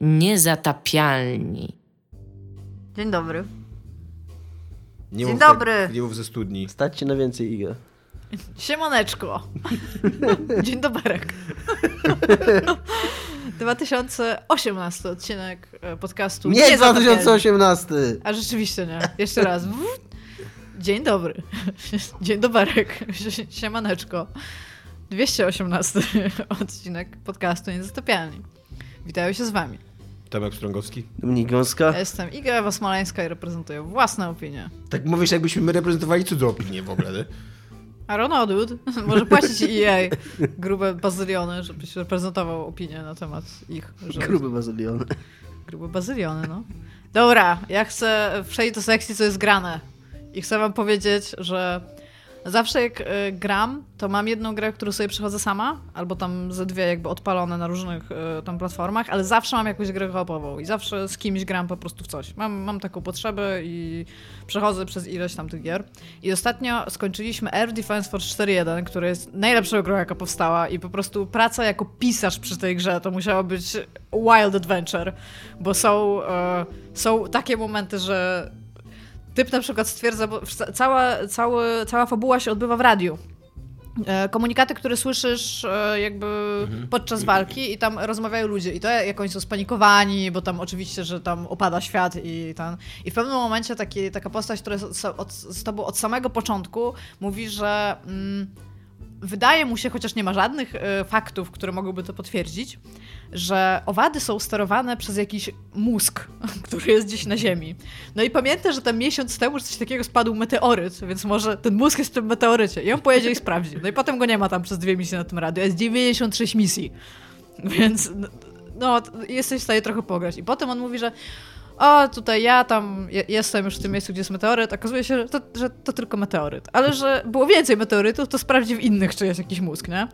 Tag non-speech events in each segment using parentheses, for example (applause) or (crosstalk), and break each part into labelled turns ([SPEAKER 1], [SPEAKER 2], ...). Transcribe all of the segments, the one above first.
[SPEAKER 1] Niezatapialni.
[SPEAKER 2] Dzień dobry.
[SPEAKER 3] Nie
[SPEAKER 2] Dzień
[SPEAKER 3] mów tak-
[SPEAKER 2] dobry.
[SPEAKER 3] nie mów ze studni.
[SPEAKER 4] Stać się na więcej Iga.
[SPEAKER 2] Siemaneczko. (laughs) Dzień doberek. (laughs) 2018 odcinek e, podcastu.
[SPEAKER 4] Nie
[SPEAKER 2] Zatapialni.
[SPEAKER 4] 2018!
[SPEAKER 2] A rzeczywiście nie. Jeszcze raz. Dzień dobry. (laughs) Dzień doberek. Siemaneczko. 218 odcinek podcastu Niezatapialni. Witają się z wami.
[SPEAKER 3] Tomek Strągowski.
[SPEAKER 4] Dominik Gąska.
[SPEAKER 2] Ja jestem Iga Ewa Smoleńska i reprezentuję własne opinie.
[SPEAKER 3] Tak mówisz, jakbyśmy my reprezentowali cudzą opinię w ogóle, nie?
[SPEAKER 2] Aaron Odwood (laughs) może płacić EA grube bazyliony, żebyś reprezentował opinię na temat ich. Że...
[SPEAKER 4] Gruby bazylion.
[SPEAKER 2] Grube bazyliony, no. Dobra, ja chcę przejść do sekcji, co jest grane. I chcę wam powiedzieć, że zawsze jak y, gram, to mam jedną grę, którą sobie przechodzę sama, albo tam ze dwie jakby odpalone na różnych y, tam platformach, ale zawsze mam jakąś grę koopową i zawsze z kimś gram po prostu w coś. Mam, mam taką potrzebę i przechodzę przez ileś tam tych gier. I ostatnio skończyliśmy Air Defense Force 4.1, która jest najlepszą grą, jaka powstała i po prostu praca jako pisarz przy tej grze to musiało być wild adventure, bo są, e, są takie momenty, że typ na przykład stwierdza, bo cała, cały, cała fabuła się odbywa w radiu. E, Komunikaty, które słyszysz e, jakby podczas walki i tam rozmawiają ludzie. I to jak oni są spanikowani, bo tam oczywiście, że tam opada świat i ten... I w pewnym momencie taki, taka postać, która jest z- od, z tobą od samego początku mówi, że mm, wydaje mu się, chociaż nie ma żadnych e, faktów, które mogłyby to potwierdzić, że owady są sterowane przez jakiś mózg, (laughs) który jest gdzieś na Ziemi. No i pamiętam, że tam miesiąc temu że coś takiego spadł meteoryt, więc może ten mózg jest w tym meteorycie. I on pojedzie i sprawdzi. No i potem go nie ma tam przez dwie misje na tym radiu. Jest 96 misji. (laughs) Więc no, jesteś w stanie trochę pograć. I potem on mówi, że o, tutaj ja tam je, jestem już w tym miejscu, gdzie jest meteoryt. Okazuje się, że to, że to tylko meteoryt. Ale że było więcej meteorytów, to sprawdzi w innych, czy jest jakiś mózg, nie?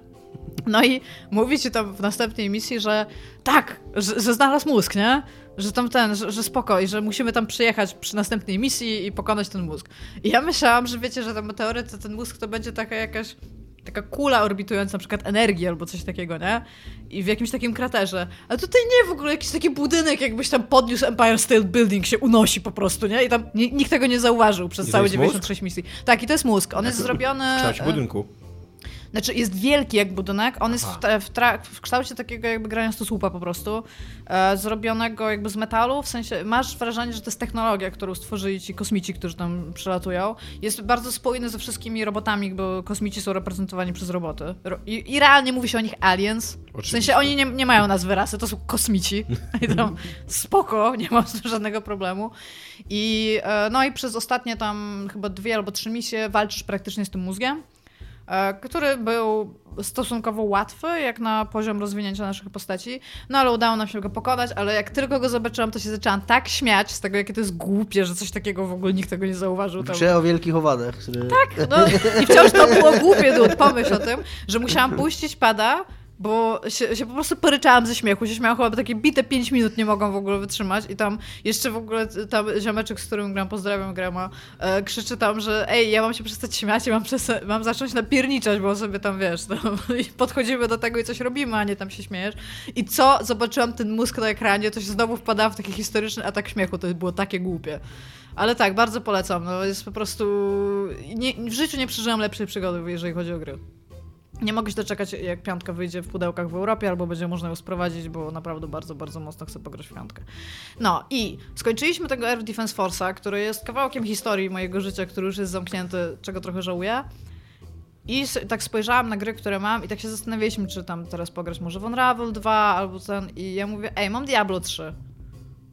[SPEAKER 2] No i mówi ci tam w następnej misji, że tak, że, że znalazł mózg, nie? Że tam ten, że, że spoko i że musimy tam przyjechać przy następnej misji i pokonać ten mózg. I ja myślałam, że wiecie, że ten meteoryt, to ten mózg to będzie taka jakaś taka kula orbitująca na przykład energii albo coś takiego, nie? I w jakimś takim kraterze. A tutaj nie, w ogóle jakiś taki budynek, jakbyś tam podniósł Empire State Building, się unosi po prostu, nie? I tam ni- nikt tego nie zauważył przez
[SPEAKER 3] I
[SPEAKER 2] całe
[SPEAKER 3] jest
[SPEAKER 2] 96 misji. Tak, i to jest mózg. On jest zrobiony...
[SPEAKER 3] W
[SPEAKER 2] e,
[SPEAKER 3] budynku.
[SPEAKER 2] Znaczy jest wielki jak budynek, on jest w, w, w kształcie takiego jakby grania słupa po prostu, e, zrobionego jakby z metalu, w sensie masz wrażenie, że to jest technologia, którą stworzyli ci kosmici, którzy tam przylatują. Jest bardzo spójny ze wszystkimi robotami, bo kosmici są reprezentowani przez roboty. Ro- I, I realnie mówi się o nich aliens, w
[SPEAKER 3] Oczywiście.
[SPEAKER 2] sensie oni nie, nie mają nazwy rasy, to są kosmici. (laughs) I tam spoko, nie ma z tym żadnego problemu. I e, no i przez ostatnie tam chyba dwie albo trzy misje walczysz praktycznie z tym mózgiem który był stosunkowo łatwy, jak na poziom rozwinięcia naszych postaci, no ale udało nam się go pokonać, ale jak tylko go zobaczyłam, to się zaczęłam tak śmiać z tego, jakie to jest głupie, że coś takiego w ogóle nikt tego nie zauważył.
[SPEAKER 4] Grze o wielkich owadach. Który...
[SPEAKER 2] Tak, no i wciąż to było głupie, dude, pomyśl o tym, że musiałam puścić pada, bo się, się po prostu poryczałam ze śmiechu, się śmiałam chyba takie bite 5 minut nie mogłam w ogóle wytrzymać i tam jeszcze w ogóle tam ziomeczek, z którym gram, pozdrawiam Grema, e, krzyczy tam, że ej, ja mam się przestać śmiać i mam, przesta- mam zacząć napierniczać, bo sobie tam, wiesz, tam, (laughs) i podchodzimy do tego i coś robimy, a nie tam się śmiejesz. I co? Zobaczyłam ten mózg na ekranie, to się znowu wpadałam w taki historyczny atak śmiechu, to było takie głupie. Ale tak, bardzo polecam. No, jest po prostu. Nie, w życiu nie przeżyłam lepszej przygody, jeżeli chodzi o gry. Nie mogę się doczekać, jak piątka wyjdzie w pudełkach w Europie, albo będzie można ją sprowadzić, bo naprawdę bardzo, bardzo mocno chcę pograć w piątkę. No i skończyliśmy tego Air Defense Force'a, który jest kawałkiem historii mojego życia, który już jest zamknięty, czego trochę żałuję. I tak spojrzałam na gry, które mam i tak się zastanawialiśmy, czy tam teraz pograć może w Unravel 2 albo ten i ja mówię, ej, mam Diablo 3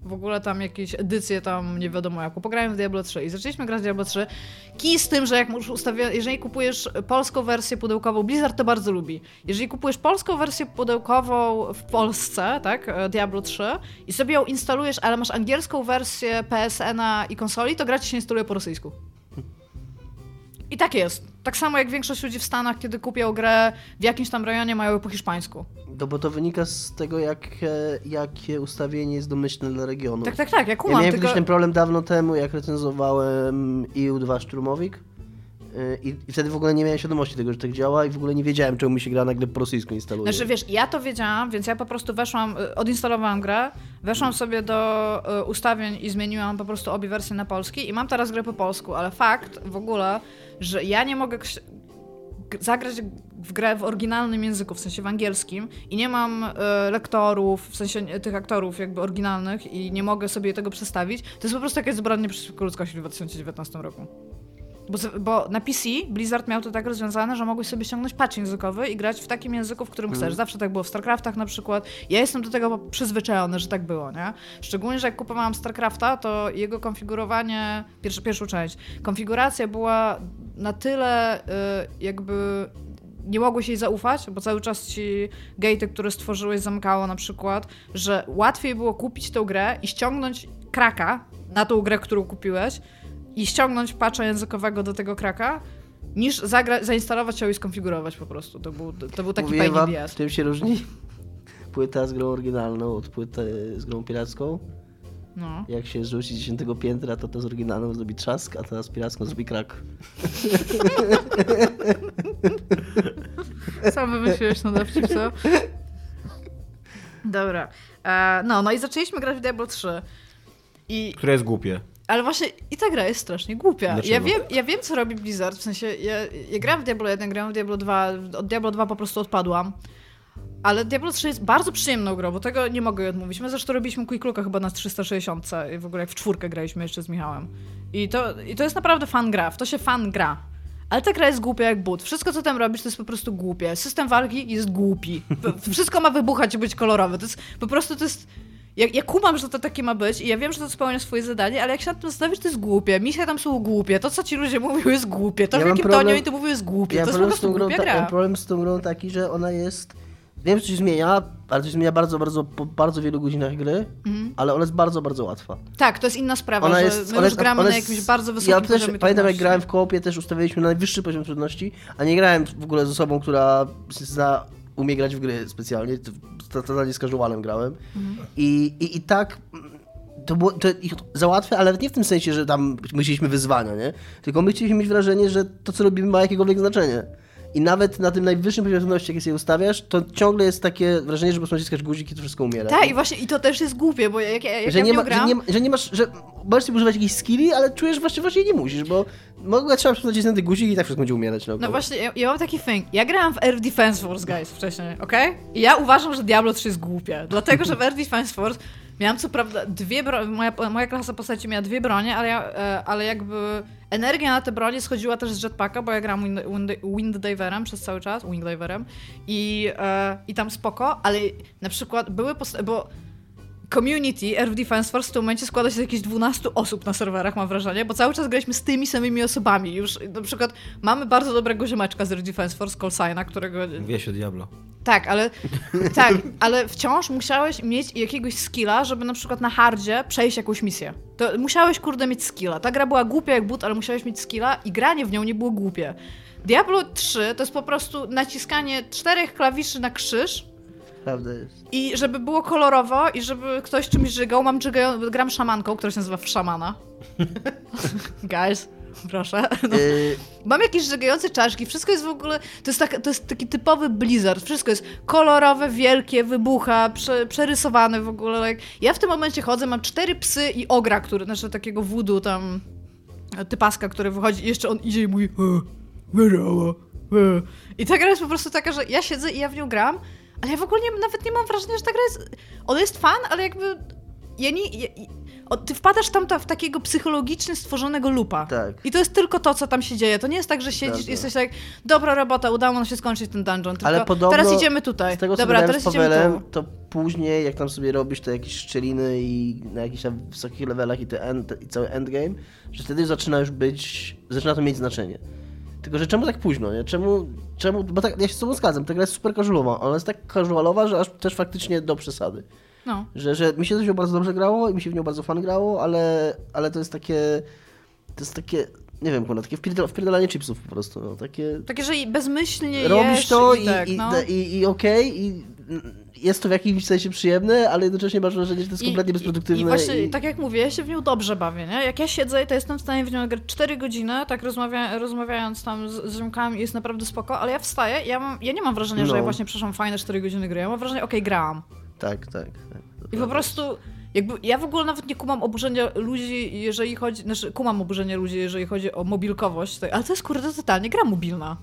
[SPEAKER 2] w ogóle tam jakieś edycje tam nie wiadomo jaką. Pograłem w Diablo 3 i zaczęliśmy grać w Diablo 3. Kij z tym, że jak już ustawia, jeżeli kupujesz polską wersję pudełkową, Blizzard to bardzo lubi. Jeżeli kupujesz polską wersję pudełkową w Polsce, tak, e, Diablo 3 i sobie ją instalujesz, ale masz angielską wersję PSN-a i konsoli, to gra ci się instaluje po rosyjsku. I tak jest. Tak samo jak większość ludzi w Stanach, kiedy kupią grę w jakimś tam rejonie, mają ją po hiszpańsku.
[SPEAKER 4] No bo to wynika z tego, jak, e, jakie ustawienie jest domyślne dla regionu.
[SPEAKER 2] Tak, tak, tak, ja
[SPEAKER 4] Ja
[SPEAKER 2] kumam,
[SPEAKER 4] miałem
[SPEAKER 2] tylko...
[SPEAKER 4] ten problem dawno temu, jak recenzowałem EU2 Szturmowik. Y, I, I wtedy w ogóle nie miałem świadomości tego, że tak działa i w ogóle nie wiedziałem, czemu mi się gra nagle po rosyjsku instaluje.
[SPEAKER 2] Znaczy wiesz, ja to wiedziałam, więc ja po prostu weszłam, y, odinstalowałam grę, weszłam sobie do y, ustawień i zmieniłam po prostu obie wersje na polski i mam teraz grę po polsku, ale fakt w ogóle, że ja nie mogę zagrać w grę w oryginalnym języku, w sensie w angielskim i nie mam y, lektorów, w sensie tych aktorów jakby oryginalnych i nie mogę sobie tego przestawić, to jest po prostu jakieś zbrodnie przeciwko ludzkości w 2019 roku. Bo, bo na PC Blizzard miał to tak rozwiązane, że mogłeś sobie ściągnąć patch językowy i grać w takim języku, w którym chcesz. Zawsze tak było w StarCraftach na przykład. Ja jestem do tego przyzwyczajony, że tak było, nie? Szczególnie, że jak kupowałam StarCrafta, to jego konfigurowanie, pierwszy, pierwszą część, konfiguracja była na tyle y, jakby nie mogłeś jej zaufać, bo cały czas ci gatey, które stworzyłeś, zamykało na przykład, że łatwiej było kupić tą grę i ściągnąć kraka na tą grę, którą kupiłeś i ściągnąć patcha językowego do tego kraka, niż zagra- zainstalować ją i skonfigurować po prostu. To był, to był taki
[SPEAKER 4] Mówię wam,
[SPEAKER 2] ass.
[SPEAKER 4] czym się różni płyta z grą oryginalną od płyty z grą piracką.
[SPEAKER 2] No.
[SPEAKER 4] Jak się rzuci z 10 piętra, to to z oryginalną zrobi trzask, a ta z piracką zrobi krak. (laughs)
[SPEAKER 2] Sam wymyśliłeś na dowcip, co? Dobra. E, no, no i zaczęliśmy grać w Diablo 3. I
[SPEAKER 3] Które jest głupie.
[SPEAKER 2] Ale właśnie i ta gra jest strasznie głupia.
[SPEAKER 3] Dlaczego?
[SPEAKER 2] Ja wiem, ja wiem, co robi Blizzard, w sensie ja, ja grałam w Diablo 1, grałam w Diablo 2, od Diablo 2 po prostu odpadłam. Ale Diablo 3 jest bardzo przyjemną grą, bo tego nie mogę jej odmówić. My zresztą robiliśmy Quick Looka chyba na 360 i w ogóle jak w czwórkę graliśmy jeszcze z Michałem. I to, I to jest naprawdę fan gra, w to się fan gra. Ale ta gra jest głupia jak but. Wszystko, co tam robisz, to jest po prostu głupie. System walki jest głupi. Wszystko ma wybuchać i być kolorowe. To jest po prostu to jest. Ja, ja kumam, że to takie ma być i ja wiem, że to spełnia swoje zadanie, ale jak się nad tym zastanowisz, to jest głupie. Misje tam są głupie. To, co ci ludzie mówią, jest głupie. To,
[SPEAKER 4] Ja
[SPEAKER 2] w jakim
[SPEAKER 4] problem-
[SPEAKER 2] oni to mówią, jest głupie.
[SPEAKER 4] Ja
[SPEAKER 2] to jest po
[SPEAKER 4] problem z
[SPEAKER 2] prostu
[SPEAKER 4] tą grą,
[SPEAKER 2] głupia
[SPEAKER 4] mam
[SPEAKER 2] gra.
[SPEAKER 4] problem z tą grą taki, że ona jest... Wiem, że coś zmienia, ale coś zmienia bardzo, bardzo, po bardzo wielu godzinach gry,
[SPEAKER 2] Mhm.
[SPEAKER 4] ale ona jest bardzo, bardzo łatwa.
[SPEAKER 2] Tak, to jest inna sprawa,
[SPEAKER 4] Ona
[SPEAKER 2] że
[SPEAKER 4] jest,
[SPEAKER 2] my
[SPEAKER 4] ona
[SPEAKER 2] już gramy
[SPEAKER 4] ona
[SPEAKER 2] na
[SPEAKER 4] jest-
[SPEAKER 2] jakimś bardzo wysokim
[SPEAKER 4] Ja też
[SPEAKER 2] poziomie
[SPEAKER 4] pamiętam, jak grałem w koopie, też ustawiliśmy na najwyższy poziom trudności, a nie grałem w ogóle z osobą, która zna, umie grać w gry specjalnie, to- to totalnie z casualem grałem.
[SPEAKER 2] Mhm.
[SPEAKER 4] I, i, I tak mm, to było to ich załatwia, ale nie w tym sensie, że tam my chcieliśmy wyzwania, nie? Tylko my chcieliśmy mieć wrażenie, że to, co robimy, ma jakiekolwiek znaczenie. I nawet na tym najwyższym poziomie trudności, jak sobie ustawiasz, to ciągle jest takie wrażenie, że po prostu naciskasz guzik i to wszystko umiera.
[SPEAKER 2] Tak, i właśnie i to też jest głupie, bo jak, ja- jak
[SPEAKER 4] że,
[SPEAKER 2] ja
[SPEAKER 4] nie ma,
[SPEAKER 2] gram...
[SPEAKER 4] że, nie, że nie masz, że możesz sobie używać jakichś skilli, ale czujesz właśnie, właśnie nie musisz, bo mogę trzeba nacisnąć ten guzik i tak wszystko będzie umierać.
[SPEAKER 2] No właśnie, ja, ja mam taki thing. Ja grałam w Air Defense Force, guys, wcześniej, okej? I ja uważam, że Diablo 3 jest głupie. Dlatego, że w Air Defense Force miałam co prawda dwie bro- moja, moja klasa postaci miała dwie bronie, ale, ja, e, ale jakby energia na te bronie schodziła też z jetpacka, bo ja grałam wind, wind, winddiverem przez cały czas, wingdiverem i, e, i tam spoko, ale na przykład były bo community Air Defense Force w tym momencie składa się z jakichś 12 osób na serwerach, mam wrażenie, bo cały czas graliśmy z tymi samymi osobami. Już na przykład mamy bardzo dobrego ziomeczka z Air Defense Force, Colsina, którego...
[SPEAKER 3] Mówiłeś o Diablo.
[SPEAKER 2] Tak, ale (laughs) tak, ale wciąż musiałeś mieć jakiegoś skilla, żeby na przykład na hardzie przejść jakąś misję. To musiałeś, kurde, mieć skilla. Ta gra była głupia jak but, ale musiałeś mieć skilla i granie w nią nie było głupie. Diablo 3 to jest po prostu naciskanie czterech klawiszy na krzyż,
[SPEAKER 4] Prawda jest.
[SPEAKER 2] i żeby było kolorowo i żeby ktoś czymś żygał, mam żygają, gram szamanką, która się nazywa w szamana. (laughs) Guys, proszę. No.
[SPEAKER 4] Yy,
[SPEAKER 2] Mam jakieś żygające czaszki, wszystko jest w ogóle, to jest, tak, to jest taki typowy blizzard, wszystko jest kolorowe, wielkie, wybucha, prze, przerysowane w ogóle. Ja w tym momencie chodzę, mam cztery psy i ogra, który, znaczy takiego voodoo tam, typaska, który wychodzi i jeszcze on idzie i mówi "E, Weroła, e". I ta gra jest po prostu taka, że ja siedzę i ja w nią gram, ale ja w ogóle nie, nawet nie mam wrażenia, że ta gra jest, ona jest fan, ale jakby ja nie, ja, o, ty wpadasz tam ta, w takiego psychologicznie stworzonego lupa.
[SPEAKER 4] Tak.
[SPEAKER 2] I to jest tylko to, co tam się dzieje. To nie jest tak, że siedzisz i jesteś tak, dobra robota, udało nam się skończyć ten dungeon,
[SPEAKER 4] Ale podobno
[SPEAKER 2] teraz idziemy tutaj.
[SPEAKER 4] z tego, co
[SPEAKER 2] dobra, teraz
[SPEAKER 4] z
[SPEAKER 2] idziemy
[SPEAKER 4] Pawelem,
[SPEAKER 2] tu.
[SPEAKER 4] to później, jak tam sobie robisz te jakieś szczeliny i na jakichś wysokich levelach i, te end, i cały endgame, że wtedy zaczyna już być, zaczyna to mieć znaczenie. Tylko, że czemu tak późno, nie? Czemu, czemu, bo tak, ja się z tobą zgadzam, ta gra jest super casualowa, ona jest tak casualowa, że aż też faktycznie do przesady.
[SPEAKER 2] No.
[SPEAKER 4] Że, że mi się w nią bardzo dobrze grało i mi się w nią bardzo fan grało, ale, ale to jest takie, to jest takie, nie wiem, kurwa, takie wpierdol, wpierdolanie chipsów po prostu, no, takie...
[SPEAKER 2] Takie, że bezmyślnie
[SPEAKER 4] Robisz to
[SPEAKER 2] i,
[SPEAKER 4] i,
[SPEAKER 2] tak,
[SPEAKER 4] i,
[SPEAKER 2] no.
[SPEAKER 4] i, i okej, i jest to w jakimś sensie przyjemne, ale jednocześnie masz wrażenie, że to jest kompletnie bezproduktywne.
[SPEAKER 2] I właśnie,
[SPEAKER 4] i-
[SPEAKER 2] tak jak mówię, ja się w nią dobrze bawię, nie? Jak ja siedzę, to jestem w stanie w nią grać 4 godziny, tak rozmawia, rozmawiając tam z, z ziomkami, jest naprawdę spoko, ale ja wstaję, ja, mam, ja nie mam wrażenia, że
[SPEAKER 4] No.
[SPEAKER 2] ja właśnie przeszłam fajne 4 godziny gry, ja mam wrażenie, okej, grałam.
[SPEAKER 4] Tak, tak. tak
[SPEAKER 2] I po prostu, jakby, ja w ogóle nawet nie kumam oburzenia ludzi, jeżeli chodzi, znaczy kumam oburzenia ludzi, jeżeli chodzi o mobilkowość, ale to jest kurde totalnie gra mobilna.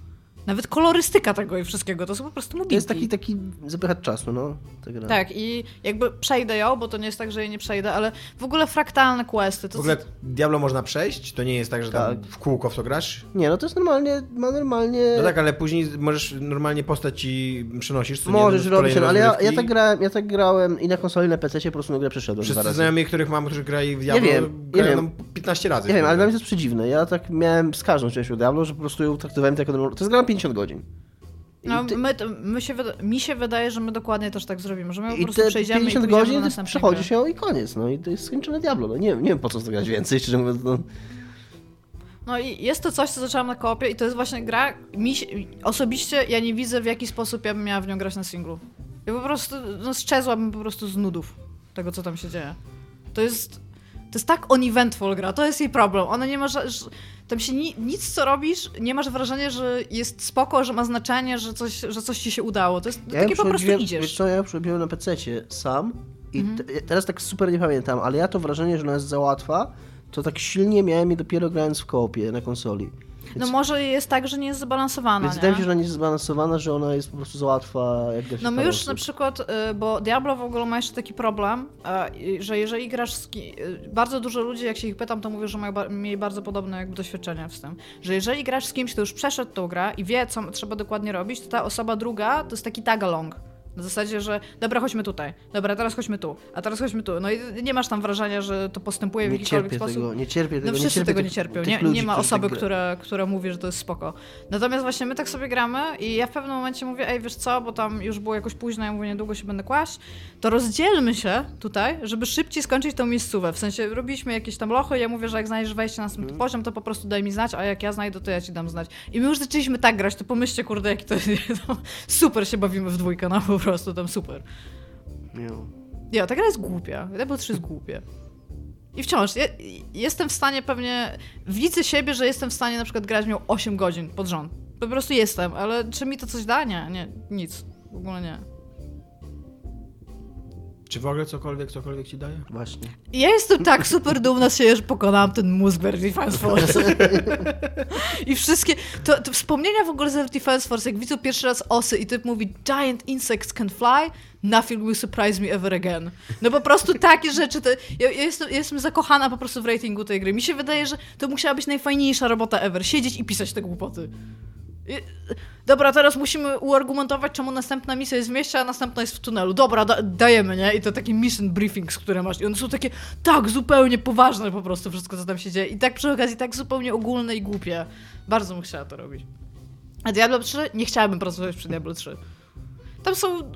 [SPEAKER 2] Nawet kolorystyka tego i wszystkiego, to są po prostu mobilki.
[SPEAKER 4] To jest taki, taki zapychacz czasu, no. Ta gra.
[SPEAKER 2] Tak, i jakby przejdę ją, bo to nie jest tak, że jej nie przejdę, ale w ogóle fraktalne questy. To
[SPEAKER 3] W ogóle Diablo można przejść? To nie jest tak, że tam
[SPEAKER 4] Tak.
[SPEAKER 3] w kółko w to grasz?
[SPEAKER 4] Nie, no to jest normalnie, ma normalnie...
[SPEAKER 3] No tak, ale później możesz normalnie postać i przenosisz. Co nie,
[SPEAKER 4] Możesz
[SPEAKER 3] do
[SPEAKER 4] robić, no, ale ja, ja, tak grałem, ja tak grałem i na konsoli, i na PC po prostu na grę przeszedłem
[SPEAKER 3] Wszyscy znajomi, których mam, którzy grali w Diablo,
[SPEAKER 4] wiem, ja
[SPEAKER 3] grają
[SPEAKER 4] wiem.
[SPEAKER 3] tam 15 razy.
[SPEAKER 4] Ja wiem, ale dla mnie to jest przedziwne. Ja tak miałem z każdą częścią Diablo, że po prostu ją traktowałem tak jak. To jest gra 50 godzin.
[SPEAKER 2] No,
[SPEAKER 4] ty-
[SPEAKER 2] my, my się, mi się wydaje, że my dokładnie też tak zrobimy, że my po prostu przejdziemy
[SPEAKER 4] 50
[SPEAKER 2] i do
[SPEAKER 4] godzin przechodzisz
[SPEAKER 2] gry.
[SPEAKER 4] ją i koniec. No i to jest skończone Diablo. No nie, nie wiem po co grać więcej, szczerze mówiąc. No.
[SPEAKER 2] No i jest to coś, co zaczęłam na kopie i to jest właśnie gra, mi się, osobiście ja nie widzę w jaki sposób ja bym miała w nią grać na singlu. Ja po prostu, no strzezłabym po prostu z nudów tego, co tam się dzieje. To jest, to jest tak uneventful gra, to jest jej problem. Ona nie ma, tam się ni, nic co robisz, nie masz wrażenia, że jest spoko, że ma znaczenie, że coś, że coś ci się udało. To jest
[SPEAKER 4] Ja
[SPEAKER 2] takie po prostu idziesz.
[SPEAKER 4] Wiesz co, ja przerobiłem na PC sam i
[SPEAKER 2] Mhm.
[SPEAKER 4] te, teraz tak super nie pamiętam, ale ja to wrażenie, że ona jest za łatwa, to tak silnie miałem je dopiero grając w koopie na konsoli.
[SPEAKER 2] No może jest tak, że nie jest zbalansowana,
[SPEAKER 4] Więc
[SPEAKER 2] nie?
[SPEAKER 4] wydaje mi się, że ona nie jest zbalansowana, że ona jest po prostu za łatwa. Jak
[SPEAKER 2] No my już
[SPEAKER 4] osób.
[SPEAKER 2] na przykład, y, bo Diablo w ogóle ma jeszcze taki problem, że jeżeli grasz z y, bardzo dużo ludzi, jak się ich pytam, to mówią, że mają mieli bardzo podobne jakby doświadczenia z tym, że jeżeli grasz z kimś, kto już przeszedł tą grę i wie, co trzeba dokładnie robić, to ta osoba druga to jest taki tagalong. Na zasadzie, że dobra, chodźmy tutaj, dobra, teraz chodźmy tu, a teraz chodźmy tu. No i nie masz tam wrażenia, że to postępuje w
[SPEAKER 4] Nie
[SPEAKER 2] jakikolwiek sposób.
[SPEAKER 4] tego, nie cierpię tego.
[SPEAKER 2] No
[SPEAKER 4] nie
[SPEAKER 2] wszyscy
[SPEAKER 4] cierpię
[SPEAKER 2] tego nie cierpią. Nie,
[SPEAKER 4] ludzi,
[SPEAKER 2] nie ma osoby,
[SPEAKER 4] tak
[SPEAKER 2] która, która mówi, że to jest spoko. Natomiast właśnie my tak sobie gramy i ja w pewnym momencie mówię, ej wiesz co, bo tam już było jakoś późno, ja mówię, niedługo się będę kłaść, to rozdzielmy się tutaj, żeby szybciej skończyć tą miejscówę. W sensie robiliśmy jakieś tam lochy, ja mówię, że jak znajdziesz wejście na następny
[SPEAKER 4] Mhm.
[SPEAKER 2] poziom, to po prostu daj mi znać, a jak ja znajdę, to ja ci dam znać. I my już zaczęliśmy tak grać, to pomyślcie, kurde, jaki to jest, (laughs) super się bawimy w dwójkę, no po prostu tam super. Ja, ta gra jest głupia. Diablo 3 jest głupie. I wciąż, ja, jestem w stanie pewnie, widzę siebie, że jestem w stanie na przykład grać miał 8 godzin pod rząd. Po prostu jestem, ale czy mi to coś da? Nie, nie, nic. W ogóle nie.
[SPEAKER 3] Czy w ogóle cokolwiek, cokolwiek ci daje?
[SPEAKER 4] Właśnie.
[SPEAKER 2] I Ja jestem tak super dumna z siebie, że pokonałam ten mózg w Defense Force. I wszystkie, to, to wspomnienia w ogóle z Defense Force, jak widzę pierwszy raz osy i typ mówi Giant insects can fly, nothing will surprise me ever again. No po prostu takie rzeczy, to, ja, ja, jestem, ja jestem zakochana po prostu w ratingu tej gry. Mi się wydaje, że to musiała być najfajniejsza robota ever, siedzieć i pisać te głupoty. I- Dobra, teraz musimy uargumentować, czemu następna misja jest w mieście, a następna jest w tunelu. Dobra, da dajemy, nie? I to taki mission briefings, które masz. I one są takie tak zupełnie poważne po prostu wszystko, co tam się dzieje. I tak przy okazji tak zupełnie ogólne i głupie. Bardzo bym chciała to robić. A Diablo 3? Nie chciałabym pracować przy Diablo 3. Tam są...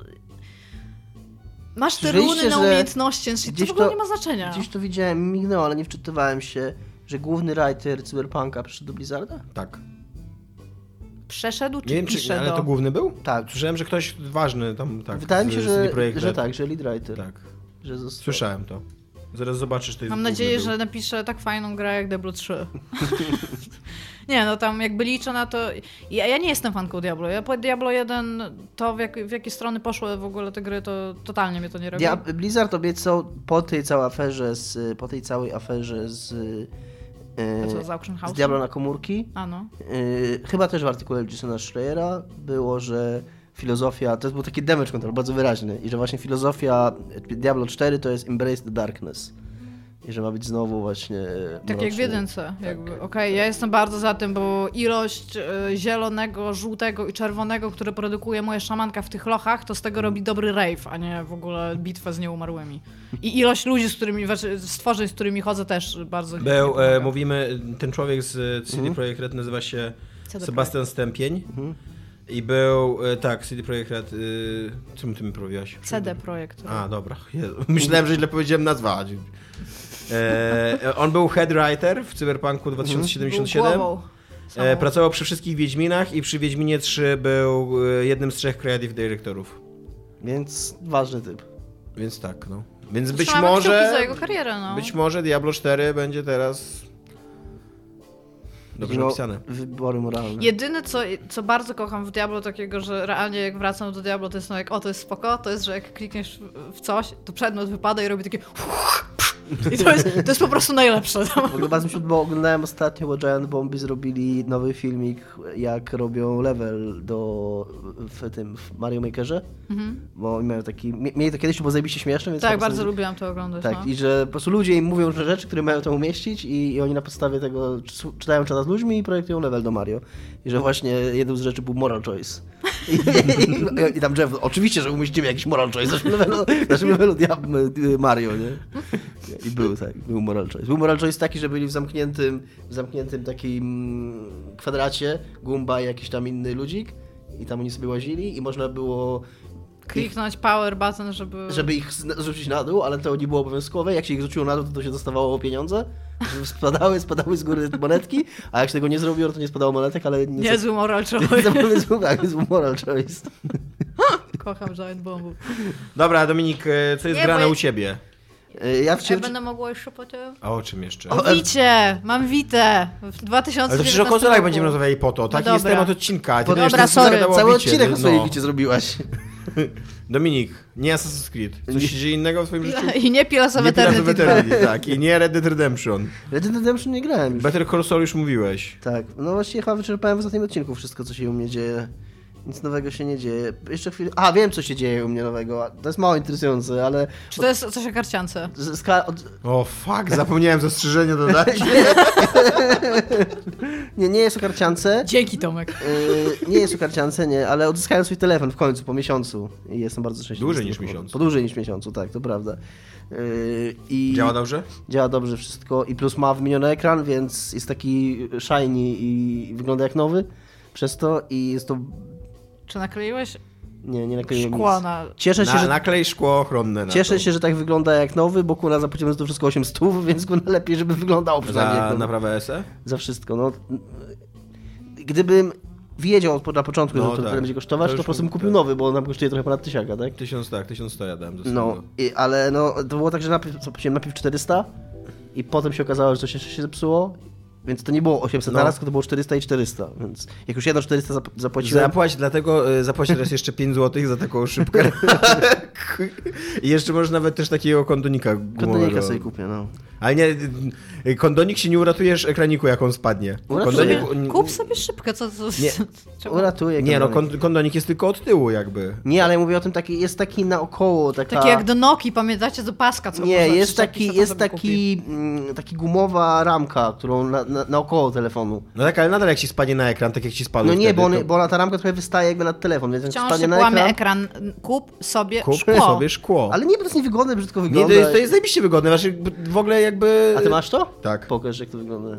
[SPEAKER 2] Masz te runy na umiejętności, to w ogóle
[SPEAKER 4] to-
[SPEAKER 2] nie ma znaczenia.
[SPEAKER 4] Gdzieś to widziałem, mignęło, ale nie wczytywałem się, że główny writer Cyberpunka przyszedł do Blizzarda?
[SPEAKER 3] Tak.
[SPEAKER 2] Przeszedł czy
[SPEAKER 3] Nie wiem, czy,
[SPEAKER 2] pisze
[SPEAKER 3] ale
[SPEAKER 2] do...
[SPEAKER 3] to główny był?
[SPEAKER 4] Tak.
[SPEAKER 3] Słyszałem, że ktoś ważny tam, tak.
[SPEAKER 4] Wydaje mi się,
[SPEAKER 3] z
[SPEAKER 4] że, że tak, że lead writer.
[SPEAKER 3] Tak.
[SPEAKER 4] Że został.
[SPEAKER 3] Słyszałem to. Zaraz zobaczysz, to jest
[SPEAKER 2] Mam nadzieję,
[SPEAKER 3] był.
[SPEAKER 2] że napiszę tak fajną grę jak Diablo 3. (laughs) nie, no tam jakby liczę na to... Ja, ja nie jestem fanką Diablo. Ja po Diablo 1 to w, jak, w jakie strony poszły w ogóle te gry, to totalnie mnie to nie robi.
[SPEAKER 4] Ja, Blizzard obiecał po tej całej aferze z, po tej całej aferze z,
[SPEAKER 2] A co,
[SPEAKER 4] e,
[SPEAKER 2] z Auction House?
[SPEAKER 4] z Diablo na komórki,
[SPEAKER 2] A no.
[SPEAKER 4] e, chyba też w artykule Jasona Schreiera było, że filozofia, to był taki damage control bardzo wyraźny i że właśnie filozofia Diablo 4 to jest embrace the darkness. I że ma być znowu właśnie
[SPEAKER 2] Tak jak w jedynce. Jakby. Okej, ja jestem bardzo za tym, bo ilość e, zielonego, żółtego i czerwonego, które produkuje moja szamanka w tych lochach, to z tego robi dobry rave, a nie w ogóle bitwę z nieumarłymi. I ilość ludzi, z którymi, znaczy stworzeń, z którymi chodzę też bardzo...
[SPEAKER 3] Był, e, mówimy, ten człowiek z CD
[SPEAKER 4] Mhm.
[SPEAKER 3] Projekt Red nazywa się
[SPEAKER 2] CD
[SPEAKER 3] Sebastian Stępień.
[SPEAKER 4] Mhm.
[SPEAKER 3] I był, e, tak, CD Projekt Red, y, czym ty mi powiedziałeś?
[SPEAKER 2] CD Projekt.
[SPEAKER 3] A, dobra. Jezu. (laughs) Myślałem, że źle powiedziałem nazwa. E, on był head writer w Cyberpunku
[SPEAKER 2] Był
[SPEAKER 3] 2077.
[SPEAKER 2] głową samą.
[SPEAKER 3] E, pracował przy wszystkich Wiedźminach i przy Wiedźminie 3 był e, jednym z trzech creative dyrektorów.
[SPEAKER 4] Więc ważny typ.
[SPEAKER 3] Więc tak, no. Więc być
[SPEAKER 2] Trzymamy kciuki za
[SPEAKER 3] może...
[SPEAKER 2] jego karierę, no.
[SPEAKER 3] Być może Diablo 4 będzie teraz... Dobrze
[SPEAKER 4] No,
[SPEAKER 3] napisane.
[SPEAKER 4] Wybory moralne.
[SPEAKER 2] Jedyne, co, co bardzo kocham w Diablo, takiego, że realnie jak wracam do Diablo, to jest no jak, o, to jest spoko, to jest, że jak klikniesz w- coś, to przedmiot wypada i robi takie (laughs) i to jest, to jest po prostu najlepsze.
[SPEAKER 4] W ogóle bardzo mi się bo oglądałem ostatnio, bo Giant Bomby zrobili nowy filmik, jak robią level do w tym w Mario Makerze. Bo oni mają taki. mie- Mieli to kiedyś, to było zajebiście śmieszne, więc.
[SPEAKER 2] Mhm. Tak, bardzo lubiłam to oglądać.
[SPEAKER 4] Tak,
[SPEAKER 2] no.
[SPEAKER 4] i że po prostu ludzie im mówią rzeczy, które mają tam umieścić i, i oni na podstawie tego czy- czytają czata z ludźmi i projektują level do Mario. I że właśnie jedną z rzeczy był moral choice. I, i, i tam Jeff, oczywiście, że umieścimy jakiś moral choice levelu Diab- Mario, nie? I był tak, był moral choice. Był moral choice taki, że byli w zamkniętym, w zamkniętym takim kwadracie Gumba i jakiś tam inny ludzik i tam oni sobie łazili i można było
[SPEAKER 2] Kliknąć power button, żeby...
[SPEAKER 4] żeby ich zrzucić na dół, ale to nie było obowiązkowe. Jak się ich rzuciło na dół, to, to się dostawało pieniądze. Spadały, spadały z góry monetki, a jak się tego nie zrobiło, to nie spadało monetek, ale nie
[SPEAKER 2] Niezły moral (laughs) choice.
[SPEAKER 4] Zapomniałem, tak, jest moral choice. (laughs)
[SPEAKER 2] Kocham Giant Bombów.
[SPEAKER 3] Dobra, Dominik, e, co jest
[SPEAKER 2] Nie,
[SPEAKER 3] grane
[SPEAKER 2] bo ja-
[SPEAKER 3] u ciebie?
[SPEAKER 4] E, Ja
[SPEAKER 2] Ja
[SPEAKER 4] wciąż...
[SPEAKER 2] będę mogła jeszcze potem...
[SPEAKER 3] A o czym jeszcze?
[SPEAKER 2] O Wicie! Mam Witę! W 2019
[SPEAKER 3] Ale to przecież o konsolach będziemy rozmawiali po to. Taki
[SPEAKER 2] No
[SPEAKER 3] jest temat odcinka. Ty będziesz
[SPEAKER 2] dobra, sorry.
[SPEAKER 4] Cały odcinek o swojej
[SPEAKER 3] no.
[SPEAKER 4] wicie zrobiłaś. (laughs)
[SPEAKER 3] Dominik, nie Assassin's Creed. Coś się dzieje innego w twoim życiu?
[SPEAKER 2] I nie Pillars of
[SPEAKER 3] Nie
[SPEAKER 2] Eternity 2.
[SPEAKER 3] Eternity, (laughs) tak. I nie Red Dead Redemption.
[SPEAKER 4] Red Dead Redemption nie grałem już.
[SPEAKER 3] Better Call Saul już mówiłeś.
[SPEAKER 4] Tak, no właściwie chyba wyczerpałem w ostatnim odcinku wszystko, co się u mnie dzieje. Nic nowego się nie dzieje. Jeszcze chwilę... A, wiem, co się dzieje u mnie nowego. To jest mało interesujące, ale...
[SPEAKER 2] Czy to jest coś o karciance?
[SPEAKER 4] z- Ska... Od...
[SPEAKER 3] O fuck, zapomniałem zastrzeżenie dodać. (laughs)
[SPEAKER 4] Nie, nie jest o karciance.
[SPEAKER 2] Dzięki Tomek.
[SPEAKER 4] Yy, nie jest o karciance, nie, ale odzyskałem swój telefon w końcu, po miesiącu. I jestem bardzo szczęśliwy.
[SPEAKER 3] Dłużej niż
[SPEAKER 4] powodu.
[SPEAKER 3] miesiącu.
[SPEAKER 4] Po dłużej niż miesiącu, tak, to prawda. Yy, i
[SPEAKER 3] Działa dobrze?
[SPEAKER 4] Działa dobrze wszystko i plus ma wymieniony ekran, więc jest taki shiny i wygląda jak nowy przez to i jest to...
[SPEAKER 2] Czy nakleiłeś
[SPEAKER 4] Nie, nie nakleiłem
[SPEAKER 2] szkło
[SPEAKER 4] nic.
[SPEAKER 2] na...
[SPEAKER 4] Cieszę się,
[SPEAKER 3] Na,
[SPEAKER 4] że...
[SPEAKER 3] naklej szkło ochronne na
[SPEAKER 4] Cieszę
[SPEAKER 3] to.
[SPEAKER 4] się, że tak wygląda jak nowy, bo kuna zapłaciłem za to wszystko 8 stów, (laughs) więc kuna lepiej, żeby wyglądało przynajmniej
[SPEAKER 3] Za
[SPEAKER 4] nowy.
[SPEAKER 3] naprawę SE?
[SPEAKER 4] za wszystko. No, gdybym wiedział od- na początku,
[SPEAKER 3] No
[SPEAKER 4] że to
[SPEAKER 3] tak.
[SPEAKER 4] tyle będzie kosztować,
[SPEAKER 3] To
[SPEAKER 4] to, po prostu bym
[SPEAKER 3] tak.
[SPEAKER 4] kupił nowy, bo on nam kosztuje trochę ponad tysiaka, tak?
[SPEAKER 3] Tysiąc tak, tysiąc sto ja dałem
[SPEAKER 4] No, i, ale no, to było tak, że najpierw, co, płaciłem najpierw 400 i potem się okazało, że coś jeszcze się zepsuło, więc to nie było 800
[SPEAKER 3] No.
[SPEAKER 4] naraz, tylko to było 400 i 400, więc jak już jedno 400 zap- zapłaciłem...
[SPEAKER 3] Zapłać, dlatego y, zapłać teraz jeszcze 5 zł za taką szybkę. (laughs) I jeszcze możesz nawet też takiego kondonika
[SPEAKER 4] Kondonika
[SPEAKER 3] gumowego.
[SPEAKER 4] sobie kupię, no.
[SPEAKER 3] Ale nie, y, kondonik się nie uratujesz ekraniku, jak on spadnie. Kondonik,
[SPEAKER 2] Kup sobie szybkę, co... co
[SPEAKER 3] Nie. (laughs)
[SPEAKER 2] czemu?
[SPEAKER 3] Nie, no
[SPEAKER 4] kondonik.
[SPEAKER 3] kon, kondonik jest tylko od tyłu jakby.
[SPEAKER 4] Nie, ale ja mówię o tym taki, jest taki naokoło, taka...
[SPEAKER 2] Takie jak do Noki, pamiętacie, do paska, co
[SPEAKER 4] Nie,
[SPEAKER 2] można
[SPEAKER 4] jest taki, jest taki, mm, taki gumowa ramka, którą na, na, naokoło telefonu.
[SPEAKER 3] No tak, ale nadal jak ci spadnie na ekran, tak jak ci spadło
[SPEAKER 4] No nie,
[SPEAKER 3] wtedy,
[SPEAKER 4] bo, on,
[SPEAKER 3] to
[SPEAKER 4] bo ona, ta ramka trochę wystaje jakby nad telefon, więc jak
[SPEAKER 2] Wciąż
[SPEAKER 4] spadnie
[SPEAKER 2] się
[SPEAKER 4] na ekran...
[SPEAKER 2] ekran. Kup sobie
[SPEAKER 3] kup
[SPEAKER 2] szkło.
[SPEAKER 3] sobie szkło.
[SPEAKER 4] Ale nie, bo to jest niewygodne, brzydko
[SPEAKER 3] Nie,
[SPEAKER 4] wygląda.
[SPEAKER 3] to jest, to jest zajebiście wygodne, znaczy w ogóle jakby...
[SPEAKER 4] A ty masz to?
[SPEAKER 3] Tak.
[SPEAKER 4] Pokaż, jak to wygląda.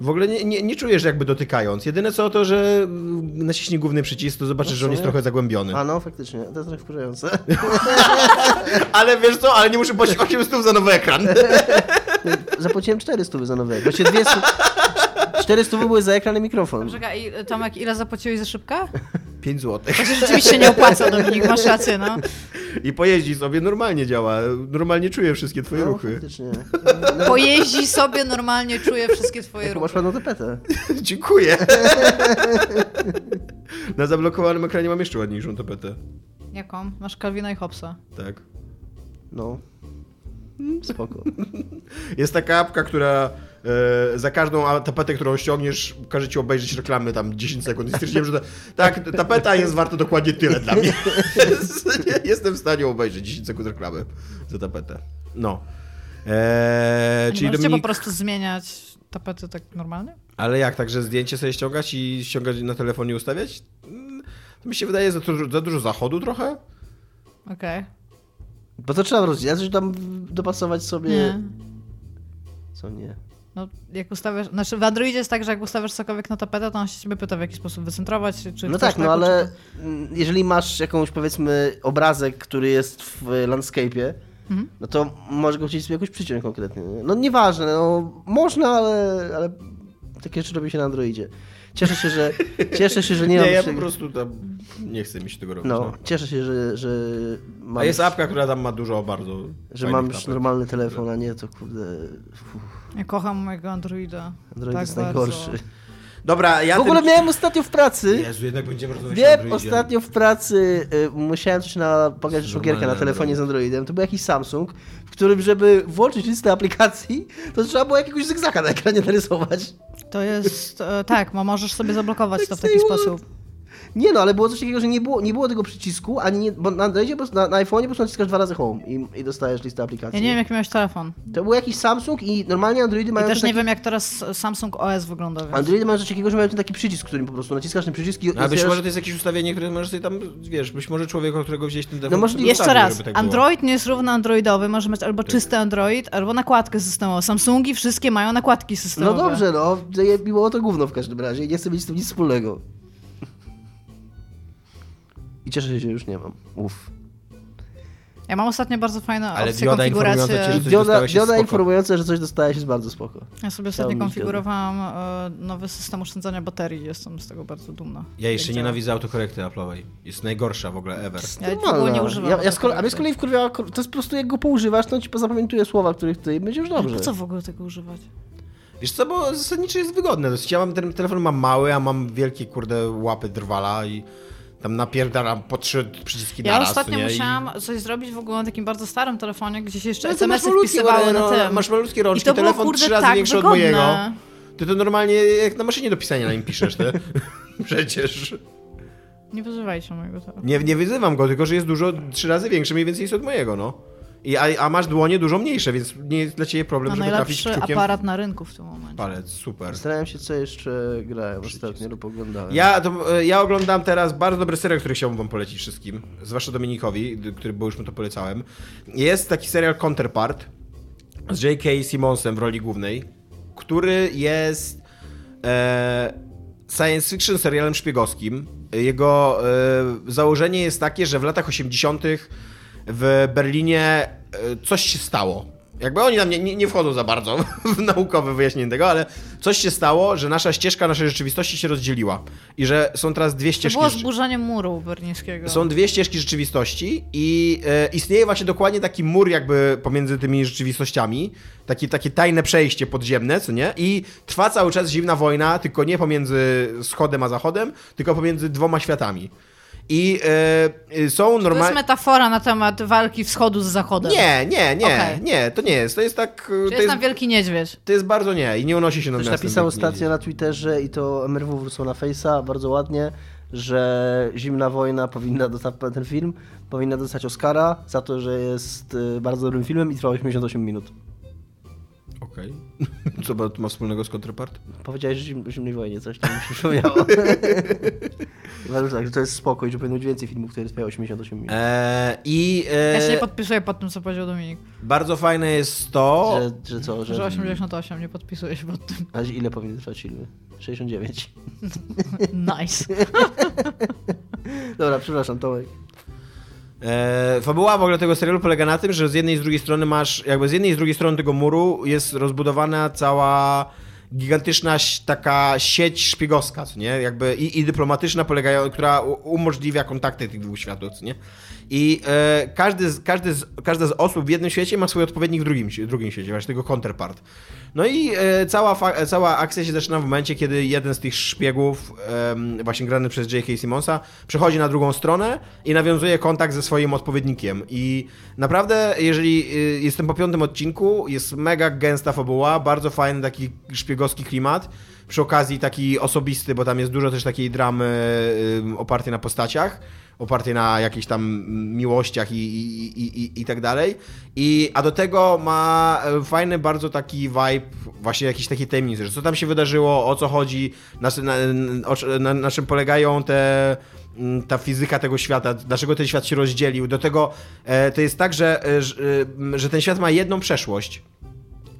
[SPEAKER 3] W ogóle nie, nie, nie czujesz jakby dotykając. Jedyne co to, że naciśnij główny przycisk, to zobaczysz,
[SPEAKER 4] No
[SPEAKER 3] że on jest
[SPEAKER 4] sumie.
[SPEAKER 3] trochę zagłębiony.
[SPEAKER 4] A no, faktycznie, to jest trochę wkurzające. (laughs)
[SPEAKER 3] Ale wiesz co, ale nie muszę płacić 8 stów za nowy ekran. (laughs)
[SPEAKER 4] Zapłaciłem 400 za nowego. Właściwie dwie stu... 400 były za ekran i mikrofon.
[SPEAKER 2] Czekaj, i, Tomek, ile zapłaciłeś za szybkę?
[SPEAKER 3] 5 zł.
[SPEAKER 2] To się rzeczywiście nie opłaca, Dominik, masz rację, no.
[SPEAKER 3] I pojeździ sobie, normalnie działa. Normalnie czuje wszystkie twoje
[SPEAKER 4] No,
[SPEAKER 3] ruchy.
[SPEAKER 4] faktycznie.
[SPEAKER 2] Pojeździ sobie, normalnie czuje wszystkie twoje
[SPEAKER 4] Jaką masz
[SPEAKER 2] ruchy.
[SPEAKER 4] ładną tapetę. (laughs)
[SPEAKER 3] Dziękuję. Na zablokowanym ekranie mam jeszcze ładniejszą tapetę.
[SPEAKER 2] Jaką? Masz Calvina i Hobbesa.
[SPEAKER 3] Tak.
[SPEAKER 4] No. Spoko.
[SPEAKER 3] Jest taka apka, która e, za każdą tapetę, którą ściągniesz, każe ci obejrzeć reklamy tam 10 sekund. I stwierdziłem, że ta, tak, tapeta jest warta dokładnie tyle dla mnie. (laughs) Jestem w stanie obejrzeć 10 sekund reklamy za tapetę. No. Eee,
[SPEAKER 2] Czyli możecie
[SPEAKER 3] Dominik...
[SPEAKER 2] po prostu zmieniać tapety tak normalnie?
[SPEAKER 3] Ale jak, także zdjęcie sobie ściągać i ściągać na telefonie ustawiać? Mm, To mi się wydaje za dużo, za dużo zachodu trochę.
[SPEAKER 2] Okej.
[SPEAKER 4] Bo to trzeba rozdzielać, tam dopasować sobie...
[SPEAKER 2] Nie.
[SPEAKER 4] Co nie?
[SPEAKER 2] No, jak ustawiasz, znaczy w Androidzie jest tak, że jak ustawiasz cokolwiek na tapetę, to on się ciebie pyta w jaki sposób wycentrować, czy
[SPEAKER 4] No tak, no ale
[SPEAKER 2] czy
[SPEAKER 4] mm, jeżeli masz jakąś powiedzmy obrazek, który jest w landscape'ie,
[SPEAKER 2] Mhm.
[SPEAKER 4] no to może go chcieć sobie jakoś przyciąć konkretnie. nie? No nieważne, no można, ale, ale takie rzeczy robi się na Androidzie. Cieszę się, że, cieszę się, że nie,
[SPEAKER 3] Nie,
[SPEAKER 4] mam
[SPEAKER 3] ja
[SPEAKER 4] przy-
[SPEAKER 3] po prostu tam nie chcę mi się tego robić.
[SPEAKER 4] No,
[SPEAKER 3] No.
[SPEAKER 4] cieszę się, że, że mam,
[SPEAKER 3] A jest apka, która tam ma dużo bardzo
[SPEAKER 4] że mam już normalny telefon, a nie to kurde... Uff,
[SPEAKER 2] Ja kocham mojego Androida.
[SPEAKER 4] Android
[SPEAKER 2] tak
[SPEAKER 4] jest
[SPEAKER 2] bardzo.
[SPEAKER 4] najgorszy.
[SPEAKER 3] Dobra, ja
[SPEAKER 4] W ogóle
[SPEAKER 3] tym...
[SPEAKER 4] miałem ostatnio w pracy...
[SPEAKER 3] Jezu, jednak będziemy rozmawiać
[SPEAKER 4] Wiem, ostatnio w pracy y, musiałem coś na
[SPEAKER 3] Z
[SPEAKER 4] szukierkę na telefonie z Androidem. To był jakiś Samsung, w którym, żeby włączyć listę aplikacji, to trzeba było jakiegoś zygzaka na ekranie narysować.
[SPEAKER 2] To jest, e, tak, mo- możesz sobie zablokować to w taki sposób.
[SPEAKER 4] Nie no, ale było coś takiego, że nie było, nie było tego przycisku, ani nie, bo na Androidzie, po prostu- na, na iPhone'ie po prostu naciskasz dwa razy home i, i dostajesz listę aplikacji.
[SPEAKER 2] Ja nie wiem, jaki miałeś telefon.
[SPEAKER 4] To był jakiś Samsung i normalnie Androidy
[SPEAKER 2] I
[SPEAKER 4] mają
[SPEAKER 2] też
[SPEAKER 4] coś
[SPEAKER 2] nie
[SPEAKER 4] taki...
[SPEAKER 2] wiem, jak teraz Samsung OS wygląda. Więc...
[SPEAKER 4] Androidy mają coś takiego, że mają ten taki przycisk, którym po prostu naciskasz ten przycisk i...
[SPEAKER 3] No, a być może to jest jakieś ustawienie, które możesz sobie tam, wiesz, być może człowiek, od którego wziąłeś ten telefon...
[SPEAKER 4] możliwe.
[SPEAKER 3] sobie
[SPEAKER 2] Jeszcze
[SPEAKER 3] ustawił,
[SPEAKER 2] raz,
[SPEAKER 3] tak.
[SPEAKER 2] Android nie jest równo Androidowy, może mieć albo czysty Android, albo nakładkę systemową. Samsungi wszystkie mają nakładki
[SPEAKER 4] No
[SPEAKER 2] systemowe.
[SPEAKER 4] dobrze, no, było to gówno w każdym razie i nie chcę mieć z tym nic wspólnego. I cieszę się, że już nie mam. Uff.
[SPEAKER 2] Ja mam ostatnio bardzo fajne
[SPEAKER 3] Ale
[SPEAKER 2] opcje
[SPEAKER 3] dioda informująca cię,
[SPEAKER 4] Dioda, dioda informująca, że coś dostałeś jest bardzo spoko.
[SPEAKER 2] Ja sobie
[SPEAKER 4] Chciałbym
[SPEAKER 2] ostatnio
[SPEAKER 4] mieć
[SPEAKER 2] konfigurowałam e, nowy system oszczędzania baterii. Jestem z tego bardzo dumna.
[SPEAKER 3] Ja jeszcze
[SPEAKER 2] działa.
[SPEAKER 3] nienawidzę autokorekty Apple'owej. Jest najgorsza w ogóle ever.
[SPEAKER 2] Ja w ogóle nie używam.
[SPEAKER 4] Ja, ja z kolei, a mnie z kolei wkurwiała, to jest po prostu jak go poużywasz, to on ci pozapamiętuje słowa, których ty i będzie już
[SPEAKER 2] Ale
[SPEAKER 4] dobrze.
[SPEAKER 2] Po co w ogóle tego używać?
[SPEAKER 3] Wiesz co, bo zasadniczo jest wygodne. Ja mam ten telefon mam mały, a mam wielkie, kurde, łapy drwala i tam napierdalam po trzy przyciski
[SPEAKER 2] Ja
[SPEAKER 3] naraz.
[SPEAKER 2] ostatnio
[SPEAKER 3] nie? I-
[SPEAKER 2] musiałam coś zrobić w ogóle na takim bardzo starym telefonie, gdzie się jeszcze
[SPEAKER 3] No,
[SPEAKER 2] SMS-y wpisywały
[SPEAKER 3] no,
[SPEAKER 2] na tym.
[SPEAKER 3] Masz malutkie rączki,
[SPEAKER 2] I to było,
[SPEAKER 3] telefon
[SPEAKER 2] kurde,
[SPEAKER 3] trzy razy
[SPEAKER 2] tak
[SPEAKER 3] większy
[SPEAKER 2] wygodne.
[SPEAKER 3] od mojego. Ty to normalnie jak na maszynie do pisania na nim piszesz, ty. (laughs) Przecież.
[SPEAKER 2] Nie wyzywajcie mojego telefonu.
[SPEAKER 3] Nie, nie wyzywam go, tylko że jest dużo, trzy razy większy mniej więcej jest od mojego, no. I, a, a masz dłonie dużo mniejsze, więc nie jest dla ciebie problem,
[SPEAKER 2] Ma
[SPEAKER 3] żeby trafić
[SPEAKER 2] najlepszy
[SPEAKER 3] kciukiem
[SPEAKER 2] aparat na rynku w tym momencie.
[SPEAKER 3] palec. Super.
[SPEAKER 4] Zastanawiam się, co jeszcze grałem ostatnio lub oglądałem.
[SPEAKER 3] Ja, to, e, ja oglądam teraz bardzo dobry serial, który chciałbym wam polecić wszystkim, zwłaszcza Dominikowi, który, bo już mu to polecałem. Jest taki serial Counterpart z J.K. Simmonsem w roli głównej, który jest e, science fiction serialem szpiegowskim. Jego e, założenie jest takie, że w latach 80. w Berlinie e, coś się stało. Jakby oni nam nie, nie, nie wchodzą za bardzo (laughs) w naukowe wyjaśnienie tego, ale coś się stało, że nasza ścieżka naszej rzeczywistości się rozdzieliła. I że są teraz dwie
[SPEAKER 2] To
[SPEAKER 3] ścieżki.
[SPEAKER 2] było
[SPEAKER 3] rzeczy-
[SPEAKER 2] zburzenie muru berlińskiego.
[SPEAKER 3] są dwie ścieżki rzeczywistości i e, istnieje właśnie dokładnie taki mur jakby pomiędzy tymi rzeczywistościami, takie, takie tajne przejście podziemne, co nie? I trwa cały czas zimna wojna, tylko nie pomiędzy wschodem a zachodem, tylko pomiędzy dwoma światami. I e, e, są
[SPEAKER 2] To jest
[SPEAKER 3] normalnie...
[SPEAKER 2] metafora na temat walki wschodu z zachodem.
[SPEAKER 3] Nie, nie, nie,
[SPEAKER 2] Okej.
[SPEAKER 3] nie, to nie jest. To jest tak...
[SPEAKER 2] To
[SPEAKER 3] To
[SPEAKER 2] jest tam wielki niedźwiedź.
[SPEAKER 3] to jest bardzo nie i nie unosi się nad
[SPEAKER 4] Ktoś napisał ostatnio na Twitterze i to MRW wróciło na Face'a bardzo ładnie, że Zimna Wojna powinna dostać, ten film powinna dostać Oscara za to, że jest y, bardzo dobrym filmem i trwał 88 minut.
[SPEAKER 3] Okej. (laughs) Co ma- to ma wspólnego z Counterpart?
[SPEAKER 4] Powiedziałeś o zim, o Zimnej Wojnie, coś tam mi się przypomniało. Uważam, (laughs) (laughs) tak, że to jest spoko i że powinno być więcej filmów, które trwają 88 minut.
[SPEAKER 3] Eee, I e,
[SPEAKER 2] Ja się nie podpisuję pod tym, co powiedział Dominik.
[SPEAKER 3] bardzo fajne jest to...
[SPEAKER 4] Że, że co, że...
[SPEAKER 2] Że 88, nie podpisuję się pod tym.
[SPEAKER 4] A ile powinny trwać filmy? 69.
[SPEAKER 2] Nice.
[SPEAKER 4] Dobra, przepraszam, Tomek.
[SPEAKER 3] E, fabuła w ogóle tego serialu polega na tym, że z jednej i z drugiej strony masz, jakby z jednej i z drugiej strony tego muru jest rozbudowana cała gigantyczna taka sieć szpiegowska, co nie? Jakby i, i dyplomatyczna, polegają, która umożliwia kontakty tych dwóch światów, co nie? I e, każdy z, każdy z, każda z osób w jednym świecie ma swój odpowiednik w drugim, drugim świecie, właśnie tego counterpart. No i e, cała, fa- cała akcja się zaczyna w momencie, kiedy jeden z tych szpiegów, em, właśnie grany przez J.K. Simonsa, przechodzi na drugą stronę i nawiązuje kontakt ze swoim odpowiednikiem. I naprawdę, jeżeli y, jestem po piątym odcinku, jest mega gęsta fabuła, bardzo fajny taki szpiegowski klimat. Przy okazji taki osobisty, bo tam jest dużo też takiej dramy opartej na postaciach opartej na jakichś tam miłościach i, i, i, i, i tak dalej. I, a do tego ma e, fajny bardzo taki vibe, właśnie jakiś taki tajemnicy, że co tam się wydarzyło, o co chodzi, na, na, na, na czym polegają te mm, ta fizyka tego świata, dlaczego ten świat się rozdzielił. Do tego e, to jest tak, że, e, że ten świat ma jedną przeszłość.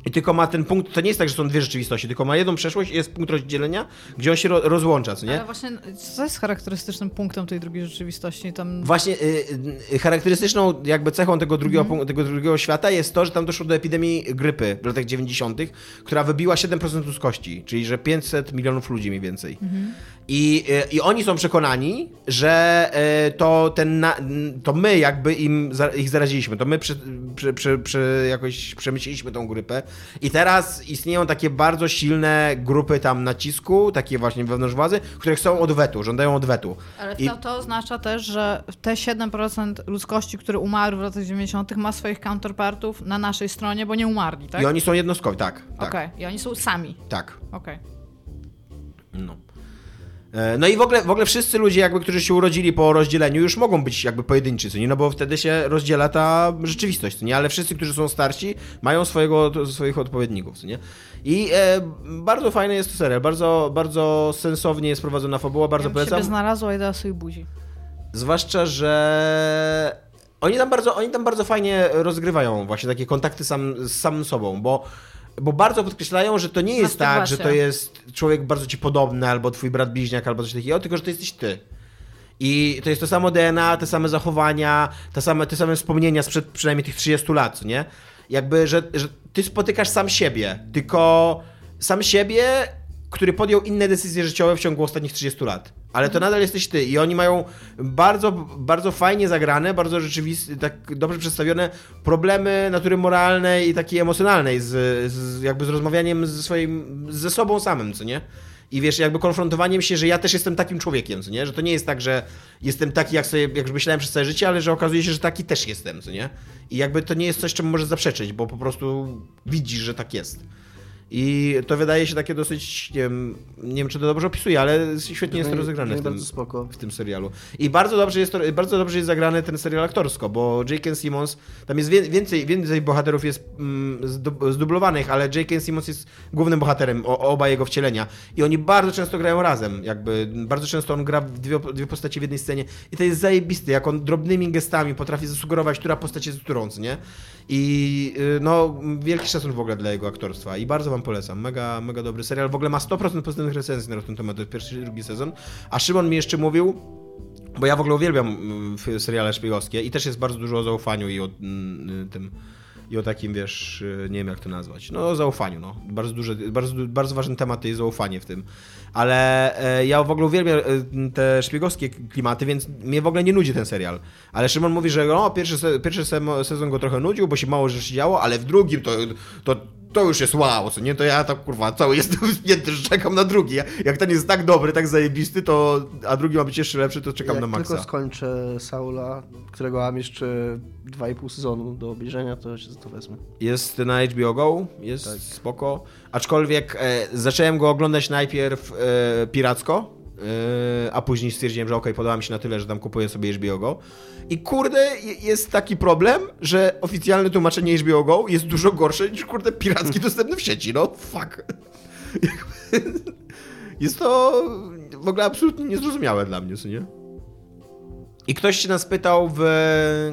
[SPEAKER 3] I tylko ma ten punkt, to nie jest tak, że są dwie rzeczywistości, tylko ma jedną przeszłość i jest punkt rozdzielenia, gdzie on się ro, rozłącza, co nie?
[SPEAKER 2] Ale właśnie, co jest charakterystycznym punktem tej drugiej rzeczywistości? Tam...
[SPEAKER 3] Właśnie y, y, charakterystyczną jakby cechą tego drugiego, mm. tego drugiego świata jest to, że tam doszło do epidemii grypy w latach 90., która wybiła 7% ludzkości, czyli że 500 milionów ludzi mniej więcej. Mm. I, y, I oni są przekonani, że to, ten na, to my jakby im, ich zaraziliśmy, to my przy, przy, przy, przy jakoś przemyśleliśmy tą grypę i teraz istnieją takie bardzo silne grupy tam nacisku, takie właśnie wewnątrz władzy, które chcą odwetu, żądają odwetu.
[SPEAKER 2] Ale I... to, to oznacza też, że te 7% ludzkości, które umarły w latach 90., ma swoich counterpartów na naszej stronie, bo nie umarli, tak?
[SPEAKER 3] I oni są jednostkowi, tak. tak.
[SPEAKER 2] Okej, okay. i oni są sami.
[SPEAKER 3] Tak.
[SPEAKER 2] Okej.
[SPEAKER 3] Okay. No. E, no i w ogóle, w ogóle wszyscy ludzie, jakby, którzy się urodzili po rozdzieleniu, już mogą być jakby pojedynczy, co nie? No bo wtedy się rozdziela ta rzeczywistość, co nie? Ale wszyscy, którzy są starsi, mają swojego, swoich odpowiedników, co nie? I e, bardzo fajny jest to serial, bardzo, bardzo sensownie jest prowadzona fabuła, bardzo
[SPEAKER 2] ja
[SPEAKER 3] polecam.
[SPEAKER 2] Ja znalazła i dała sobie buzi.
[SPEAKER 3] Zwłaszcza, że oni tam bardzo, oni tam bardzo fajnie rozgrywają właśnie takie kontakty sam, z samym sobą, bo bo bardzo podkreślają, że to nie jest tak, że to jest człowiek bardzo ci podobny, albo twój brat bliźniak, albo coś takiego, tylko że to jesteś ty. I to jest to samo DNA, te same zachowania, te same, te same wspomnienia sprzed przynajmniej tych 30 lat, nie? Jakby, że, że ty spotykasz sam siebie, tylko sam siebie który podjął inne decyzje życiowe w ciągu ostatnich 30 lat. Ale to nadal jesteś ty. I oni mają bardzo, bardzo fajnie zagrane, bardzo rzeczywiste, tak dobrze przedstawione problemy natury moralnej i takiej emocjonalnej, z, z, jakby z rozmawianiem ze swoim, ze sobą samym, co nie? I wiesz, jakby konfrontowaniem się, że ja też jestem takim człowiekiem, co nie? Że to nie jest tak, że jestem taki, jak sobie, jak myślałem przez całe życie, ale że okazuje się, że taki też jestem, co nie? I jakby to nie jest coś, czemu możesz zaprzeczyć, bo po prostu widzisz, że tak jest. I to wydaje się takie dosyć, nie wiem, nie wiem czy to dobrze opisuje, ale świetnie jest to rozegrane w tym, w tym serialu. I bardzo dobrze, jest to, bardzo dobrze jest zagrany ten serial aktorsko, bo J.K. Simmons, tam jest więcej, więcej bohaterów jest mm, zdublowanych, ale J.K. Simmons jest głównym bohaterem, o, oba jego wcielenia. I oni bardzo często grają razem, jakby bardzo często on gra dwie, dwie postacie w jednej scenie i to jest zajebiste, jak on drobnymi gestami potrafi zasugerować, która postać jest którą, nie? I y, no, wielki szacun w ogóle dla jego aktorstwa i bardzo wam polecam. Mega, mega dobry serial. W ogóle ma 100% pozytywnych recenzji na ten temat, pierwszy i drugi sezon. A Szymon mi jeszcze mówił, bo ja w ogóle uwielbiam mm, seriale szpiegowskie i też jest bardzo dużo o zaufaniu i o mm, tym i o takim, wiesz, y, nie wiem jak to nazwać, no o zaufaniu, no. Bardzo, duży, bardzo, bardzo ważny temat to jest zaufanie w tym. Ale e, ja w ogóle uwielbiam e, te szpiegowskie klimaty, więc mnie w ogóle nie nudzi ten serial. Ale Szymon mówi, że no, pierwszy, pierwszy sezon go trochę nudził, bo się mało rzeczy działo, ale w drugim to, to to już jest wow, co nie? To ja tak kurwa cały jestem (laughs) wspięty, że czekam na drugi. Jak ten jest tak dobry, tak zajebisty, to a drugi ma być jeszcze lepszy, to czekam
[SPEAKER 4] Jak
[SPEAKER 3] na maksa.
[SPEAKER 4] tylko skończę Saula, którego mam jeszcze 2,5 sezonu do obejrzenia, to się za to wezmę.
[SPEAKER 3] Jest na HBO Go, jest tak. spoko. Aczkolwiek e, zacząłem go oglądać najpierw e, piracko, a później stwierdziłem, że ok, podoba mi się na tyle, że tam kupuję sobie HBO Go. I kurde, jest taki problem, że oficjalne tłumaczenie HBO Go jest dużo gorsze niż kurde piracki (laughs) dostępny w sieci. No, fuck. (laughs) Jest to w ogóle absolutnie niezrozumiałe dla mnie, co nie? I ktoś się nas pytał w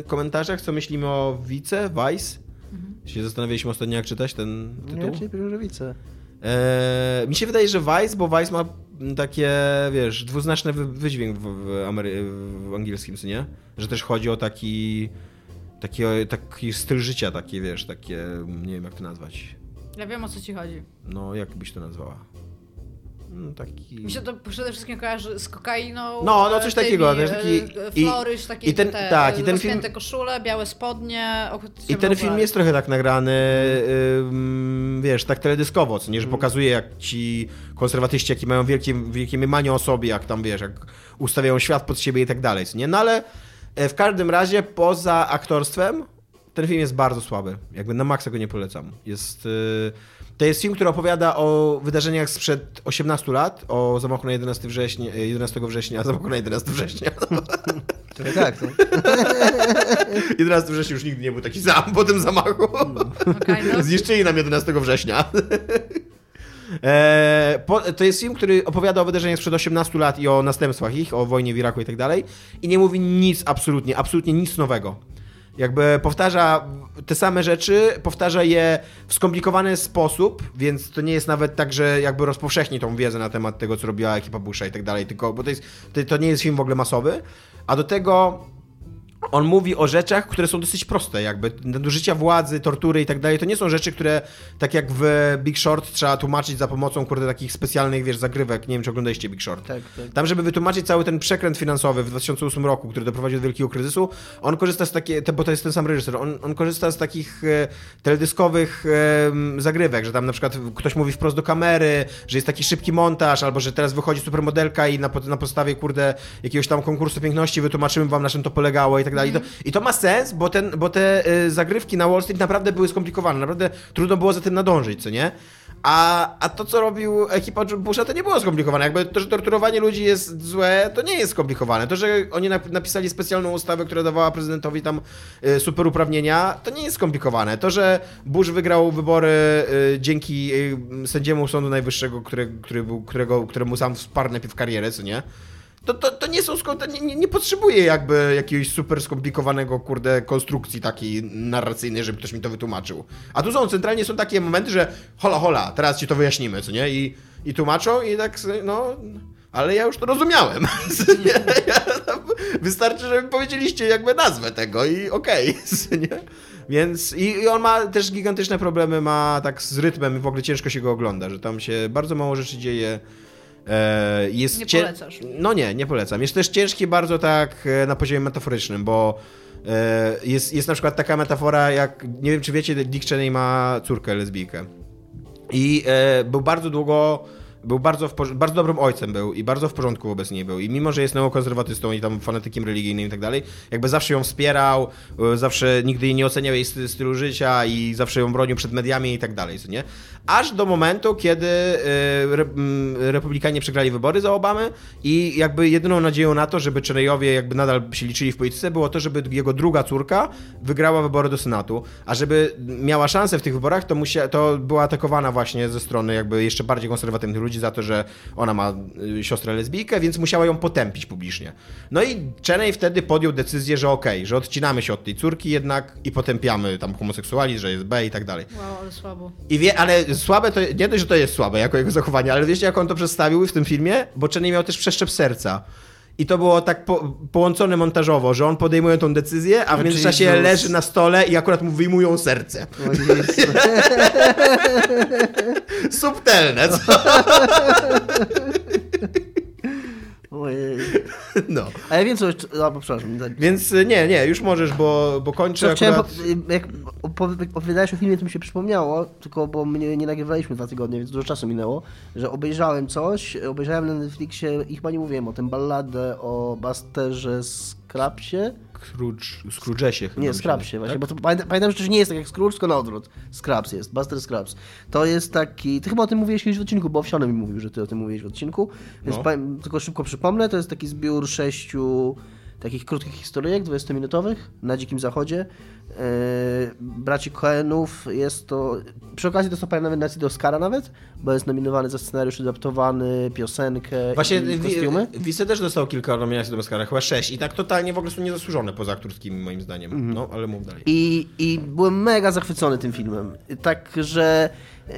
[SPEAKER 3] komentarzach, co myślimy o Wice, Vice. Mhm. Się zastanawialiśmy ostatnio, jak czytać ten tytuł.
[SPEAKER 4] Nie, czyli że Wice.
[SPEAKER 3] Eee, mi się wydaje, że Vice, bo Vice ma takie, wiesz, dwuznaczny wydźwięk w, w, Amery w angielskim, co nie? Że też chodzi o taki, taki, taki styl życia, takie, wiesz, takie, nie wiem jak to nazwać.
[SPEAKER 2] Ja wiem o co ci chodzi.
[SPEAKER 3] No, jak byś to nazwała?
[SPEAKER 2] No, taki... Mi się to przede wszystkim kojarzy z kokainą.
[SPEAKER 3] No, no coś takiego. Tymi,
[SPEAKER 2] taki, e, floryś, takie i ten, te, tak, i ten film, koszule, białe spodnie.
[SPEAKER 3] I ten film jest trochę tak nagrany, wiesz, tak teledyskowo, co nie, że mm. pokazuje jak ci konserwatyści, jaki mają wielkie, wielkie manie o sobie, jak tam, wiesz, jak ustawiają świat pod siebie i tak dalej, nie? No ale e, w każdym razie, poza aktorstwem, ten film jest bardzo słaby. Jakby na maksa go nie polecam. Jest... Yy to jest film, który opowiada o wydarzeniach sprzed 18 lat, o zamachu na 11 września, 11 września, zamachu na 11 września. (laughs)
[SPEAKER 4] Trochę tak, no. (laughs)
[SPEAKER 3] 11 września już nigdy nie był taki sam po tym zamachu. Okay, no. (laughs) Zniszczyli nam 11 września. E, to jest film, który opowiada o wydarzeniach sprzed 18 lat i o następstwach ich, o wojnie w Iraku i tak dalej. I nie mówi nic absolutnie, absolutnie nic nowego. Jakby powtarza te same rzeczy, powtarza je w skomplikowany sposób, więc to nie jest nawet tak, że jakby rozpowszechni tą wiedzę na temat tego, co robiła ekipa Busha i tak dalej, tylko, bo to, jest, to, to nie jest film w ogóle masowy, a do tego on mówi o rzeczach, które są dosyć proste, jakby nadużycia władzy, tortury i tak dalej. To nie są rzeczy, które tak jak w Big Short trzeba tłumaczyć za pomocą, kurde, takich specjalnych, wiesz, zagrywek. Nie wiem, czy oglądaliście Big Short.
[SPEAKER 4] Tak, tak.
[SPEAKER 3] Tam, żeby wytłumaczyć cały ten przekręt finansowy w 2008 roku, który doprowadził do wielkiego kryzysu, on korzysta z takiej, bo to jest ten sam reżyser, on, on korzysta z takich e, teledyskowych e, zagrywek, że tam na przykład ktoś mówi wprost do kamery, że jest taki szybki montaż, albo że teraz wychodzi supermodelka i na, na podstawie, kurde, jakiegoś tam konkursu piękności wytłumaczymy wam, na czym to polegało i tak dalej. I to, I to ma sens, bo, ten, bo te e, zagrywki na Wall Street naprawdę były skomplikowane, naprawdę trudno było za tym nadążyć, co nie? A, a to, co robił ekipa Busha, to nie było skomplikowane. Jakby to, że torturowanie ludzi jest złe, to nie jest skomplikowane. To, że oni nap- napisali specjalną ustawę, która dawała prezydentowi tam y, super uprawnienia, to nie jest skomplikowane. To, że Bush wygrał wybory y, dzięki y, sędziemu Sądu Najwyższego, który, który był, którego, któremu sam wsparł najpierw karierę, co nie? To, to, to nie są to nie, nie, nie potrzebuje jakby jakiegoś super skomplikowanego, kurde, konstrukcji takiej narracyjnej, żeby ktoś mi to wytłumaczył. A tu są, centralnie są takie momenty, że hola, hola, teraz ci to wyjaśnimy, co nie? I, i tłumaczą i tak, no... Ale ja już to rozumiałem. (laughs) Wystarczy, że powiedzieliście jakby nazwę tego i okej. (laughs) nie? Więc i, i on ma też gigantyczne problemy, ma tak z rytmem i w ogóle ciężko się go ogląda, że tam się bardzo mało rzeczy dzieje. E, jest
[SPEAKER 2] Nie
[SPEAKER 3] cię-
[SPEAKER 2] polecasz.
[SPEAKER 3] No nie, nie polecam. Jest też ciężki bardzo tak e, na poziomie metaforycznym, bo e, jest, jest na przykład taka metafora jak, nie wiem czy wiecie, Dick Cheney ma córkę lesbijkę. I był bardzo długo, był bardzo, bardzo dobrym ojcem był i bardzo w porządku wobec niej był. I mimo, że jest neokonserwatystą i tam fanatykiem religijnym i tak dalej, jakby zawsze ją wspierał, zawsze nigdy jej nie oceniał jej sty- stylu życia i zawsze ją bronił przed mediami i tak dalej, nie? Aż do momentu, kiedy e, re, m, republikanie przegrali wybory za Obamy i jakby jedyną nadzieją na to, żeby Cheneyowie jakby nadal się liczyli w polityce, było to, żeby jego druga córka wygrała wybory do Senatu, a żeby miała szansę w tych wyborach, to, musia, to była atakowana właśnie ze strony jakby jeszcze bardziej konserwatywnych ludzi za to, że ona ma y, siostrę lesbijkę, więc musiała ją potępić publicznie. No i Cheney wtedy podjął decyzję, że okej, że odcinamy się od tej córki jednak i potępiamy tam homoseksualizm, że jest B i tak dalej.
[SPEAKER 2] Wow, ale słabo.
[SPEAKER 3] I wie, ale słabe to, nie dość, że to jest słabe jako jego zachowanie, ale wiecie jak on to przedstawił w tym filmie? Bo Cheney miał też przeszczep serca. I to było tak po, połączone montażowo, że on podejmuje tą decyzję, a w
[SPEAKER 4] O
[SPEAKER 3] międzyczasie
[SPEAKER 4] Jesus.
[SPEAKER 3] leży na stole i akurat mu wyjmują serce. (laughs) Subtelne, co? (laughs) (laughs) No.
[SPEAKER 4] A ja wiem co jeszcze... A, przepraszam.
[SPEAKER 3] Więc y, nie, nie, już możesz, bo, bo kończę
[SPEAKER 4] Co chciałem,
[SPEAKER 3] akurat...
[SPEAKER 4] po, jak opowi- opowiadałeś o filmie, to mi się przypomniało, tylko bo mnie nie nagrywaliśmy dwa tygodnie, więc dużo czasu minęło, że obejrzałem coś, obejrzałem na Netflixie i chyba nie mówiłem o tym, balladę o Busterze Scrapsie.
[SPEAKER 3] Scrooge, Scrooge'esie chyba.
[SPEAKER 4] Nie, Scrapsie właśnie, bo to pamiętam, pamiętam, że to nie jest tak jak Scrooge, tylko na odwrót. Scraps jest, Buster Scraps. To jest taki, ty chyba o tym mówiłeś kiedyś w odcinku, bo Owsiany mi mówił, że ty o tym mówiłeś w odcinku, więc
[SPEAKER 3] No.
[SPEAKER 4] tylko szybko przypomnę, to jest taki zbiór sześciu takich krótkich historyjek, 20-minutowych, na Dzikim Zachodzie. Yy, braci Coenów, jest to, przy okazji dostał nominacji do Oscara nawet, bo jest nominowany za scenariusz adaptowany, piosenkę
[SPEAKER 3] Właśnie
[SPEAKER 4] i
[SPEAKER 3] Wi-
[SPEAKER 4] kostiumy.
[SPEAKER 3] Wice też dostał kilka nominacji do Oscara, chyba sześć i tak totalnie w ogóle są niezasłużone poza aktorskimi moim zdaniem. No, ale mów dalej.
[SPEAKER 4] I, I byłem mega zachwycony tym filmem. Tak, że y,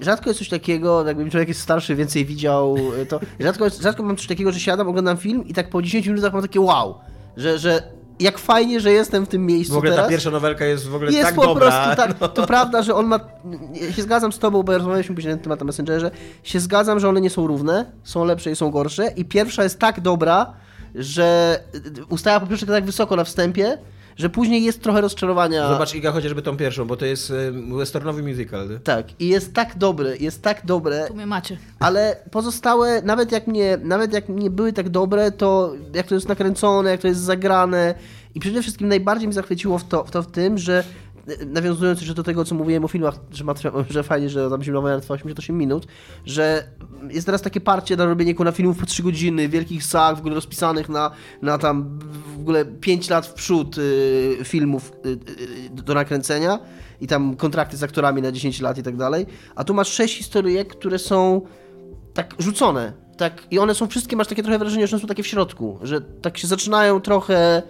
[SPEAKER 4] rzadko jest coś takiego, jakbym człowiek jest starszy, więcej widział to. Rzadko, jest- rzadko mam coś takiego, że siadam, oglądam film i tak po 10 minutach mam takie wow, że, że jak fajnie, że jestem w tym miejscu
[SPEAKER 3] W ogóle
[SPEAKER 4] teraz.
[SPEAKER 3] ta pierwsza nowelka jest w ogóle
[SPEAKER 4] jest
[SPEAKER 3] tak
[SPEAKER 4] po
[SPEAKER 3] dobra.
[SPEAKER 4] prostu tak. To (laughs) prawda, że on ma. Ja się zgadzam z tobą, bo rozmawialiśmy później na ten temat na Messengerze. Się zgadzam, że one nie są równe, są lepsze i są gorsze. I pierwsza jest tak dobra, że ustała po pierwsze tak wysoko na wstępie, że później jest trochę rozczarowania.
[SPEAKER 3] Zobacz Iga chociażby tą pierwszą, bo to jest y, westernowy musical.
[SPEAKER 4] Tak, i jest tak dobre, jest tak dobre,
[SPEAKER 2] Tu mnie macie.
[SPEAKER 4] ale pozostałe, nawet jak nie, nawet jak nie były tak dobre, to jak to jest nakręcone, jak to jest zagrane i przede wszystkim najbardziej mnie zachwyciło w to w, to w tym, że nawiązując jeszcze do tego, co mówiłem o filmach, że, ma, że fajnie, że tam zimnowa trwa 88 minut, że jest teraz takie parcie na robienie na filmów po 3 godziny, wielkich sag, w ogóle rozpisanych na, na tam w ogóle 5 lat w przód y, filmów y, y, do nakręcenia i tam kontrakty z aktorami na 10 lat i tak dalej, a tu masz 6 historyjek, które są tak rzucone. Tak, I one są wszystkie, masz takie trochę wrażenie, że one są takie w środku, że tak się zaczynają trochę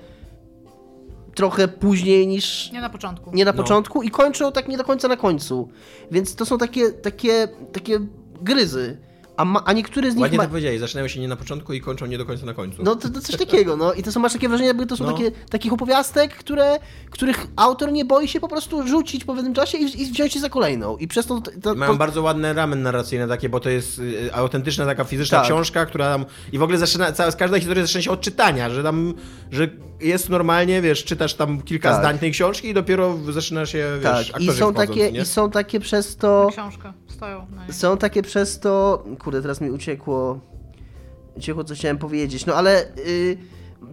[SPEAKER 4] trochę później niż
[SPEAKER 2] Nie na początku.
[SPEAKER 4] nie na
[SPEAKER 3] No.
[SPEAKER 4] początku i kończą tak nie do końca na końcu. Więc to są takie, takie, takie gryzy. A, ma, a niektóre z nich
[SPEAKER 3] Ładnie
[SPEAKER 4] ma...
[SPEAKER 3] to powiedzieli, zaczynają się nie na początku i kończą nie do końca na końcu.
[SPEAKER 4] No to, to coś takiego, no. I to są, masz takie wrażenie, jakby to są
[SPEAKER 3] No.
[SPEAKER 4] takie, takich opowiastek, które, których autor nie boi się po prostu rzucić po pewnym czasie i, i wziąć się za kolejną. I przez to... to, to
[SPEAKER 3] Mają bardzo ładne ramy narracyjne takie, bo to jest y, autentyczna taka fizyczna
[SPEAKER 4] Tak.
[SPEAKER 3] książka, która tam... I w ogóle zaczyna, cała, każda historia zaczyna się od czytania, że tam, że jest normalnie, wiesz, czytasz tam kilka
[SPEAKER 4] Tak.
[SPEAKER 3] zdań tej książki i dopiero zaczyna się, wiesz,
[SPEAKER 4] tak, i są,
[SPEAKER 3] wchodzą,
[SPEAKER 4] takie,
[SPEAKER 3] nie?
[SPEAKER 4] i są takie przez to...
[SPEAKER 2] Książka. Stoją.
[SPEAKER 4] Są takie przez to. Kurde, teraz mi uciekło. Uciekło, co chciałem powiedzieć. No ale.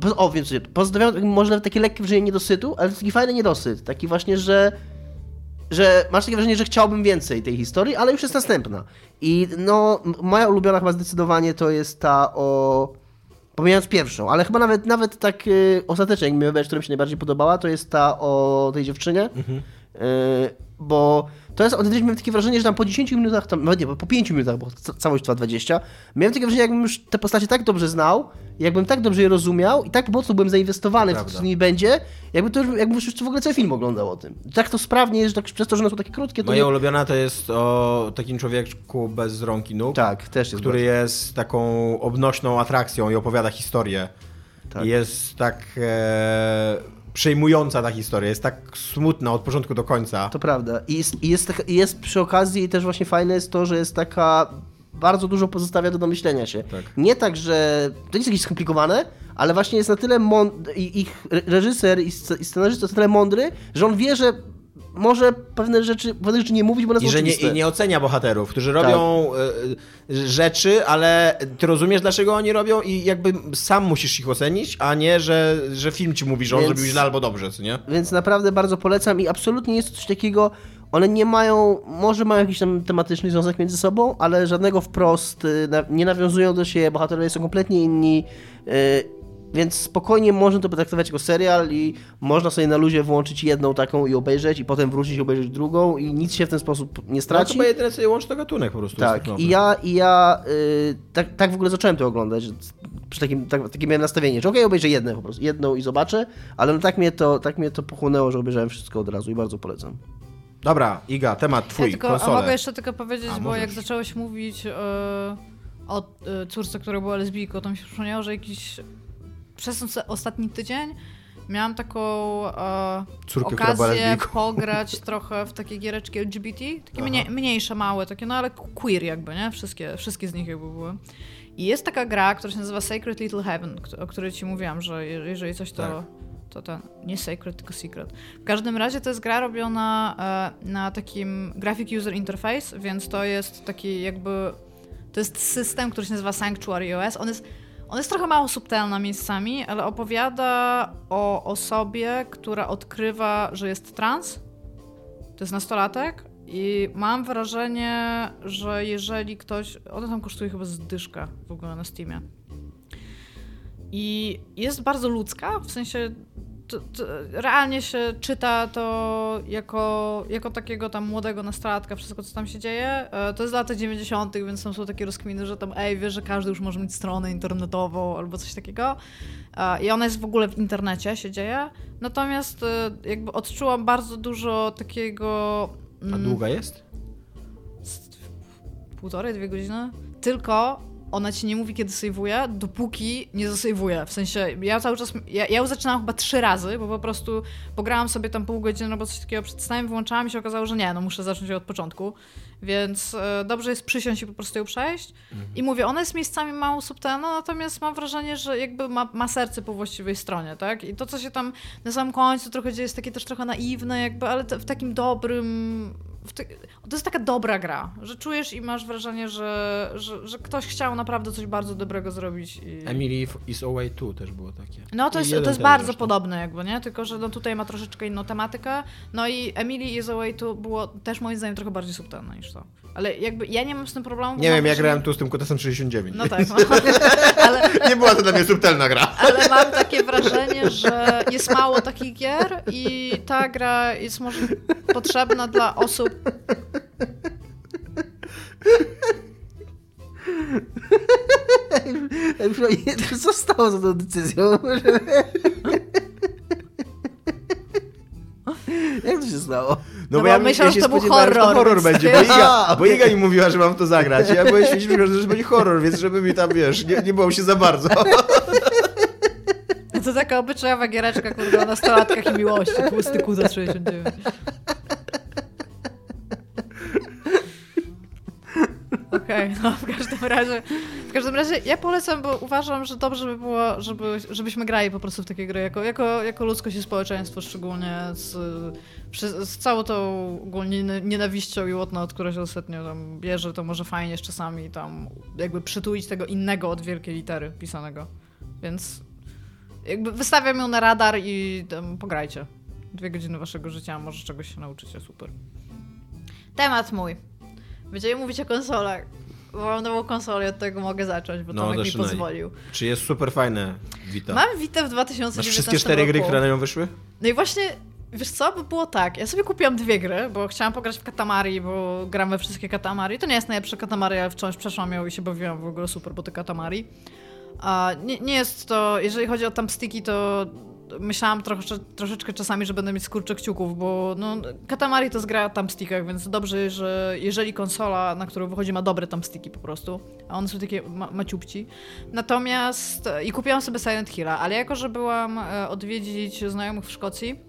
[SPEAKER 4] Yy, o, wiem, co się- pozostawia może nawet takie lekkie wrażenie niedosytu, ale taki fajny niedosyt. Taki właśnie, że. Że masz takie wrażenie, że chciałbym więcej tej historii, ale już jest następna. I no, moja ulubiona chyba zdecydowanie to jest ta o. Pomijając pierwszą, ale chyba nawet, nawet tak yy, ostatecznie, jak mi wybrać, która mi się najbardziej podobała, to jest ta o tej dziewczynie. Yy, bo to jest, autentycznie miałem takie wrażenie, że tam po 10 minutach, tam, no nie, po 5 minutach, bo ca- całość trwa 20, miałem takie wrażenie, jakbym już te postacie tak dobrze znał, jakbym tak dobrze je rozumiał i tak mocno byłem zainwestowany w to, co
[SPEAKER 3] Prawda.
[SPEAKER 4] z nimi będzie, jakby to już, jakbym już w ogóle cały film oglądał o tym. Tak to sprawnie jest, że tak, przez to, że one są takie krótkie, to
[SPEAKER 3] Moja
[SPEAKER 4] nie...
[SPEAKER 3] ulubiona to jest o takim człowieku bez rąk i nóg,
[SPEAKER 4] Tak, też jest
[SPEAKER 3] który jest taką obnośną atrakcją i opowiada historię.
[SPEAKER 4] Tak.
[SPEAKER 3] Jest tak e, przejmująca ta historia, jest tak smutna od początku do końca.
[SPEAKER 4] To prawda. I jest, i jest, taka- jest przy okazji też właśnie fajne jest to, że jest taka bardzo dużo pozostawia do domyślenia się.
[SPEAKER 3] Tak.
[SPEAKER 4] Nie tak, że to nie jest jakieś skomplikowane, ale właśnie jest na tyle mądry, ich re- reżyser i sc- i scenarzysta jest na tyle mądry, że on wie, że może pewne rzeczy, pewne rzeczy nie mówić, bo one są
[SPEAKER 3] I że nie, i nie ocenia bohaterów, którzy robią e, rzeczy, ale ty rozumiesz, dlaczego oni robią i jakby sam musisz ich ocenić, a nie, że, że film ci mówi, że on
[SPEAKER 4] Więc-
[SPEAKER 3] zrobił źle albo dobrze, co nie?
[SPEAKER 4] Więc naprawdę bardzo polecam i absolutnie jest coś takiego, one nie mają, może mają jakiś tam tematyczny związek między sobą, ale żadnego wprost y, nie nawiązują do siebie, bohaterowie są kompletnie inni, y, więc spokojnie można to potraktować jako serial i można sobie na luzie włączyć jedną taką i obejrzeć i potem wrócić i obejrzeć drugą i nic się w ten sposób nie
[SPEAKER 3] No,
[SPEAKER 4] straci.
[SPEAKER 3] chyba jedyne, co je łączy, to gatunek po prostu.
[SPEAKER 4] Tak, i ja, i ja y, tak, tak w ogóle zacząłem to oglądać. że Przy takim, tak, takie miałem nastawienie, że okej, obejrzę jedną po prostu, jedną i zobaczę, ale no tak mnie to, tak mnie to pochłonęło, że obejrzałem wszystko od razu i bardzo polecam.
[SPEAKER 3] Dobra, Iga, temat twój,
[SPEAKER 2] ja tylko, a
[SPEAKER 3] konsole.
[SPEAKER 2] mogę jeszcze tylko powiedzieć,
[SPEAKER 3] A,
[SPEAKER 2] bo
[SPEAKER 3] możesz.
[SPEAKER 2] jak zacząłeś mówić e, o e, córce, która była lesbijką, to mi się przypomniało, że jakiś przez ostatni tydzień miałam taką e,
[SPEAKER 3] Córkę,
[SPEAKER 2] okazję pograć (laughs) trochę w takie giereczki LGBT, takie mniejsze, małe, takie no ale queer jakby, nie? Wszystkie, wszystkie z nich jakby były. I jest taka gra, która się nazywa Sacred Little Heaven, o której ci mówiłam, że je- jeżeli coś to...
[SPEAKER 3] Tak.
[SPEAKER 2] To ten, nie Sacred, tylko Secret. W każdym razie to jest gra robiona e, na takim Graphic User Interface, więc to jest taki jakby. To jest system, który się nazywa Sanctuary OS. On jest, on jest trochę mało subtelna miejscami, ale opowiada o osobie, która odkrywa, że jest trans. To jest nastolatek. I mam wrażenie, że jeżeli ktoś. Ona tam kosztuje chyba zdyszka w ogóle na Steamie. I jest bardzo ludzka, w sensie to, to realnie się czyta to jako, jako takiego tam młodego nastolatka, wszystko co tam się dzieje. E, To jest lata 90., więc tam są takie rozkminy, że tam ej, wiesz, że każdy już może mieć stronę internetową albo coś takiego. E, I ona jest w ogóle w internecie, się dzieje. Natomiast e, jakby odczułam bardzo dużo takiego...
[SPEAKER 3] A
[SPEAKER 2] mm,
[SPEAKER 3] długa jest?
[SPEAKER 2] półtorej, dwie godziny. Tylko ona ci nie mówi, kiedy sejwuje, dopóki nie zasejwuje. W sensie, ja cały czas, ja, ja już zaczynałam chyba trzy razy, bo po prostu pograłam sobie tam pół godziny albo coś takiego przed snem, wyłączałam i się okazało, że nie, no muszę zacząć od początku. Więc e, dobrze jest przysiąść i po prostu ją przejść. I mówię, ona jest miejscami mało subtelna, natomiast mam wrażenie, że jakby ma, ma serce po właściwej stronie, tak? I to, co się tam na samym końcu trochę dzieje, jest takie też trochę naiwne, jakby, ale w takim dobrym... To jest taka dobra gra, że czujesz i masz wrażenie, że, że, że ktoś chciał naprawdę coś bardzo dobrego zrobić. I...
[SPEAKER 3] Emily is Away 2 też było takie.
[SPEAKER 2] No to jest, to jest bardzo
[SPEAKER 3] zresztą.
[SPEAKER 2] podobne jakby, nie? Tylko, że no tutaj ma troszeczkę inną tematykę. No i Emily is Away to było też moim zdaniem trochę bardziej subtelne niż to. Ale jakby ja nie mam z tym problemu.
[SPEAKER 3] Nie wiem, ja grałem tu z tym kotesem 69.
[SPEAKER 2] No tak, (laughs) no. ale,
[SPEAKER 3] Nie była to dla mnie subtelna gra.
[SPEAKER 2] ale mam takie wrażenie, że jest mało takich gier i ta gra jest może potrzebna dla osób.
[SPEAKER 4] Co (laughs) stało za tą decyzją? uznało?
[SPEAKER 2] No bo myślałem,
[SPEAKER 3] się
[SPEAKER 2] że to był
[SPEAKER 3] że
[SPEAKER 2] horror,
[SPEAKER 3] horror
[SPEAKER 2] więc-
[SPEAKER 3] będzie, bo Iga, (laughs) bo. Iga mi mówiła, że mam to zagrać. Ja byłem święcie, że będzie horror, więc żeby mi tam, wiesz, nie, nie było się za bardzo.
[SPEAKER 2] To taka obyczajowa giereczka, kurde, o nastolatkach i miłości. Tłusty kuza 69. Okej, no w każdym razie, w każdym razie ja polecam, bo uważam, że dobrze by było, żeby, żebyśmy grali po prostu w takie gry jako, jako, jako ludzkość i społeczeństwo, szczególnie z, z całą tą ogólnie nie- nienawiścią i whatnot, która się ostatnio tam bierze, to może fajnie jeszcze czasami tam jakby przytulić tego innego od wielkiej litery pisanego. Więc jakby wystawiam ją na radar i tam pograjcie. Dwie godziny waszego życia, może czegoś się nauczycie, super. Temat mój. Będziemy mówić o konsolach. Bo Mam nową konsolę, od tego mogę zacząć, bo
[SPEAKER 3] No,
[SPEAKER 2] Tomek mi
[SPEAKER 3] zaczynaj.
[SPEAKER 2] pozwolił.
[SPEAKER 3] Czy jest super fajne, Wita?
[SPEAKER 2] Mam Vita w 2019
[SPEAKER 3] Masz wszystkie cztery
[SPEAKER 2] roku.
[SPEAKER 3] gry, które na nią wyszły?
[SPEAKER 2] No i właśnie, wiesz co, by było tak, ja sobie kupiłam dwie gry, bo chciałam pograć w Katamari, bo gram we wszystkie Katamari. To nie jest najlepsze Katamari, ale wciąż przeszłam ją i się bawiłam w ogóle super po te Katamari. A nie, nie jest to, jeżeli chodzi o thumbsticki, to myślałam trosze, troszeczkę czasami, że będę mieć skurcze kciuków, bo no, Katamari to jest gra o thumbstickach, więc dobrze, że jeżeli konsola, na którą wychodzi, ma dobre thumbsticki po prostu, a one są takie ma, maciupci. Natomiast, i kupiłam sobie Silent Hilla, ale jako, że byłam e, odwiedzić znajomych w Szkocji,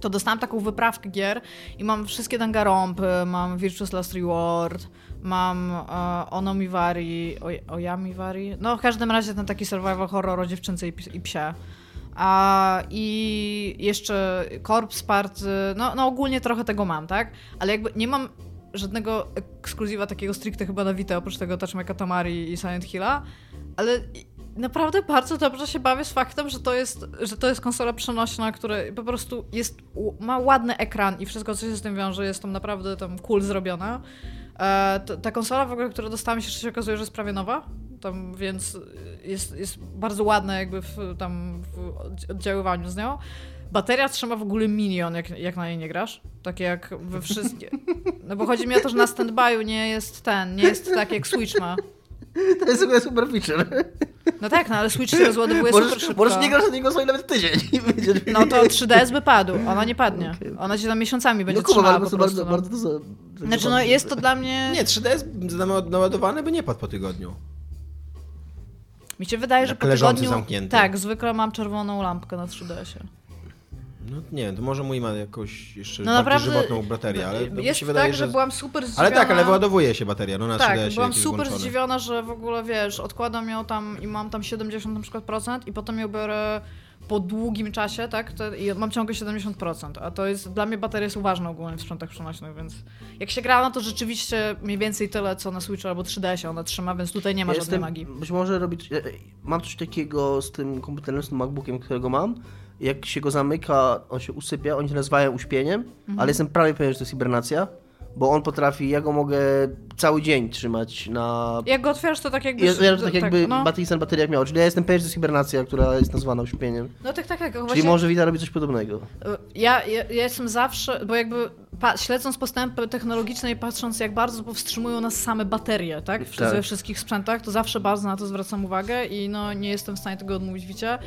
[SPEAKER 2] to dostałam taką wyprawkę gier i mam wszystkie Danganronpy, mam Virtuous Last Reward, mam e, Onomiwari, Oyamiwari, no w każdym razie ten taki survival horror o dziewczynce i, i psie. A, I jeszcze Corpse Party, no, no ogólnie trochę tego mam, tak? Ale jakby nie mam żadnego ekskluzywa takiego stricte chyba na Vita, oprócz tego Touch My Katamari i Silent Hilla, ale naprawdę bardzo dobrze się bawię z faktem, że to jest, że to jest konsola przenośna, która po prostu jest, ma ładny ekran i wszystko, co się z tym wiąże, jest tam naprawdę tam cool zrobione. E, ta konsola w ogóle, którą dostałam, się, się okazuje, że jest prawie nowa, tam, więc jest, jest bardzo ładna jakby w, tam w oddziaływaniu z nią. Bateria trzyma w ogóle milion, jak, jak na niej nie grasz. Tak jak we wszystkie. No bo chodzi mi o to, że na standby'u nie jest ten, nie jest tak jak Switch ma.
[SPEAKER 4] To jest w ogóle super feature.
[SPEAKER 2] No tak, no ale Switch się rozładowuje super
[SPEAKER 4] Możesz,
[SPEAKER 2] szybko.
[SPEAKER 4] możesz nie grać na niego sobie nawet tydzień.
[SPEAKER 2] No to 3DS by padł, ona nie padnie. Ona się tam miesiącami będzie
[SPEAKER 4] No kurwa,
[SPEAKER 2] trzymała
[SPEAKER 4] ale
[SPEAKER 2] po
[SPEAKER 4] prostu bardzo,
[SPEAKER 2] no.
[SPEAKER 4] bardzo to za...
[SPEAKER 2] Znaczy no jest to dla mnie...
[SPEAKER 3] Nie, 3DS namo- naładowany by nie padł po tygodniu.
[SPEAKER 2] Mi się wydaje, że po tygodniu...
[SPEAKER 3] zamknięty.
[SPEAKER 2] Tak, zwykle mam czerwoną lampkę na 3DS-ie.
[SPEAKER 3] No nie to może mój ma jakąś jeszcze
[SPEAKER 2] No
[SPEAKER 3] bardziej żywotną baterię, ale to mi
[SPEAKER 2] jest
[SPEAKER 3] się wydaje,
[SPEAKER 2] tak, że...
[SPEAKER 3] że...
[SPEAKER 2] byłam super zdziwiona...
[SPEAKER 3] Ale tak, ale wyładowuje się bateria, no na 3DS.
[SPEAKER 2] Tak, byłam
[SPEAKER 3] jest
[SPEAKER 2] super
[SPEAKER 3] włączone.
[SPEAKER 2] zdziwiona, że w ogóle wiesz, odkładam ją tam i mam tam 70 na przykład procent i potem ją biorę po długim czasie, tak? To, I mam ciągle 70%, a to jest dla mnie bateria jest uważna ogólnie w sprzętach przenośnych, więc jak się gra, no to rzeczywiście mniej więcej tyle co na Switchu albo 3DS ona trzyma, więc tutaj nie ma
[SPEAKER 4] Ja
[SPEAKER 2] żadnej
[SPEAKER 4] jestem,
[SPEAKER 2] magii.
[SPEAKER 4] być może robić. ja- Mam coś takiego z tym komputerem, z tym MacBookiem, którego mam. Jak się go zamyka, on się usypia, oni się nazywają uśpieniem,
[SPEAKER 2] Mhm.
[SPEAKER 4] ale jestem prawie pewien, że to jest hibernacja, bo on potrafi, ja go mogę cały dzień trzymać na.
[SPEAKER 2] Jak go otwierasz, to tak jakby...
[SPEAKER 4] Ja, ja, tak jakby
[SPEAKER 2] no,
[SPEAKER 4] baterii stan bateriach miał, czyli ja jestem pewien, że to jest hibernacja, która jest nazywana uśpieniem.
[SPEAKER 2] no tak, tak, tak.
[SPEAKER 4] Czyli
[SPEAKER 2] Właśnie,
[SPEAKER 4] może Wita robi coś podobnego.
[SPEAKER 2] ja, ja, ja jestem zawsze, bo jakby pa, śledząc postępy technologiczne i patrząc jak bardzo powstrzymują nas same baterie, tak? W,
[SPEAKER 4] Tak.
[SPEAKER 2] We wszystkich sprzętach, to zawsze bardzo na to zwracam uwagę i no nie jestem w stanie tego odmówić Wicie.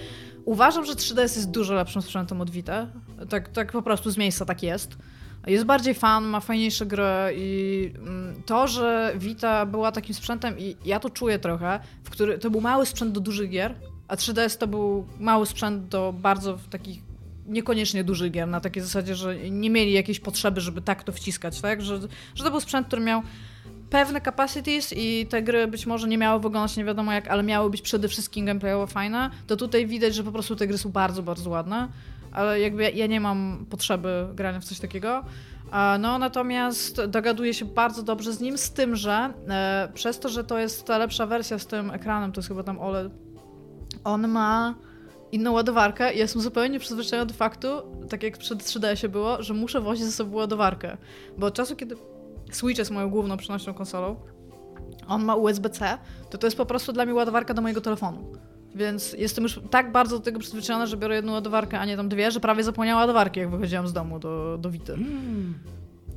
[SPEAKER 2] Uważam, że 3DS jest dużo lepszym sprzętem od Vita. Tak, tak po prostu z miejsca tak jest. Jest bardziej fan, ma fajniejsze gry i mm, to, że Vita była takim sprzętem i ja to czuję trochę, w który to był mały sprzęt do dużych gier, a 3DS to był mały sprzęt do bardzo takich niekoniecznie dużych gier, na takiej zasadzie, że nie mieli jakiejś potrzeby, żeby tak to wciskać, tak? Że, że to był sprzęt, który miał pewne capacities i te gry być może nie miały wyglądać nie wiadomo jak, ale miały być przede wszystkim gameplayowo fajne, to tutaj widać, że po prostu te gry są bardzo, bardzo ładne, ale jakby ja, ja nie mam potrzeby grania w coś takiego. No, natomiast dogaduję się bardzo dobrze z nim, z tym, że e, przez to, że to jest ta lepsza wersja z tym ekranem, to jest chyba tam OLED, on ma inną ładowarkę i jestem zupełnie przyzwyczajona do faktu, tak jak przy 3DS-ie było, że muszę wozić ze sobą ładowarkę. Bo od czasu, kiedy Switch jest moją główną przenośną konsolą, on ma USB-C, to to jest po prostu dla mnie ładowarka do mojego telefonu. Więc jestem już tak bardzo do tego przyzwyczajona, że biorę jedną ładowarkę, a nie tam dwie, że prawie zapomniałam ładowarki, jak wychodziłam z domu do, do Wity.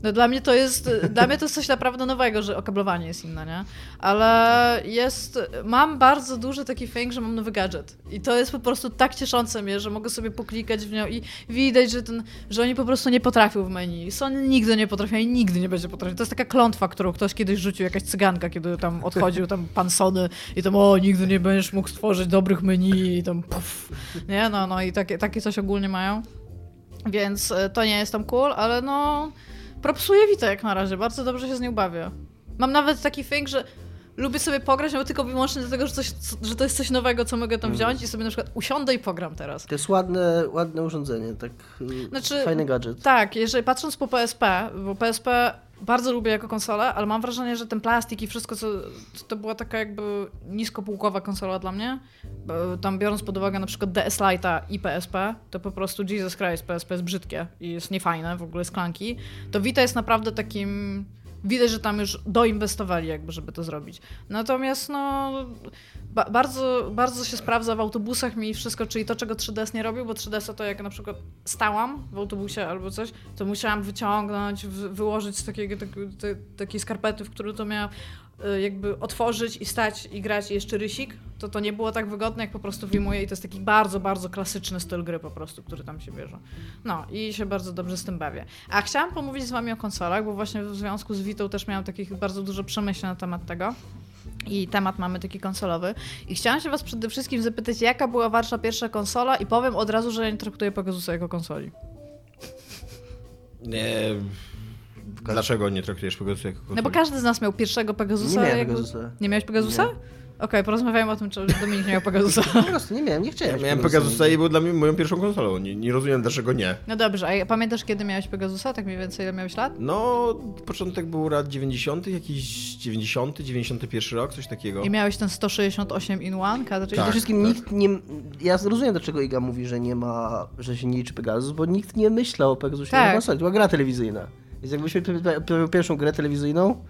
[SPEAKER 2] No dla mnie to jest, dla mnie to jest coś naprawdę nowego, że okablowanie jest inne, nie? Ale jest, mam bardzo duży taki fame, że mam nowy gadżet. I to jest po prostu tak cieszące mnie, że mogę sobie poklikać w nią i widać, że, ten, że oni po prostu nie potrafią w menu. Sony nigdy nie potrafią i nigdy nie będzie potrafił. To jest taka klątwa, którą ktoś kiedyś rzucił, jakaś cyganka, kiedy tam odchodził tam pan Sony i tam o, nigdy nie będziesz mógł stworzyć dobrych menu i tam puf. Nie, no, no i takie, takie coś ogólnie mają. Więc e, to nie jest tam cool, ale no propsuję Vita jak na razie, bardzo dobrze się z nią bawię. Mam nawet taki thing, że lubię sobie pograć, ale tylko wyłącznie dlatego, że, coś, że to jest coś nowego, co mogę tam wziąć i sobie na przykład usiądę i pogram teraz.
[SPEAKER 4] To jest ładne, ładne urządzenie, tak y,
[SPEAKER 2] Znaczy-
[SPEAKER 4] fajny gadżet.
[SPEAKER 2] Tak, jeżeli patrząc po PSP, bo PSP bardzo lubię jako konsolę, ale mam wrażenie, że ten plastik i wszystko, co to była taka jakby niskopółkowa konsola dla mnie. Bo Tam biorąc pod uwagę na przykład DS Lite'a i PSP, to po prostu Jesus Christ, PSP jest brzydkie i jest niefajne, w ogóle sklanki. To Vita jest naprawdę takim... Widać, że tam już doinwestowali jakby, żeby to zrobić. Natomiast no... Ba bardzo, bardzo się sprawdza w autobusach mi wszystko, czyli to, czego 3DS nie robił, bo 3DS to jak na przykład stałam w autobusie albo coś, to musiałam wyciągnąć, wy wyłożyć z takiego, tak, takiej skarpety, w którą to miałam jakby otworzyć i stać i grać i jeszcze rysik, to to nie było tak wygodne, jak po prostu wyjmuję i to jest taki bardzo, bardzo klasyczny styl gry po prostu, który tam się bierze. No i się bardzo dobrze z tym bawię. A chciałam pomówić z wami o konsolach, bo właśnie w związku z Witą też miałam takich bardzo dużo przemyśleń na temat tego. I temat mamy taki konsolowy. I chciałam się was przede wszystkim zapytać, jaka była wasza pierwsza konsola i powiem od razu, że ja nie traktuję Pegasusa jako konsoli.
[SPEAKER 3] Nie. Dlaczego nie traktujesz Pegasusa jako
[SPEAKER 2] No bo każdy z nas miał pierwszego Pegasusa.
[SPEAKER 4] Nie miałem
[SPEAKER 2] jakby-
[SPEAKER 4] Pegasusa.
[SPEAKER 2] Nie miałeś Pegasusa?
[SPEAKER 4] Nie.
[SPEAKER 2] Okej, porozmawiajmy o tym, czy Dominik nie miał Pegasusa. (laughs)
[SPEAKER 4] Po prostu nie miałem, nie chciałem.
[SPEAKER 3] Ja miałem Pegasusa i był dla mnie moją pierwszą konsolą. Nie, nie rozumiem dlaczego nie.
[SPEAKER 2] No dobrze, a pamiętasz kiedy miałeś Pegasusa? Tak mniej więcej ile miałeś lat?
[SPEAKER 3] No, początek był lat 90., jakiś 90., 91 rok, coś takiego.
[SPEAKER 2] I miałeś ten 168 in one?
[SPEAKER 4] Przede
[SPEAKER 3] Tak,
[SPEAKER 4] wszystkim
[SPEAKER 3] tak.
[SPEAKER 4] nikt nie. Ja rozumiem, dlaczego Iga mówi, że nie ma, że się nie liczy Pegasus, bo nikt nie myślał o Pegasusie
[SPEAKER 2] Tak.
[SPEAKER 4] na konsoli. To była gra telewizyjna. Więc jakbyśmy p- pierwszą grę telewizyjną,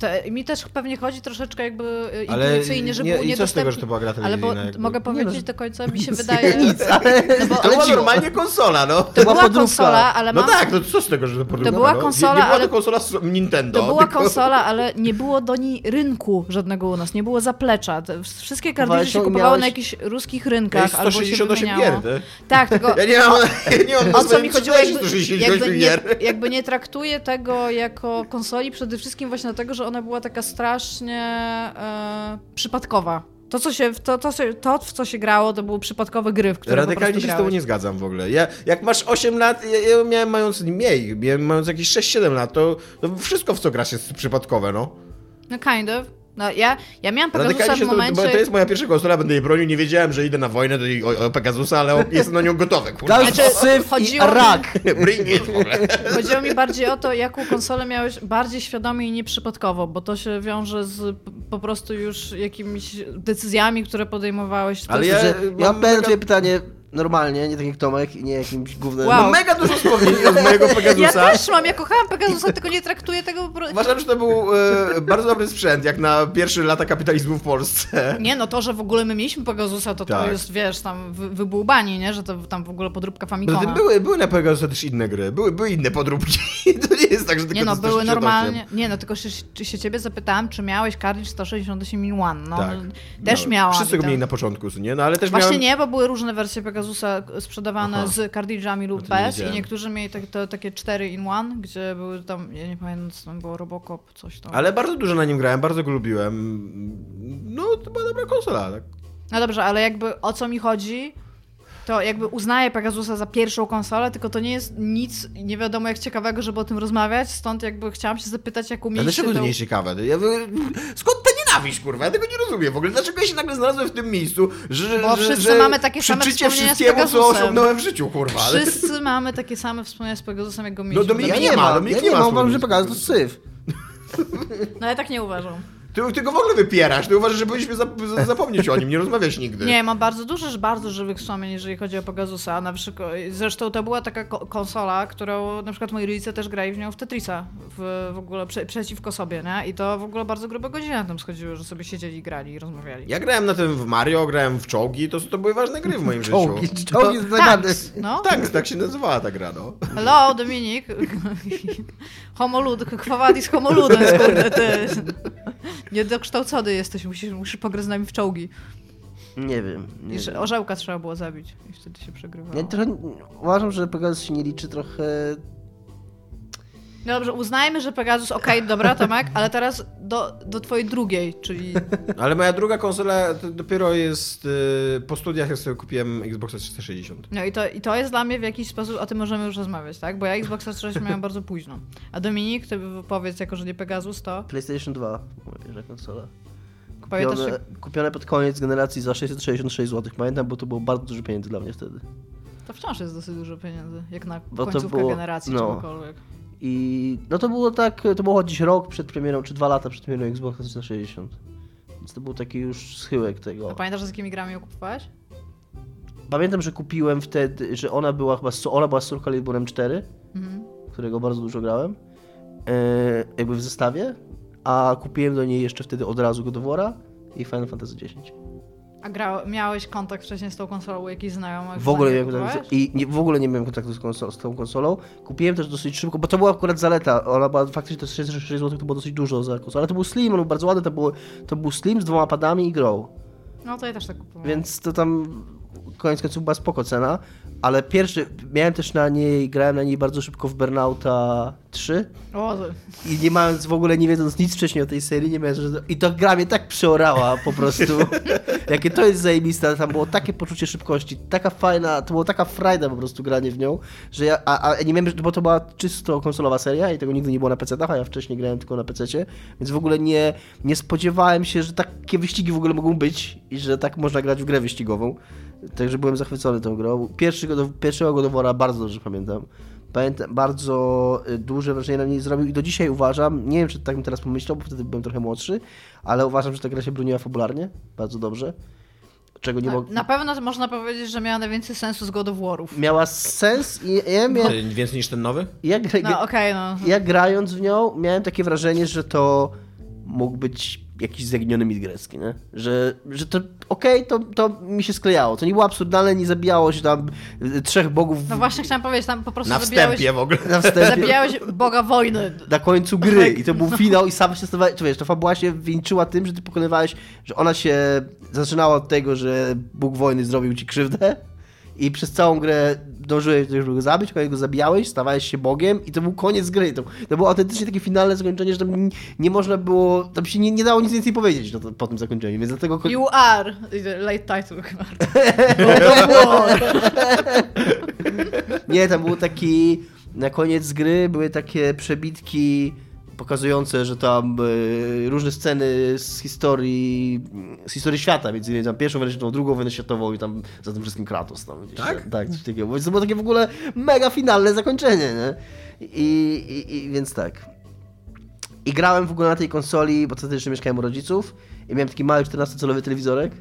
[SPEAKER 2] To mi też pewnie chodzi troszeczkę jakby e,
[SPEAKER 3] Ale
[SPEAKER 2] intuicyjnie, że
[SPEAKER 3] nie-
[SPEAKER 2] był
[SPEAKER 3] i co z
[SPEAKER 2] niedostępny.
[SPEAKER 3] tego, że to była gra
[SPEAKER 2] Ale bo
[SPEAKER 3] jakby?
[SPEAKER 2] mogę powiedzieć
[SPEAKER 4] no,
[SPEAKER 2] do końca, mi (laughs) się wydaje...
[SPEAKER 4] nic, ale.
[SPEAKER 2] No bo,
[SPEAKER 3] To była
[SPEAKER 4] cicho.
[SPEAKER 3] normalnie konsola, no.
[SPEAKER 2] to
[SPEAKER 4] była podróbka.
[SPEAKER 2] konsola, ale
[SPEAKER 3] No
[SPEAKER 2] mam...
[SPEAKER 3] tak, no co z tego, że to podróbka,
[SPEAKER 2] była
[SPEAKER 3] no?
[SPEAKER 2] konsola,
[SPEAKER 3] nie, nie była
[SPEAKER 2] ale-
[SPEAKER 3] to konsola z Nintendo.
[SPEAKER 2] To była
[SPEAKER 3] tylko-
[SPEAKER 2] konsola, ale nie było do niej rynku żadnego u nas, nie było zaplecza. Wszystkie kartridże się kupowały
[SPEAKER 4] miałeś-
[SPEAKER 2] na jakichś ruskich
[SPEAKER 3] To
[SPEAKER 2] rynkach albo się
[SPEAKER 3] 168
[SPEAKER 2] wymieniało.
[SPEAKER 3] gier, ty.
[SPEAKER 2] Tak, tylko (laughs)
[SPEAKER 3] Ja nie mam, ja nie mam
[SPEAKER 2] o co mi chodziło, jakby,
[SPEAKER 3] 168
[SPEAKER 2] jakby, nie,
[SPEAKER 3] gier.
[SPEAKER 2] jakby nie traktuję tego jako konsoli przede wszystkim właśnie dlatego, że ona była taka strasznie e, przypadkowa. To, co się, to, to, to, w co się grało, to były przypadkowe gry, w które
[SPEAKER 3] Radykalnie się z tobą nie zgadzam w ogóle. Ja, jak masz 8 lat, ja, ja miałem mając mniej, miałem mając jakieś 6-7 lat, to, to wszystko w co grasz jest przypadkowe, no.
[SPEAKER 2] No kind of. No, ja, ja miałam Pegasusa w momencie...
[SPEAKER 3] bo to jest moja pierwsza konsola, będę jej bronił, nie wiedziałem, że idę na wojnę do, o, o Pegasusa, ale (laughs) jestem na nią gotowy, kurwa.
[SPEAKER 2] Znaczy,
[SPEAKER 4] syf i
[SPEAKER 2] chodziło mi-
[SPEAKER 4] rak. (laughs)
[SPEAKER 3] Bring it w ogóle.
[SPEAKER 2] Chodziło mi bardziej o to, jaką konsolę miałeś bardziej świadomie i nieprzypadkowo, bo to się wiąże z po prostu już jakimiś decyzjami, które podejmowałeś. To
[SPEAKER 3] Ale
[SPEAKER 2] jest-
[SPEAKER 3] ja-
[SPEAKER 4] Że
[SPEAKER 3] mam
[SPEAKER 4] ja mam
[SPEAKER 3] mega...
[SPEAKER 4] pytanie normalnie, nie tak jak Tomek i nie jakimś gównem.
[SPEAKER 2] Wow.
[SPEAKER 3] Mam mega dużo wspomnień od (laughs) mojego
[SPEAKER 2] Ja
[SPEAKER 3] Pegasusa.
[SPEAKER 2] też mam, ja kochałam Pegasusa, tylko nie traktuję tego po prostu...
[SPEAKER 3] Uważam, że to był e, bardzo dobry sprzęt, jak na pierwsze lata kapitalizmu w Polsce.
[SPEAKER 2] Nie, no to, że w ogóle my mieliśmy Pegasusa, to to
[SPEAKER 3] Tak.
[SPEAKER 2] jest, wiesz, tam wy, wybułbani, nie? Że to tam w ogóle podróbka Famicoma.
[SPEAKER 3] były, były na Pegasusa też inne gry, były, były inne podróbki. (laughs) To nie jest tak, że tylko
[SPEAKER 2] Nie no,
[SPEAKER 3] to
[SPEAKER 2] były
[SPEAKER 3] 168.
[SPEAKER 2] normalnie. Nie no, tylko się, czy się ciebie zapytałam, czy miałeś cartridge 168 in one. No,
[SPEAKER 3] Tak.
[SPEAKER 2] też
[SPEAKER 3] No,
[SPEAKER 2] miałam.
[SPEAKER 3] Wszyscy go mieli na początku, nie? No ale też
[SPEAKER 2] Właśnie
[SPEAKER 3] miałem...
[SPEAKER 2] nie, bo były różne wersje Pegasusa sprzedawane
[SPEAKER 3] Aha.
[SPEAKER 2] z kartridżami lub
[SPEAKER 3] No
[SPEAKER 2] bez i niektórzy mieli tak, to, takie 4 in one, gdzie były tam, ja nie pamiętam, co tam było, Robocop, coś tam.
[SPEAKER 3] Ale bardzo dużo na nim grałem, bardzo go lubiłem. No, to była dobra konsola, tak?
[SPEAKER 2] No dobrze, ale jakby o co mi chodzi, to jakby uznaję Pegasusa za pierwszą konsolę, tylko to nie jest nic, nie wiadomo jak ciekawego, żeby o tym rozmawiać, stąd jakby chciałam się zapytać, jak umieliście
[SPEAKER 3] dlaczego to nie jest ciekawe? Ja, skąd ta nienawiść, kurwa? Ja tego nie rozumiem w ogóle. Dlaczego ja się nagle znalazłem w tym miejscu, że,
[SPEAKER 2] Bo
[SPEAKER 3] że,
[SPEAKER 2] wszyscy
[SPEAKER 3] że
[SPEAKER 2] mamy takie same wspomnienia z
[SPEAKER 3] wszystkiemu, co
[SPEAKER 2] Pegasusem.
[SPEAKER 3] osiągnąłem w życiu, kurwa. Ale...
[SPEAKER 2] Wszyscy mamy takie same wspomnienia z Pegasusem, jak go
[SPEAKER 3] No
[SPEAKER 2] mieliśmy.
[SPEAKER 3] Dominik
[SPEAKER 4] Ja
[SPEAKER 3] nie
[SPEAKER 4] nie
[SPEAKER 3] ma, Dominik
[SPEAKER 4] ja
[SPEAKER 3] nie
[SPEAKER 4] nie
[SPEAKER 3] ma
[SPEAKER 4] mam, uważam, że. Pegasus to syf.
[SPEAKER 2] No ja tak nie uważam.
[SPEAKER 3] Ty, ty go w ogóle wypierasz, ty uważasz, że powinniśmy zap- za- zapomnieć o nim, nie rozmawiać nigdy.
[SPEAKER 2] Nie, mam bardzo dużo, bardzo żywych wspomnień, jeżeli chodzi o Pegasusa. Na przykład, zresztą to była taka ko- konsola, którą na przykład moi rodzice też grali w nią w Tetrisa, w, w ogóle prze, przeciwko sobie, nie? I to w ogóle bardzo grube godziny na tym schodziły, że sobie siedzieli, grali i rozmawiali.
[SPEAKER 3] Ja grałem na tym w Mario, grałem w czołgi, to, to były ważne gry w moim życiu.
[SPEAKER 4] Czołgi, czołgi.
[SPEAKER 2] Tanks, no.
[SPEAKER 3] Tak, tak się nazywała ta gra, no.
[SPEAKER 2] Hello, Dominik. (laughs) Homolud, kwawadis homoludem, kurde, ty. (laughs) Niedokształcony jesteś, musisz, musisz pograć z nami w czołgi.
[SPEAKER 4] Nie wiem. Nie wiem.
[SPEAKER 2] orzełka trzeba było zabić i wtedy się przegrywało.
[SPEAKER 4] Ja trochę uważam, że Pegasus się nie liczy trochę...
[SPEAKER 2] No Dobrze, uznajmy, że Pegasus, okej, dobra Tomek, ale teraz do, do twojej drugiej, czyli...
[SPEAKER 3] Ale moja druga konsola dopiero jest y, po studiach, jak sobie kupiłem Xboxa 360.
[SPEAKER 2] No i to, i to jest dla mnie w jakiś sposób, o tym możemy już rozmawiać, tak? Bo ja Xboxa 360 miałem bardzo późno. A Dominik, ty powiedz, jako że nie Pegasus, to
[SPEAKER 4] PlayStation 2, moja pierwsza konsola. Kupione,
[SPEAKER 2] jak-
[SPEAKER 4] kupione pod koniec generacji za 666 zł. Pamiętam, bo to było bardzo dużo pieniędzy dla mnie wtedy.
[SPEAKER 2] to wciąż jest dosyć dużo pieniędzy, jak na
[SPEAKER 4] Bo to
[SPEAKER 2] końcówkę
[SPEAKER 4] było-
[SPEAKER 2] generacji
[SPEAKER 4] no.
[SPEAKER 2] czegokolwiek.
[SPEAKER 4] I no to było tak, to było gdzieś rok przed premierą, czy dwa lata przed premierą Xboxa 360. Więc to był taki już schyłek
[SPEAKER 2] A
[SPEAKER 4] tego.
[SPEAKER 2] pamiętasz, z jakimi grami ją kupowałeś?
[SPEAKER 4] Pamiętam, że kupiłem wtedy, że ona była chyba, ona była z Soul Caliburem 4,
[SPEAKER 2] Mhm.
[SPEAKER 4] którego bardzo dużo grałem, e, jakby w zestawie, a kupiłem do niej jeszcze wtedy od razu God of War'a i Final Fantasy X.
[SPEAKER 2] A gra, miałeś kontakt wcześniej z tą konsolą u jakichś znajomych?
[SPEAKER 4] W ogóle, nie i nie, w ogóle nie miałem kontaktu z, konsol, z tą konsolą. Kupiłem też dosyć szybko, bo to była akurat zaleta. Ona była faktycznie to 66 zł to było dosyć dużo za konsolę, ale to był slim, on był bardzo ładny, to, było, to był slim z dwoma padami i grą.
[SPEAKER 2] No to ja też tak kupowałam.
[SPEAKER 4] Więc to tam koniec końców była spoko cena, ale pierwszy, miałem też na niej, grałem na niej bardzo szybko w Burnouta 3
[SPEAKER 2] O,
[SPEAKER 4] i nie mając w ogóle, nie wiedząc nic wcześniej o tej serii, nie miałem, że i to gra mnie tak przeorała po prostu. (laughs) Jakie to jest zajebiste, tam było takie poczucie szybkości, taka fajna, to było taka frajda po prostu granie w nią, że ja, a, a nie wiem, bo to była czysto konsolowa seria i tego nigdy nie było na PC-tach, a ja wcześniej grałem tylko na PC-cie, więc w ogóle nie, nie spodziewałem się, że takie wyścigi w ogóle mogą być i że tak można grać w grę wyścigową. Także byłem zachwycony tą grą. Pierwszy God of, pierwszego God of War'a bardzo dobrze pamiętam. Pamiętam, bardzo y, duże wrażenie na mnie zrobił i do dzisiaj uważam, nie wiem czy tak bym teraz pomyślał, bo wtedy byłem trochę młodszy, ale uważam, że ta gra się broniła fabularnie, bardzo dobrze. Czego nie
[SPEAKER 2] na,
[SPEAKER 4] mogę...
[SPEAKER 2] na pewno można powiedzieć, że miała najwięcej sensu z God of War'ów.
[SPEAKER 4] Miała sens i ja, miałem,
[SPEAKER 3] Więcej niż ten nowy?
[SPEAKER 4] ja, gra,
[SPEAKER 2] No okej, no.
[SPEAKER 4] ja grając w nią miałem takie wrażenie, że to mógł być jakiś zaginiony mit grecki, nie? Że, że to okej, to, to mi się sklejało. To nie było absurdalne, nie zabijało się tam y, trzech bogów
[SPEAKER 2] No właśnie chciałam powiedzieć, tam po prostu
[SPEAKER 3] Na wstępie w ogóle.
[SPEAKER 4] na wstępie.
[SPEAKER 2] zabijałeś boga wojny.
[SPEAKER 4] na końcu gry i to był finał i sam się stawałeś, to wiesz, ta fabuła się wieńczyła tym, że ty pokonywałeś, że ona się zaczynała od tego, że Bóg wojny zrobił ci krzywdę i przez całą grę dążyłeś do tego, zabić, go zabijałeś, stawałeś się Bogiem i to był koniec gry. To, to było autentycznie takie finalne zakończenie, że tam nie, nie można było, tam się nie, nie dało nic więcej powiedzieć no to, po tym zakończeniu, więc dlatego...
[SPEAKER 2] You are. Late title chyba. (laughs)
[SPEAKER 4] Nie, tam był taki. Na koniec gry były takie przebitki pokazujące, że tam e, różne sceny z historii, z historii świata, między innymi tam pierwszą wojnę światową, drugą wojnę światową i tam za tym wszystkim Kratos tam gdzieś.
[SPEAKER 3] Tak?
[SPEAKER 4] Tak, coś takiego. Więc to było takie w ogóle mega finalne zakończenie, nie? I, i, i więc tak. I grałem w ogóle na tej konsoli, bo wtedy jeszcze mieszkałem u rodziców i miałem taki mały 14-calowy telewizorek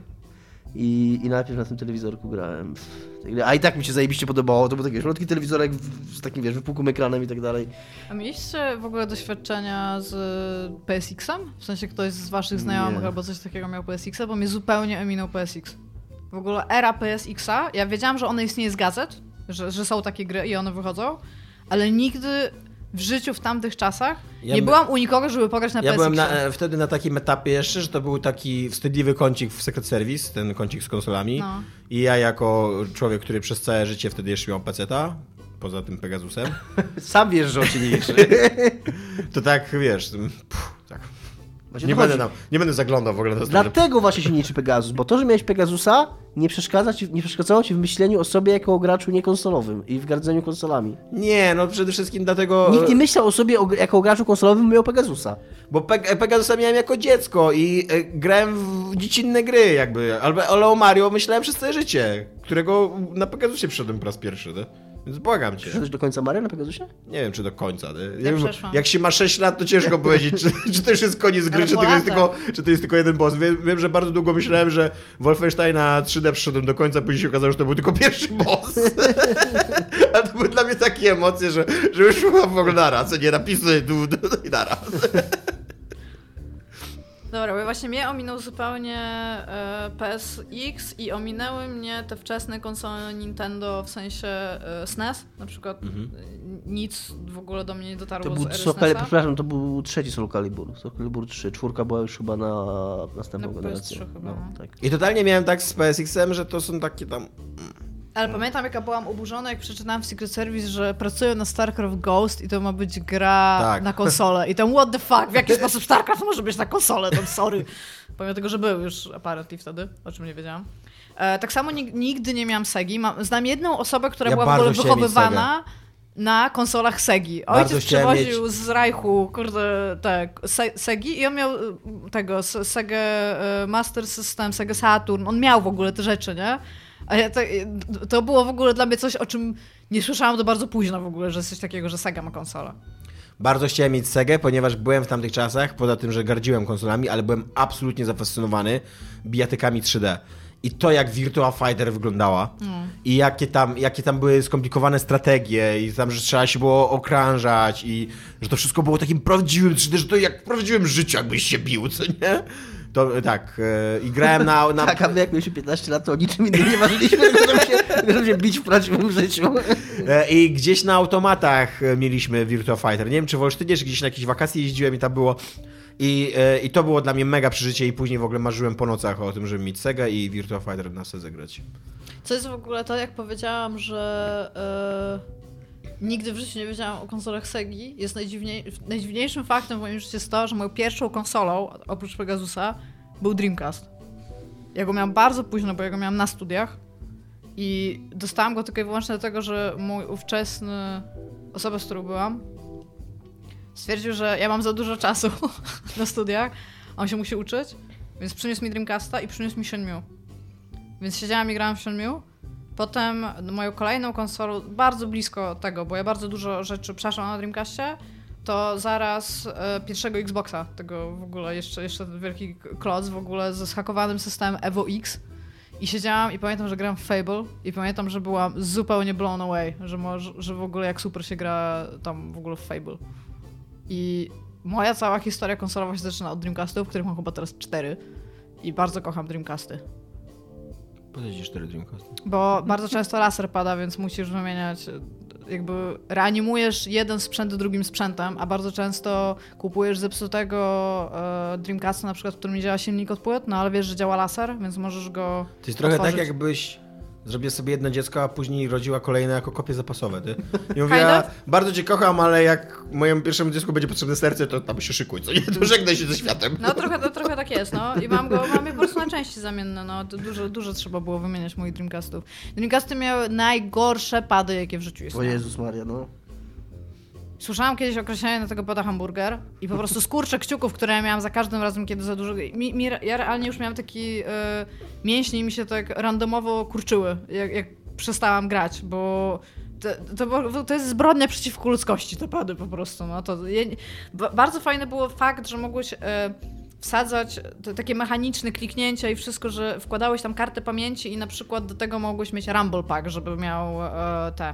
[SPEAKER 4] i, i najpierw na tym telewizorku grałem. w. A i tak mi się zajebiście podobało, to był taki malutki telewizorek z takim, wiesz, wypukłym ekranem i tak dalej.
[SPEAKER 2] A mieliście w ogóle doświadczenia z PSX-em? W sensie ktoś z waszych znajomych
[SPEAKER 4] Nie.
[SPEAKER 2] albo coś takiego miał PSX-a, bo mnie zupełnie ominął PSX. W ogóle era PSX-a, ja wiedziałam, że one istnieje z gazet, że, że są takie gry i one wychodzą, ale nigdy w życiu w tamtych czasach
[SPEAKER 3] Ja
[SPEAKER 2] nie
[SPEAKER 3] by-
[SPEAKER 2] byłam u nikogo, żeby pograć na
[SPEAKER 3] Ja
[SPEAKER 2] PSX-a.
[SPEAKER 3] byłem na, e, wtedy na takim etapie jeszcze, że to był taki wstydliwy kącik w Secret Service, ten kącik z konsolami.
[SPEAKER 2] No.
[SPEAKER 3] I ja jako człowiek, który przez całe życie wtedy jeszcze miał peceta, poza tym Pegasusem, (laughs)
[SPEAKER 4] Sam wiesz, że on się nie liczy. (laughs)
[SPEAKER 3] to tak, wiesz, pff.
[SPEAKER 4] Właśnie
[SPEAKER 3] Nie będę, nam, nie będę zaglądał w ogóle na stronę.
[SPEAKER 4] Dlatego właśnie się nie liczy Pegasus, bo to, że miałeś Pegasusa, nie, przeszkadza ci, nie przeszkadzało ci w myśleniu o sobie jako o graczu niekonsolowym i w gardzeniu konsolami.
[SPEAKER 3] Nie, no przede wszystkim dlatego...
[SPEAKER 4] Nikt nie myślał o sobie jako o graczu konsolowym, miał Pegasusa.
[SPEAKER 3] Bo Pe Pegasusa miałem jako dziecko i e, grałem w dziecinne gry jakby, albo ale o Mario myślałem przez całe życie, którego na Pegasusie przyszedłem po raz pierwszy. No? Więc błagam cię.
[SPEAKER 4] Przeszedłeś do końca Mario na Pegasusie?
[SPEAKER 3] Nie wiem, czy do końca. Nie
[SPEAKER 2] Ja
[SPEAKER 3] wiem, jak się ma 6 lat, to ciężko powiedzieć, czy, czy to już jest koniec gry, czy to, jest tylko, czy to jest tylko jeden boss. Wiem, wiem, że bardzo długo myślałem, że Wolfensteina 3D przyszedłem do końca, później się okazało, że to był tylko pierwszy boss. A to były dla mnie takie emocje, że, że już chyba w ogóle naraz, co nie napisy du, du, i naraz.
[SPEAKER 2] Dobra, bo właśnie mnie ominął zupełnie e, PSX i ominęły mnie te wczesne konsole Nintendo, w sensie e, SNES na przykład.
[SPEAKER 3] Mhm.
[SPEAKER 2] e, Nic w ogóle do mnie nie dotarło
[SPEAKER 4] To był,
[SPEAKER 2] z SNES-a.
[SPEAKER 4] przepraszam, to był trzeci Soul Calibur. Soul Calibur 3. Czwórka była już chyba na następną
[SPEAKER 2] Na
[SPEAKER 4] generację.
[SPEAKER 2] PS3 chyba,
[SPEAKER 4] No,
[SPEAKER 2] no.
[SPEAKER 4] tak.
[SPEAKER 3] I totalnie miałem tak z PSX-em, że to są takie tam...
[SPEAKER 2] Ale pamiętam, jaka byłam oburzona, jak przeczytałam w Secret Service, że pracuję na StarCraft Ghost i to ma być gra
[SPEAKER 3] Tak.
[SPEAKER 2] na konsolę. I tam what the fuck, w jaki (laughs) sposób StarCraft może być na konsolę? Tam sorry. Pomimo tego, że był już apparently wtedy, o czym nie wiedziałam. E, tak samo nig- nigdy nie miałam Segi. Mam, znam jedną osobę, która
[SPEAKER 3] Ja
[SPEAKER 2] była w ogóle
[SPEAKER 3] mieć
[SPEAKER 2] wychowywana na konsolach Segi. Ojciec przywoził z Reichu, kurde, te se Segi i on miał y, tego, Sega y, Master System, Sega Saturn, on miał w ogóle te rzeczy, nie? A ja to, to było w ogóle dla mnie coś, o czym nie słyszałam do bardzo późno w ogóle, że jest coś takiego, że Sega ma konsolę.
[SPEAKER 3] Bardzo chciałem mieć Segę, ponieważ byłem w tamtych czasach, poza tym, że gardziłem konsolami, ale byłem absolutnie zafascynowany bijatykami 3D. I to, jak Virtua Fighter wyglądała i jakie tam, jakie tam były skomplikowane strategie i tam, że trzeba się było okrążać i że to wszystko było takim prawdziwym 3D, że to jak w prawdziwym życiu jakbyś się bił, co nie? To tak, e, i grałem na... na...
[SPEAKER 4] Tak, a my jak mieliśmy 15 lat, to o niczym innym nie marzyliśmy, żeby się, żeby się bić w prawdziwym życiu.
[SPEAKER 3] E, I gdzieś na automatach e, mieliśmy Virtua Fighter. Nie wiem, czy w Olsztynie, czy gdzieś na jakieś wakacje jeździłem i tam było. I, I to było dla mnie mega przeżycie i później w ogóle marzyłem po nocach o tym, żeby mieć Sega i Virtua Fighter na Sedze grać.
[SPEAKER 2] Co jest w ogóle to, jak powiedziałam, że e, nigdy w życiu nie wiedziałam o konsolach Segi, jest najdziwniej, najdziwniejszym faktem w moim życiu jest to, że moją pierwszą konsolą, oprócz Pegasusa, był Dreamcast. Ja go miałam bardzo późno, bo ja go miałam na studiach i dostałam go tylko i wyłącznie dlatego, że mój ówczesny, osoba, z którą byłam, stwierdził, że ja mam za dużo czasu (laughs) na studiach, a on się musi uczyć, więc przyniósł mi Dreamcasta i przyniósł mi Shenmue. Więc siedziałam i grałam w Shenmue. Potem moją kolejną konsolą, bardzo blisko tego, bo ja bardzo dużo rzeczy przeszłam na Dreamcastie, to zaraz e, pierwszego Xboxa, tego w ogóle jeszcze, jeszcze wielki kloc w ogóle ze zhakowanym systemem Evo X. I siedziałam i pamiętam, że grałam w Fable i pamiętam, że byłam zupełnie blown away, że, może, że w ogóle jak super się gra tam w ogóle w Fable. I moja cała historia konsolowa się zaczyna od Dreamcastów, których mam chyba teraz cztery. I bardzo kocham Dreamcasty.
[SPEAKER 3] Po co ci 4 Dreamcasty?
[SPEAKER 2] Bo bardzo często laser pada, więc musisz wymieniać, jakby reanimujesz jeden sprzęt drugim sprzętem, a bardzo często kupujesz zepsutego e, Dreamcasta, na przykład, w którym nie działa silnik od płyt, no ale wiesz, że działa laser, więc możesz go
[SPEAKER 3] To jest trochę
[SPEAKER 2] otworzyć.
[SPEAKER 3] tak, jakbyś zrobił sobie jedno dziecko, a później rodziła kolejne jako kopie zapasowe, ty? I mówiła, bardzo cię kocham, ale jak mojemu pierwszemu dziecku będzie potrzebne serce, to tam się szykuj, co nie? To żegnaj się ze światem.
[SPEAKER 2] No trochę, to, trochę tak jest, no. I mam go, mam je po prostu na części zamienne, no. To dużo, dużo trzeba było wymieniać moich Dreamcastów. Dreamcasty miały najgorsze pady, jakie w życiu
[SPEAKER 4] O
[SPEAKER 2] istniały.
[SPEAKER 4] Jezus Maria, no.
[SPEAKER 2] Słyszałam kiedyś określenie na tego pada hamburger i po prostu skurcze kciuków, które ja miałam za każdym razem, kiedy za dużo... Mi, mi, ja realnie już miałam taki... Yy, mięśnie mi się tak randomowo kurczyły, jak, jak przestałam grać, bo... To, to, to jest zbrodnia przeciwko ludzkości, te pady po prostu. No, to, ba- bardzo fajny był fakt, że mogłeś e, wsadzać te, takie mechaniczne kliknięcia i wszystko, że wkładałeś tam kartę pamięci i na przykład do tego mogłeś mieć Rumble Pack, żeby miał e, te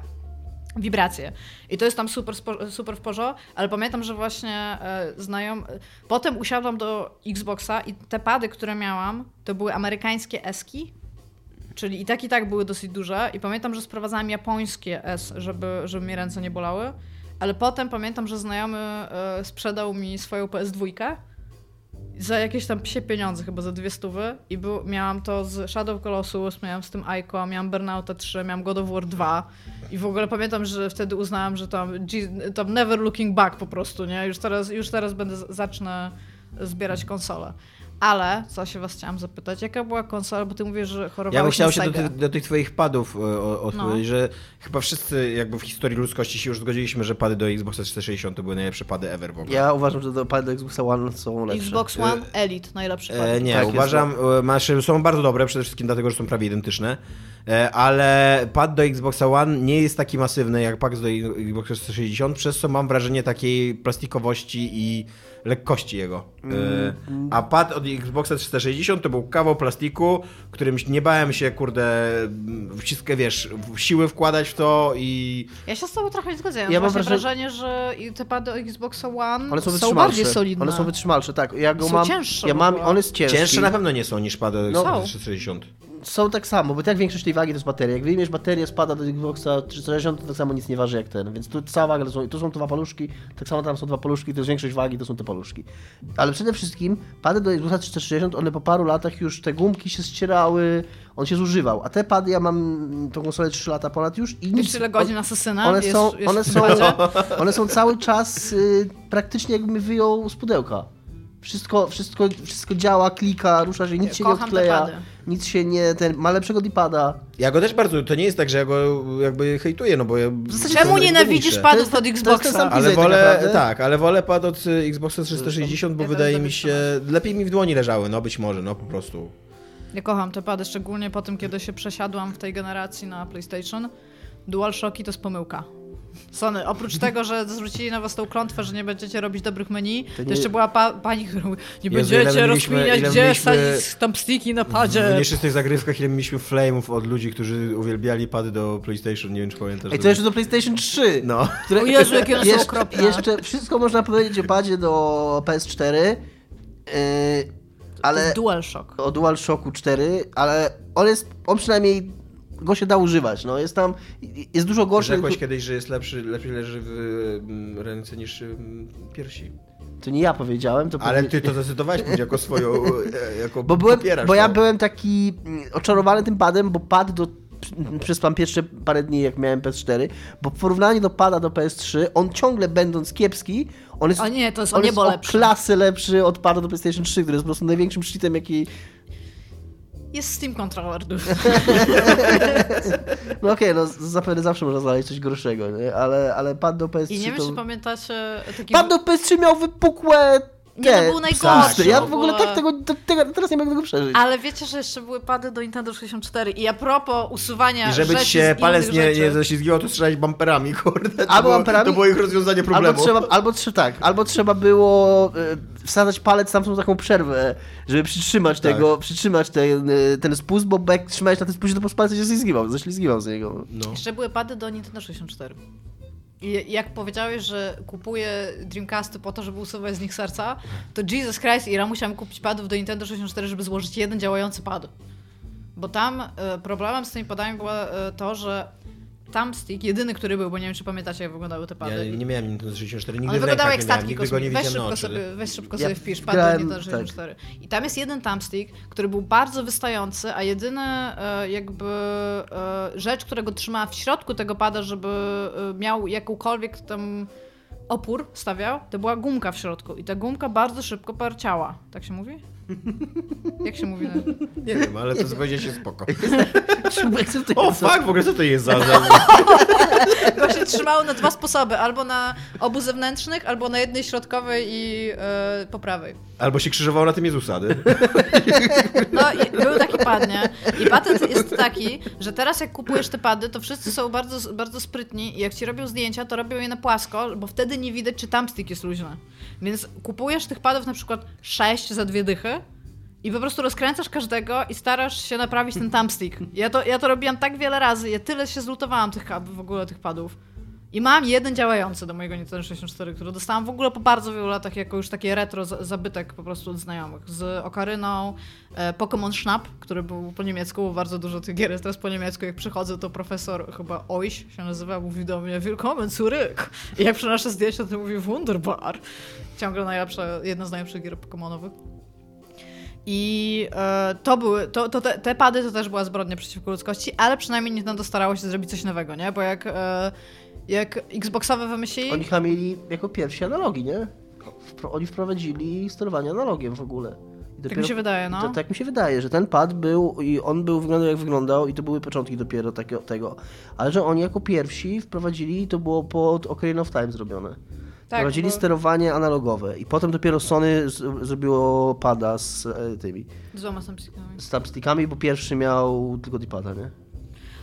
[SPEAKER 2] wibracje. I to jest tam super, super w porządku, ale pamiętam, że właśnie e, znajom... Potem usiadłam do Xboxa i te pady, które miałam, to były amerykańskie eski, czyli i tak i tak były dosyć duże. I pamiętam, że sprowadzałam japońskie S, żeby, żeby mi ręce nie bolały, ale potem pamiętam, że znajomy e, sprzedał mi swoją PS2 za jakieś tam psie pieniądze, chyba za dwie stówy i był, miałam to z Shadow Colossus, miałam z tym Ico, miałam Burnouta 3, miałam God of War 2 i w ogóle pamiętam, że wtedy uznałam, że tam, tam never looking back po prostu, nie? Już teraz, już teraz będę, zacznę zbierać konsole. Ale, co się was chciałam zapytać, jaka była konsola, bo ty mówisz, że chorowałeś
[SPEAKER 3] Ja bym chciał się do, tych- do tych twoich padów e, o- odpowiedzieć,
[SPEAKER 2] No.
[SPEAKER 3] że chyba wszyscy jakby w historii ludzkości się już zgodziliśmy, że pady do Xboxa 360 to były najlepsze pady ever w ogóle.
[SPEAKER 4] Ja uważam, że do pady do Xboxa One są lepsze.
[SPEAKER 2] Xbox One Elite, najlepszy
[SPEAKER 3] E,
[SPEAKER 2] pad.
[SPEAKER 3] nie,
[SPEAKER 4] Tak, jest
[SPEAKER 3] uważam, e, masz, są bardzo dobre, przede wszystkim dlatego, że są prawie identyczne. E, Ale pad do Xboxa One nie jest taki masywny jak pad do Xboxa 360, przez co mam wrażenie takiej plastikowości i lekkości jego. E, A pad od Xboxa 360 to był kawał plastiku, którym nie bałem się, kurde, wszystkie, wiesz, siły wkładać w to i...
[SPEAKER 2] Ja się z tobą trochę nie zgadzam.
[SPEAKER 4] Ja
[SPEAKER 2] Ja
[SPEAKER 4] mam wrażenie-
[SPEAKER 2] wrażenie, że te pady Xboxa One
[SPEAKER 4] One są
[SPEAKER 2] są, bardziej solidne.
[SPEAKER 4] One są wytrzymalsze, tak. Ja go
[SPEAKER 2] Są
[SPEAKER 4] mam.
[SPEAKER 2] cięższe
[SPEAKER 4] ja mam, on jest ciężki.
[SPEAKER 3] Cięższe na pewno nie są niż pad do
[SPEAKER 4] No.
[SPEAKER 3] Xboxa
[SPEAKER 2] Są.
[SPEAKER 3] 360.
[SPEAKER 4] Są tak samo, bo tak większość tej wagi to jest bateria. Jak wyjmiesz baterię, spada do Xboxa 360, to tak samo nic nie waży jak ten. Więc tu cała waga, to są, tu są dwa paluszki, tak samo tam są dwa paluszki, to jest większość wagi, to są te paluszki. Ale przede wszystkim pady do Xboxa 360, one po paru latach już te gumki się ścierały, on się zużywał. A te pady, ja mam tą konsolę 3 lata ponad już i nic...
[SPEAKER 2] ile godzin asesyna
[SPEAKER 4] One
[SPEAKER 2] jest,
[SPEAKER 4] są,
[SPEAKER 2] jest
[SPEAKER 4] one, są, (laughs) one są cały czas y, praktycznie jakbym je wyjął z pudełka. Wszystko, wszystko, wszystko działa, klika, rusza się, nic się nie
[SPEAKER 2] Kocham te
[SPEAKER 4] odkleja,
[SPEAKER 2] pady.
[SPEAKER 4] nic się nie, ten, ma lepszego dipada.
[SPEAKER 3] Ja go też bardzo, to nie jest tak, że ja go jakby hejtuję, no bo ja...
[SPEAKER 2] Czemu nienawidzisz
[SPEAKER 3] pad?
[SPEAKER 2] padów od
[SPEAKER 4] jest- to jest ten
[SPEAKER 2] Xboxa?
[SPEAKER 4] sam
[SPEAKER 3] Ale
[SPEAKER 4] tak
[SPEAKER 3] wolę, tak, ale wolę pad od y, Xboxa 360, bo
[SPEAKER 2] Ja
[SPEAKER 3] wydaje mi się, lepiej mi w dłoni leżały, no być może, no po prostu.
[SPEAKER 2] Ja kocham te pady, szczególnie po tym, kiedy się przesiadłam w tej generacji na PlayStation. DualShocki to jest pomyłka. Sony, oprócz tego, że zwrócili na was tą klątwę, że nie będziecie robić dobrych menu, to,
[SPEAKER 4] nie-
[SPEAKER 2] jeszcze była pa pani, która mówi, nie
[SPEAKER 3] Jezu,
[SPEAKER 2] będziecie rozkminiać, gdzie
[SPEAKER 3] mieliśmy-
[SPEAKER 2] sadzić thumbsticki na
[SPEAKER 3] W
[SPEAKER 2] padzie.
[SPEAKER 3] nieczystych zagrywkach ile mieliśmy flame'ów od ludzi, którzy uwielbiali pady do PlayStation, nie wiem czy pamiętasz.
[SPEAKER 4] Ej, to jeszcze do PlayStation 3.
[SPEAKER 3] No.
[SPEAKER 4] Które,
[SPEAKER 2] O Jezu, jakie one są
[SPEAKER 4] jeszcze,
[SPEAKER 2] okropne.
[SPEAKER 4] Jeszcze wszystko można powiedzieć o padzie do PS4, yy,
[SPEAKER 2] To
[SPEAKER 4] ale
[SPEAKER 2] DualShock.
[SPEAKER 4] o DualShocku 4, ale on jest, on przynajmniej go się da używać, no jest tam, jest dużo gorszy.
[SPEAKER 3] Rzekłeś kiedyś, że jest lepszy, lepiej leży w mm, ręce niż mm, piersi.
[SPEAKER 4] To nie ja powiedziałem, to
[SPEAKER 3] Ale
[SPEAKER 4] powie-
[SPEAKER 3] ty to zdecydowałeś jako swoją, e, jako
[SPEAKER 4] Bo, byłem,
[SPEAKER 3] popierasz
[SPEAKER 4] bo ja
[SPEAKER 3] to.
[SPEAKER 4] byłem taki mm, oczarowany tym padem, bo pad do, przez tam pierwsze parę dni, jak miałem PS4, bo w porównaniu do pada do PS3, on ciągle będąc kiepski, on jest,
[SPEAKER 2] O nie, to jest o
[SPEAKER 4] on jest
[SPEAKER 2] lepszy.
[SPEAKER 4] klasy lepszy od pada do PlayStation 3, który jest po prostu największym cheatem, jaki...
[SPEAKER 2] Jest Steam Controller. duży. (laughs)
[SPEAKER 4] No okej, no zapewne zawsze można znaleźć coś gorszego, nie? Ale, ale pad do PS3
[SPEAKER 2] I nie wiem,
[SPEAKER 4] to...
[SPEAKER 2] czy pamiętacie taki...
[SPEAKER 4] Pad do PS3 miał wypukłe...
[SPEAKER 2] Nie, to był najgorszy.
[SPEAKER 4] Ja w ogóle tak tego, te- tego, teraz nie mogę tego przeżyć.
[SPEAKER 2] Ale wiecie, że jeszcze były pady do Nintendo 64 i a propos usuwania
[SPEAKER 3] I żeby
[SPEAKER 2] rzeczy
[SPEAKER 3] ci się palec nie, nie ześlizgiło, to strzelać bumperami, kurde. To
[SPEAKER 4] Albo
[SPEAKER 3] było,
[SPEAKER 4] bumperami?
[SPEAKER 3] To było ich rozwiązanie problemu.
[SPEAKER 4] Albo trzeba, albo trzeba tak, albo trzeba było e, wsadzać palec tam w tą taką przerwę, żeby przytrzymać
[SPEAKER 3] Tak.
[SPEAKER 4] tego, przytrzymać ten, e, ten spust, bo jak trzymałeś na tym spustie, to po prostu palec się ześlizgiwał, ześlizgiwał z niego.
[SPEAKER 3] No.
[SPEAKER 2] Jeszcze były pady do Nintendo 64. I jak powiedziałeś, że kupuję Dreamcasty po to, żeby usuwać z nich serca, to Jesus Christ, i ja musiałam kupić padów do Nintendo 64, żeby złożyć jeden działający pad. Bo tam e, problemem z tymi padami było e, to, że thumbstick, jedyny, który był, bo nie wiem, czy pamiętacie, jak wyglądały te pady.
[SPEAKER 3] Ja nie miałem Nintendo 64, nigdy w
[SPEAKER 2] wyglądały jak statki kosmiczne. Weź szybko, sobie, weź szybko
[SPEAKER 4] Ja
[SPEAKER 2] sobie wpisz pad
[SPEAKER 4] grałem-
[SPEAKER 2] do Nintendo 64. I tam jest jeden thumbstick, który był bardzo wystający, a jedyny e, jakby e, rzecz, którego trzymała w środku tego pada, żeby e, miał jakąkolwiek tam opór stawiał, to była gumka w środku. I ta gumka bardzo szybko parciała. Tak się mówi? Jak się mówi?
[SPEAKER 3] Nie wiem, ale to powiedzieć się spoko. O fuck, w ogóle co to jest za... za...
[SPEAKER 2] Właśnie trzymało na dwa sposoby. Albo na obu zewnętrznych, albo na jednej środkowej i e, po prawej.
[SPEAKER 3] Albo się krzyżował na tym Jezusa, nie?
[SPEAKER 2] No i był taki pad, nie? I patent jest taki, że teraz jak kupujesz te pady, to wszyscy są bardzo, bardzo sprytni i jak ci robią zdjęcia, to robią je na płasko, bo wtedy nie widać, czy thumbstick jest luźny. Więc kupujesz tych padów na przykład 6 za dwie dychy i po prostu rozkręcasz każdego i starasz się naprawić ten thumbstick. Ja to, ja to robiłam tak wiele razy, ja tyle się zlutowałam tych w ogóle tych padów. I mam jeden działający do mojego Nintendo 64, który dostałam w ogóle po bardzo wielu latach jako już takie retro za- zabytek po prostu od znajomych. Z Okaryną, e, Pokémon Schnapp, który był po niemiecku, bardzo dużo tych gier jest teraz po niemiecku. Jak przychodzę, to profesor chyba Oiś się nazywa, mówi do mnie Willkommen zurück. I jak przynoszę zdjęcia, to mówi Wunderbar. Ciągle najlepsza, jedna z najlepszych gier Pokémonowych. I e, to były, to, to te, te pady to też była zbrodnia przeciwko ludzkości, ale przynajmniej Nintendo starało się zrobić coś nowego, nie? Bo jak, e, jak Xboxowe wymyślili...
[SPEAKER 4] Oni chyba mieli jako pierwsi analogi, nie? Wpro- Oni wprowadzili sterowanie analogiem w ogóle. I
[SPEAKER 2] Tak mi się wydaje, no.
[SPEAKER 4] To, tak mi się wydaje, że ten pad był i on był wyglądał jak wyglądał i to były początki dopiero takiego, tego. Ale że oni jako pierwsi wprowadzili, to było pod Ocarina of Time zrobione. wprowadzili
[SPEAKER 2] bo
[SPEAKER 4] sterowanie analogowe i potem dopiero Sony z, zrobiło pada z e, tymi
[SPEAKER 2] z dwoma thumbstickami.
[SPEAKER 4] z thumbstickami, bo pierwszy miał tylko D-pada, nie?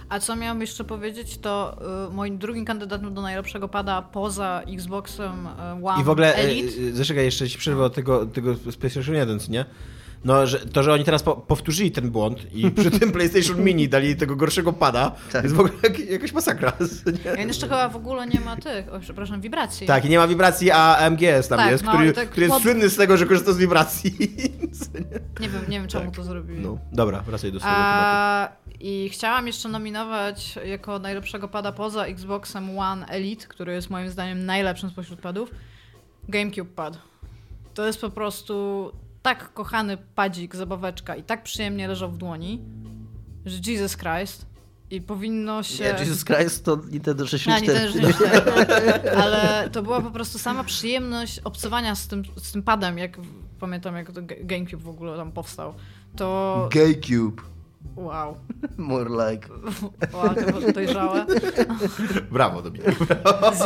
[SPEAKER 2] A co miałam jeszcze powiedzieć, to y, moim drugim kandydatem do najlepszego pada poza Xboxem y, One
[SPEAKER 3] I w ogóle, e,
[SPEAKER 2] Elite.
[SPEAKER 3] zaczekaj, jeszcze ci przerwę od tego, tego PlayStation 1, co nie? No, że, to, że oni teraz po, powtórzyli ten błąd i (laughs) przy tym PlayStation Mini dali tego gorszego pada,
[SPEAKER 4] Tak.
[SPEAKER 3] jest w ogóle jak, jakaś masakra. (laughs) nie?
[SPEAKER 2] Ja jeszcze chyba w ogóle nie ma tych, o przepraszam, wibracji.
[SPEAKER 3] Tak, i nie ma wibracji, a MGS tam
[SPEAKER 2] Tak,
[SPEAKER 3] jest,
[SPEAKER 2] no
[SPEAKER 3] który,
[SPEAKER 2] tak
[SPEAKER 3] który jest
[SPEAKER 2] pod-
[SPEAKER 3] słynny z tego, że korzysta z wibracji. (laughs) Nie?
[SPEAKER 2] Nie wiem, nie wiem czemu to zrobili.
[SPEAKER 3] No, dobra, wracaj do swojego tematu.
[SPEAKER 2] I chciałam jeszcze nominować jako najlepszego pada poza Xboxem One Elite, który jest moim zdaniem najlepszym spośród padów, GameCube pad. To jest po prostu tak kochany padzik, zabaweczka i tak przyjemnie leżał w dłoni, że Jesus Christ i powinno się...
[SPEAKER 4] Nie, Jesus Christ to Nintendo
[SPEAKER 2] A,
[SPEAKER 4] 64.
[SPEAKER 2] nie, ten, że nie. Ale to była po prostu sama przyjemność obcowania z tym, z tym padem, jak pamiętam, jak to Ga- GameCube w ogóle tam powstał. To
[SPEAKER 4] GameCube.
[SPEAKER 2] Wow.
[SPEAKER 4] More like.
[SPEAKER 2] Wow, to było dojrzałe. (laughs)
[SPEAKER 3] Brawo, Dominik.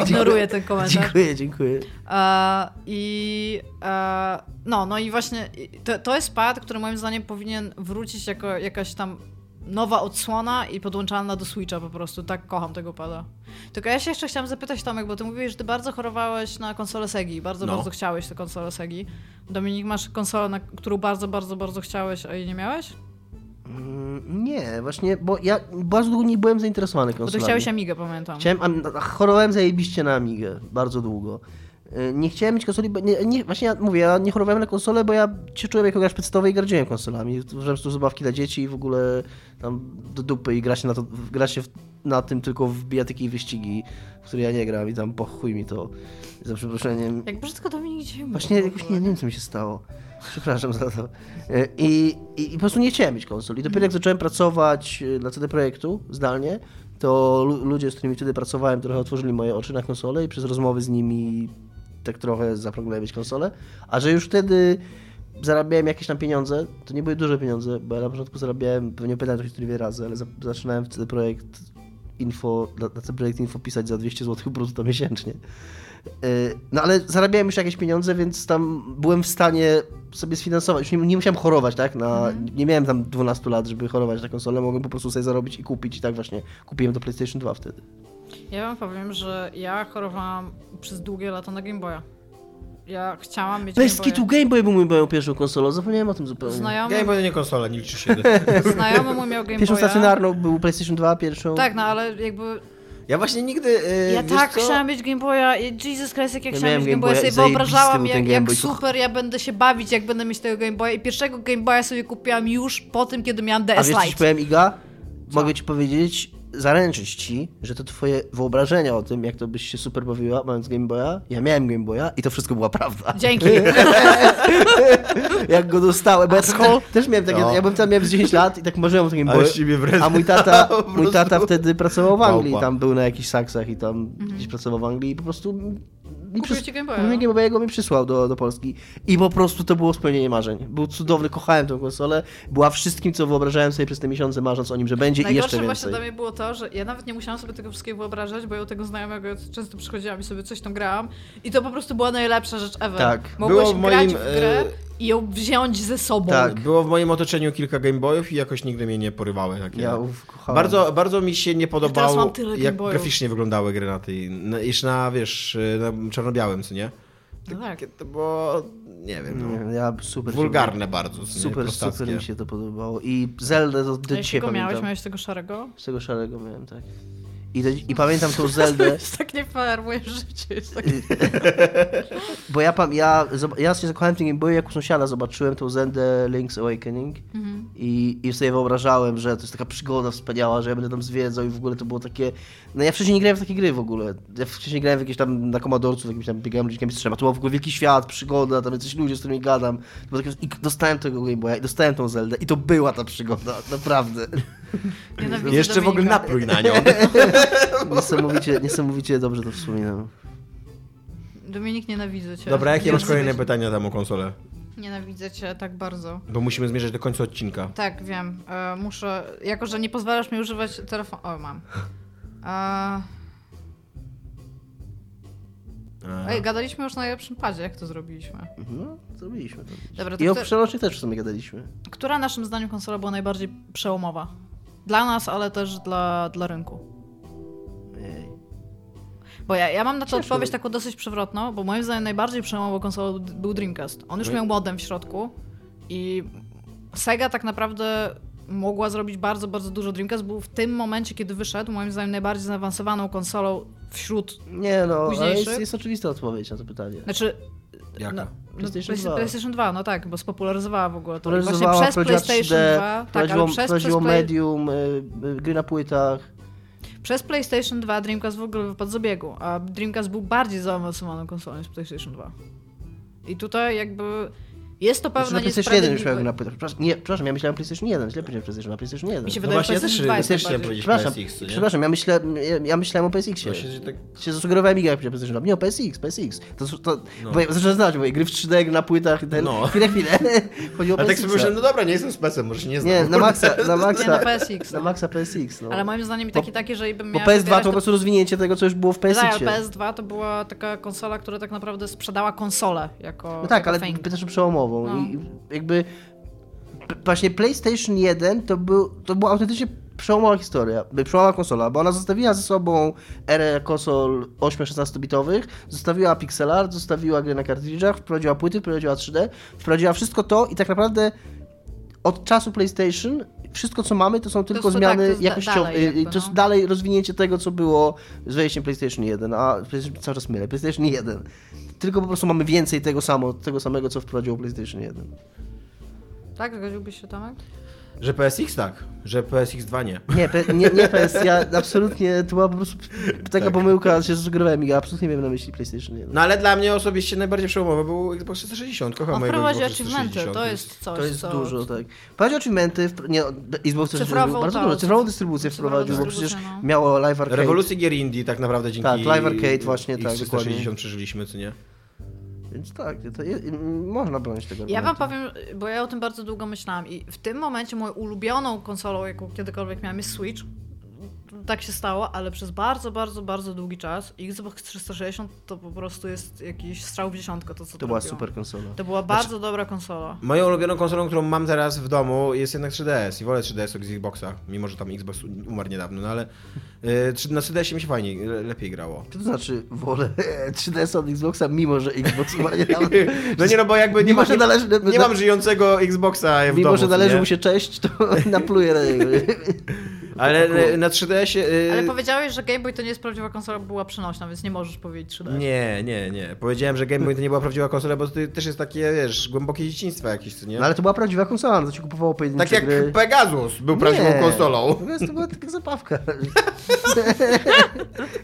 [SPEAKER 2] Zignoruję ten komentarz.
[SPEAKER 4] Dziękuję, dziękuję.
[SPEAKER 2] E, I e, no, no i właśnie to, to jest pad, który moim zdaniem powinien wrócić jako jakaś tam nowa odsłona i podłączalna do Switcha po prostu. Tak kocham tego pada. Tylko ja się jeszcze chciałam zapytać, Tomek, bo ty mówiłeś, że ty bardzo chorowałeś na konsolę Segi. Bardzo,
[SPEAKER 3] No.
[SPEAKER 2] bardzo chciałeś tę konsolę Segi. Dominik, masz konsolę, na którą bardzo, bardzo, bardzo chciałeś, a jej nie miałeś?
[SPEAKER 4] Mm, Nie, właśnie, bo ja bardzo długo nie byłem zainteresowany
[SPEAKER 2] Bo
[SPEAKER 4] konsolami.
[SPEAKER 2] ty chciałeś Amigę, pamiętam.
[SPEAKER 4] Chciałem, a, chorowałem zajebiście na Amigę, bardzo długo. Y, Nie chciałem mieć konsoli, bo nie, nie, właśnie ja mówię, ja nie chorowałem na konsolę, bo ja się czułem jako gracz przedstawowy i gardziłem konsolami. Uważałem, że to zabawki dla dzieci i w ogóle tam do dupy i gra się, na to, gra się na tym tylko w bijatyki i wyścigi, w które ja nie gram i tam pochuj mi to, za przeproszeniem.
[SPEAKER 2] Jak brzydko Dominik dzisiaj mówi
[SPEAKER 4] Właśnie jakoś nie, nie wiem, co mi się stało. Przepraszam za to. E, I, i, i po prostu nie chciałem mieć konsol. I dopiero jak zacząłem pracować e, dla CD Projektu zdalnie, to lu- ludzie, z którymi wtedy pracowałem, trochę otworzyli moje oczy na konsolę i przez rozmowy z nimi tak trochę zapragnąłem mieć konsolę. A że już wtedy zarabiałem jakieś tam pieniądze, to nie były duże pieniądze, bo ja na początku zarabiałem, pewnie pytałem to dwie razy, ale za, zaczynałem w CD Projekt Info, dla CD Projekt Info pisać za 200 zł brutto miesięcznie. Yy, No ale zarabiałem już jakieś pieniądze, więc tam byłem w stanie sobie sfinansować. Nie, nie musiałem chorować, tak? Na, Nie miałem tam 12 lat, żeby chorować na konsolę. Mogłem po prostu sobie zarobić i kupić. I tak właśnie kupiłem do PlayStation 2 wtedy.
[SPEAKER 2] Ja wam powiem, że ja chorowałam przez długie lata na Game Boya. Ja chciałam mieć
[SPEAKER 4] Bez
[SPEAKER 2] Game
[SPEAKER 4] kitu. Game Boy był mój- moją pierwszą konsolą. Zapomniałem o tym zupełnie.
[SPEAKER 2] Znajomy,
[SPEAKER 3] Game Boy nie konsola, nie liczy się. (laughs)
[SPEAKER 2] znajomy mój miał Game
[SPEAKER 4] Pierwszą
[SPEAKER 2] Boya.
[SPEAKER 4] stacjonarną był PlayStation 2, pierwszą.
[SPEAKER 2] Tak, no ale jakby
[SPEAKER 3] Ja właśnie nigdy... e,
[SPEAKER 2] ja
[SPEAKER 3] wiesz
[SPEAKER 2] tak
[SPEAKER 3] co?
[SPEAKER 2] chciałam mieć Game Boya i Jesus Christ, jak ja
[SPEAKER 4] Ja
[SPEAKER 2] chciałam mieć
[SPEAKER 4] Game
[SPEAKER 2] Boya, sobie wyobrażałam jak, jak
[SPEAKER 4] Boy.
[SPEAKER 2] super ja będę się bawić, jak będę mieć tego Game Boya i pierwszego Game Boya sobie kupiłam już po tym, kiedy miałam
[SPEAKER 4] A
[SPEAKER 2] DS
[SPEAKER 4] wiesz, co ci
[SPEAKER 2] Lite.
[SPEAKER 4] powiem, Iga? Mogę ci powiedzieć, zaręczyć ci, że to twoje wyobrażenia o tym, jak to byś się super bawiła, mając Game Boya. Ja miałem Game Boya i to wszystko była prawda.
[SPEAKER 2] Dzięki. (laughs)
[SPEAKER 4] jak go dostałem, bo ja też, miałem takie,
[SPEAKER 3] No.
[SPEAKER 4] ja byłem tam miałem z 10 lat i tak marzyłem o takim
[SPEAKER 3] Ale
[SPEAKER 4] Boy.
[SPEAKER 3] z ciebie wręcz-
[SPEAKER 4] A mój tata, (laughs) mój tata wtedy pracował w Anglii,
[SPEAKER 3] Małpa.
[SPEAKER 4] tam był na jakichś saksach i tam gdzieś pracował w Anglii i po prostu mi
[SPEAKER 2] Kupił ci Game Boya,
[SPEAKER 4] mi
[SPEAKER 2] no.
[SPEAKER 4] Game Boya go mi przysłał do, do Polski i po prostu to było spełnienie marzeń. Był cudowny, kochałem tę konsolę, była wszystkim, co wyobrażałem sobie przez te miesiące, marząc o nim, że będzie i jeszcze
[SPEAKER 2] Najgorsze
[SPEAKER 4] więcej.
[SPEAKER 2] właśnie dla mnie było to, że ja nawet nie musiałam sobie tego wszystkiego wyobrażać, bo ja u tego znajomego często przychodziłam i sobie coś tam grałam i to po prostu była najlepsza rzecz ever.
[SPEAKER 4] Tak.
[SPEAKER 2] Mogłeś
[SPEAKER 3] Było w
[SPEAKER 2] grać
[SPEAKER 3] moim,
[SPEAKER 2] w grę
[SPEAKER 3] e,
[SPEAKER 2] i ją wziąć ze sobą.
[SPEAKER 4] Tak.
[SPEAKER 3] Było w moim otoczeniu kilka Game Boyów i jakoś nigdy mnie nie porywały takie.
[SPEAKER 4] Ja uf, kochałem.
[SPEAKER 3] Bardzo, bardzo mi się nie
[SPEAKER 2] teraz
[SPEAKER 3] podobało,
[SPEAKER 2] mam tyle Game
[SPEAKER 3] jak graficznie wyglądały gry na tej, na, jeszcze na, wiesz, na czarno-białym, co nie?
[SPEAKER 2] No tak.
[SPEAKER 3] To było, nie wiem, no,
[SPEAKER 4] Nie, ja super
[SPEAKER 3] wulgarne bardzo?
[SPEAKER 4] Super,
[SPEAKER 3] Prostackie.
[SPEAKER 4] super mi się to podobało. I Zeldę to do dzisiaj
[SPEAKER 2] jakiego miałeś?
[SPEAKER 4] pamiętam.
[SPEAKER 2] Miałeś tego szarego?
[SPEAKER 4] Z tego szarego miałem, tak. I, I pamiętam tą (laughs) Zeldę,
[SPEAKER 2] jest tak nie fair, moje życie jest tak... (laughs)
[SPEAKER 4] bo ja, ja, ja się zakochałem w tym Game jak u sąsiada zobaczyłem tą Zeldę Link's Awakening
[SPEAKER 2] Mhm.
[SPEAKER 4] i, i sobie wyobrażałem, że to jest taka przygoda wspaniała, że ja będę tam zwiedzał i w ogóle to było takie... No ja wcześniej nie grałem w takie gry w ogóle. Ja wcześniej grałem w jakieś tam na komodorców, jakimś tam biegałem ludzikami strzema. To był w ogóle wielki świat, przygoda, tam jacyś ludzie, z którymi gadam. I dostałem tego Game Boya i dostałem tą Zeldę i to była ta przygoda, naprawdę.
[SPEAKER 2] Nienawidzę
[SPEAKER 3] Jeszcze w ogóle
[SPEAKER 2] Dominika.
[SPEAKER 3] napluj na nią. (laughs)
[SPEAKER 4] Niesamowicie, niesamowicie dobrze to wspominam.
[SPEAKER 2] Dominik, nienawidzę cię.
[SPEAKER 3] Dobra, jakie masz kolejne pytania tam o konsolę?
[SPEAKER 2] Nienawidzę cię tak bardzo.
[SPEAKER 3] Bo musimy zmierzać do końca odcinka.
[SPEAKER 2] Tak, wiem. E, muszę... Jako, że nie pozwalasz mi używać telefonu... O, mam. E... Ej, gadaliśmy już na najlepszym padzie, jak to zrobiliśmy.
[SPEAKER 4] No, zrobiliśmy to.
[SPEAKER 2] Dobra, to
[SPEAKER 4] I o
[SPEAKER 2] kto-
[SPEAKER 4] przerocznych też w sumie gadaliśmy.
[SPEAKER 2] Która naszym zdaniem konsola była najbardziej przełomowa? Dla nas, ale też dla, dla rynku.
[SPEAKER 4] Ej.
[SPEAKER 2] Bo ja, ja mam na to
[SPEAKER 4] Cieszę.
[SPEAKER 2] odpowiedź taką dosyć przewrotną, bo moim zdaniem najbardziej przełomową konsolą był Dreamcast. On już
[SPEAKER 3] i-
[SPEAKER 2] miał modem w środku i Sega tak naprawdę mogła zrobić bardzo, bardzo dużo. Dreamcast był w tym momencie, kiedy wyszedł, moim zdaniem najbardziej zaawansowaną konsolą wśród...
[SPEAKER 4] Nie no, ale
[SPEAKER 2] Późniejszy?
[SPEAKER 4] jest, jest oczywista odpowiedź na to pytanie.
[SPEAKER 2] Znaczy...
[SPEAKER 3] Jaka?
[SPEAKER 2] No,
[SPEAKER 4] PlayStation
[SPEAKER 2] no,
[SPEAKER 4] 2.
[SPEAKER 2] PlayStation 2, no tak, bo spopularyzowała w ogóle to. Właśnie przez PlayStation
[SPEAKER 4] 3D,
[SPEAKER 2] 2, tak, ale przez, przez, play,
[SPEAKER 4] medium, y, y, gry na płytach.
[SPEAKER 2] przez PlayStation 2 Dreamcast w ogóle wypadł z obiegu, a Dreamcast był bardziej zaawansowaną konsolą niż PlayStation 2. I tutaj jakby jest to
[SPEAKER 4] Znaczy,
[SPEAKER 2] pewne
[SPEAKER 4] na PlayStation 1 już miał gry
[SPEAKER 2] niesprawiedliwe.
[SPEAKER 4] na płytach. Przepraszam, nie, przepraszam, ja myślałem PlayStation 1, źle powiedziałem PlayStation, na PlayStation 1.
[SPEAKER 2] Mi się
[SPEAKER 3] No
[SPEAKER 2] wydaje,
[SPEAKER 3] właśnie,
[SPEAKER 2] że
[SPEAKER 3] ja też,
[SPEAKER 2] PlayStation 2
[SPEAKER 3] ja
[SPEAKER 2] jest
[SPEAKER 3] też chciałem powiedzieć
[SPEAKER 4] Przepraszam,
[SPEAKER 3] PSX, nie?
[SPEAKER 4] przepraszam, ja, myślę, ja, ja myślałem o PSX-ie.
[SPEAKER 3] Właśnie, że tak...
[SPEAKER 4] się zasugerowałem Iga, jak PlayStation 2. Nie, o PSX, PSX. To, to,
[SPEAKER 3] No.
[SPEAKER 4] bo ja zacząłem znać, bo gry w 3D, gry na płytach i ten.
[SPEAKER 3] No.
[SPEAKER 4] Chwilę, chwilę. Chodziło o
[SPEAKER 3] Ale tak
[SPEAKER 4] PSX.
[SPEAKER 3] sobie myślałem, no dobra, nie jestem specem, może się nie znam.
[SPEAKER 4] Nie, na maksa, na
[SPEAKER 2] Nie, na
[SPEAKER 4] maksa,
[SPEAKER 2] PSX.
[SPEAKER 4] na
[SPEAKER 2] No.
[SPEAKER 4] maksa PSX, no.
[SPEAKER 2] Ale moim zdaniem
[SPEAKER 4] Bo-
[SPEAKER 2] taki taki, że bym
[SPEAKER 4] Bo
[SPEAKER 2] miała
[SPEAKER 4] PS2
[SPEAKER 2] wybierać,
[SPEAKER 4] to po prostu rozwinięcie tego, co już było w
[SPEAKER 2] Tak,
[SPEAKER 4] PSX-ie.
[SPEAKER 2] ale PS2 to była taka konsola, która tak naprawdę sprzedała konsolę jako
[SPEAKER 4] No tak, ale pytasz o
[SPEAKER 2] No.
[SPEAKER 4] I jakby właśnie PlayStation 1 to, był, to była autentycznie przełomowa historia, przełomowa konsola, bo ona zostawiła ze sobą erę konsol 8-16-bitowych, zostawiła pixel art, zostawiła gry na kartridżach, wprowadziła płyty, wprowadziła 3D, wprowadziła wszystko to i tak naprawdę od czasu PlayStation wszystko co mamy to są tylko
[SPEAKER 2] tak,
[SPEAKER 4] zmiany
[SPEAKER 2] to jest da-
[SPEAKER 4] jakościowe. to jest
[SPEAKER 2] no.
[SPEAKER 4] dalej rozwinięcie tego co było z wejściem PlayStation 1, a PlayStation, cały czas mylę, PlayStation 1. Tylko po prostu mamy więcej tego, samo, tego samego, co wprowadziło PlayStation 1.
[SPEAKER 2] Tak, zgodziłbyś się Tomek?
[SPEAKER 3] Że PSX tak, że PSX 2 nie.
[SPEAKER 4] Nie, P- nie, nie PS, ja absolutnie, to była po prostu taka
[SPEAKER 3] Tak.
[SPEAKER 4] pomyłka, się zasugerowałem, ja absolutnie nie wiem na myśli PlayStation 1.
[SPEAKER 3] No ale dla mnie osobiście najbardziej przełomowy był Xbox 360. Kocham mojego
[SPEAKER 2] achievementy,
[SPEAKER 3] 360.
[SPEAKER 2] to jest coś,
[SPEAKER 4] To jest
[SPEAKER 2] co...
[SPEAKER 4] dużo, tak. Wprowadził achievementy, w, nie, Xbox też
[SPEAKER 2] Cyfrową,
[SPEAKER 4] bardzo dużo, cyfrową
[SPEAKER 2] cyf-
[SPEAKER 4] dystrybucję wprowadził, bo przecież
[SPEAKER 2] no.
[SPEAKER 4] miało live arcade.
[SPEAKER 3] Rewolucję gier indie tak naprawdę dzięki
[SPEAKER 4] Tak, Live Arcade właśnie, tak,
[SPEAKER 3] 360
[SPEAKER 4] dokładnie.
[SPEAKER 3] przeżyliśmy, co nie?
[SPEAKER 4] Więc tak, to je, można bronić tego
[SPEAKER 2] Ja wam powiem, bo ja o tym bardzo długo myślałam i w tym momencie moją ulubioną konsolą, jaką kiedykolwiek miałam jest Switch. Tak się stało, ale przez bardzo, bardzo, bardzo długi czas Xbox 360 to po prostu jest jakiś strzał w dziesiątkę to, co
[SPEAKER 4] To była
[SPEAKER 2] robiło.
[SPEAKER 4] super konsola.
[SPEAKER 2] To była bardzo dobra konsola.
[SPEAKER 3] Moją ulubioną konsolą, którą mam teraz w domu jest jednak 3DS i wolę 3DS od Xboxa, mimo że tam Xbox umarł niedawno, no ale y, na 3DS mi się fajnie, le- lepiej grało.
[SPEAKER 4] To znaczy wolę (laughs) 3DS od Xboxa, mimo że Xbox (laughs) ma nie
[SPEAKER 3] No nie no, bo jakby nie,
[SPEAKER 4] Mimo,
[SPEAKER 3] ma,
[SPEAKER 4] że
[SPEAKER 3] nie,
[SPEAKER 4] należy-
[SPEAKER 3] nie mam żyjącego Xboxa w
[SPEAKER 4] Mimo,
[SPEAKER 3] domu,
[SPEAKER 4] że
[SPEAKER 3] co
[SPEAKER 4] należy
[SPEAKER 3] nie?
[SPEAKER 4] mu się cześć, to (laughs) napluję na niego.
[SPEAKER 3] Ale y, na 3DS-ie... y,
[SPEAKER 2] Ale powiedziałeś, że Game Boy to nie jest prawdziwa konsola, bo była przenośna, więc nie możesz powiedzieć 3D.
[SPEAKER 3] Nie, nie, nie. Powiedziałem, że Game Boy to nie była prawdziwa konsola, bo to też jest takie, wiesz, głębokie dzieciństwo jakieś, co nie?
[SPEAKER 4] No ale to była prawdziwa konsola, no to ci kupowało pojedyncze
[SPEAKER 3] tak jak
[SPEAKER 4] gry.
[SPEAKER 3] Pegasus był prawdziwą
[SPEAKER 4] Nie.
[SPEAKER 3] konsolą.
[SPEAKER 4] To, jest, to była taka zabawka. (laughs)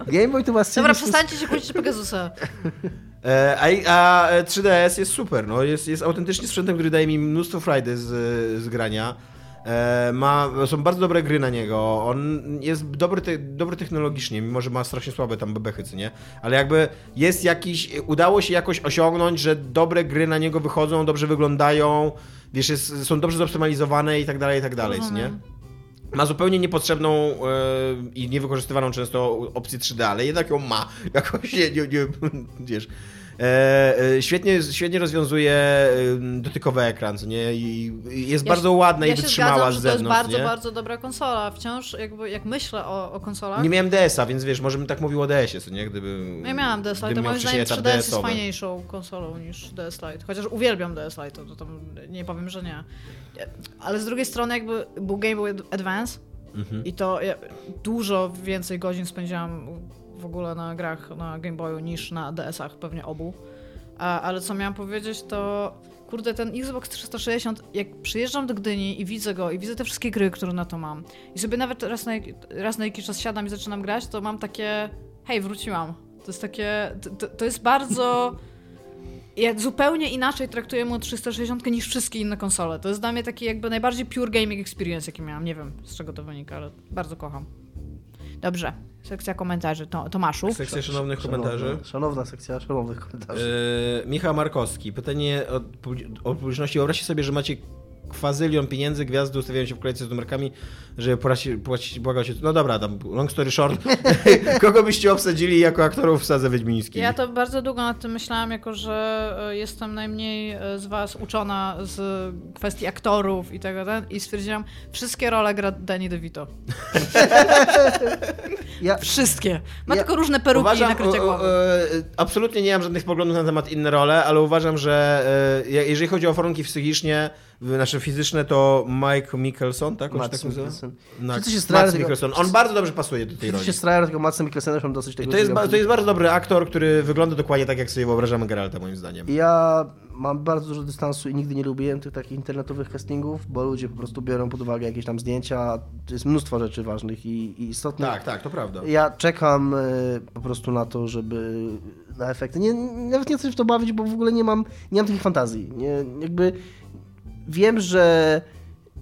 [SPEAKER 4] Game Boy to była
[SPEAKER 2] Dobra, przestańcie się kłócić Pegasusa.
[SPEAKER 3] E, A, a 3DS jest super, no. jest, jest autentycznie sprzętem, który daje mi mnóstwo frajdy z, z grania. E, ma, są bardzo dobre gry na niego. On jest dobry, te, dobry technologicznie, mimo że ma strasznie słabe tam bebechy, co nie? Ale jakby jest jakiś. Udało się jakoś osiągnąć, że dobre gry na niego wychodzą, dobrze wyglądają, wiesz, jest, są dobrze zoptymalizowane i tak dalej, i tak dalej, co nie? Ma zupełnie niepotrzebną e, i niewykorzystywaną często opcję 3D, ale jednak ją ma. (laughs) Jakoś nie, nie, nie wiesz. E, e, świetnie, świetnie rozwiązuje dotykowy ekran, co nie? I jest
[SPEAKER 2] Ja
[SPEAKER 3] bardzo
[SPEAKER 2] się-
[SPEAKER 3] ładna
[SPEAKER 2] ja
[SPEAKER 3] i wytrzymała
[SPEAKER 2] zgadzam,
[SPEAKER 3] z
[SPEAKER 2] że to jest
[SPEAKER 3] zewnątrz,
[SPEAKER 2] bardzo,
[SPEAKER 3] nie?
[SPEAKER 2] bardzo dobra konsola. Wciąż jakby, jak myślę o, o konsolach...
[SPEAKER 3] Nie miałem DS-a, więc wiesz, może bym tak mówił o DS-ie, co nie? Gdyby.
[SPEAKER 2] Ja miałam DS Lite, to moim zdaniem
[SPEAKER 3] etap
[SPEAKER 2] 3DS jest fajniejszą konsolą niż DS Lite. Chociaż uwielbiam DS Lite, to tam nie powiem, że nie. Ale z drugiej strony jakby był Game Boy Advance
[SPEAKER 3] Mhm.
[SPEAKER 2] i to ja dużo więcej godzin spędziłam w ogóle na grach na Game Boyu niż na DS-ach, pewnie obu. A, ale co miałam powiedzieć, to kurde, ten Xbox 360, jak przyjeżdżam do Gdyni i widzę go i widzę te wszystkie gry, które na to mam i sobie nawet raz na, raz na jakiś czas siadam i zaczynam grać, to mam takie hej, wróciłam. To jest takie, to, to jest bardzo... (laughs) Ja zupełnie inaczej traktuję mu 360 niż wszystkie inne konsole. To jest dla mnie taki jakby najbardziej pure gaming experience, jaki miałam. Nie wiem, z czego to wynika, ale bardzo kocham. Dobrze, sekcja komentarzy. To, Tomaszu.
[SPEAKER 3] Sekcja szanownych komentarzy.
[SPEAKER 4] Szanowna, szanowna sekcja szanownych komentarzy.
[SPEAKER 3] E, Michał Markowski. Pytanie od, pu- od publiczności. Wyobraźcie sobie, że macie kwazylion pieniędzy, gwiazdy ustawiają się w kolejce z numerkami, żeby płacić, płacić błagał się. No dobra, tam long story short. (laughs) Kogo byście obsadzili jako aktorów w sadze wiedźmińskiej?
[SPEAKER 2] Ja to bardzo długo nad tym myślałam, jako że e, jestem najmniej e, z was uczona z kwestii aktorów i tego ten, i stwierdziłam, wszystkie role gra Danny DeVito. (laughs)
[SPEAKER 4] Ja,
[SPEAKER 2] Wszystkie. Ma
[SPEAKER 4] Ja
[SPEAKER 2] tylko różne peruki
[SPEAKER 3] Uważam,
[SPEAKER 2] i nakrycie
[SPEAKER 3] o- o-
[SPEAKER 2] głowy.
[SPEAKER 3] e, absolutnie nie mam żadnych poglądów na temat inne role, ale uważam, że e, je- jeżeli chodzi o warunki psychicznie, znaczy fizyczne, to Mike Mikkelson, tak? On
[SPEAKER 4] Mads
[SPEAKER 3] tak?
[SPEAKER 4] Mikkelsen.
[SPEAKER 3] No,
[SPEAKER 4] Wszyscy się tego-
[SPEAKER 3] Mikkelson. On bardzo dobrze pasuje do tej roli.
[SPEAKER 4] się strają, tylko Madsem Mikkelsenem mam dosyć tego
[SPEAKER 3] To jest, to jest bardzo dobry aktor, który wygląda dokładnie tak, jak sobie wyobrażamy Geralta, moim zdaniem.
[SPEAKER 4] Ja mam bardzo dużo dystansu i nigdy nie lubiłem tych takich internetowych castingów, bo ludzie po prostu biorą pod uwagę jakieś tam zdjęcia. To jest mnóstwo rzeczy ważnych i, i istotnych.
[SPEAKER 3] Tak, tak, to prawda.
[SPEAKER 4] Ja czekam e, po prostu na to, żeby na efekty. Nie, nawet nie chcę się w to bawić, bo w ogóle nie mam, nie mam takich fantazji. Nie, jakby wiem, że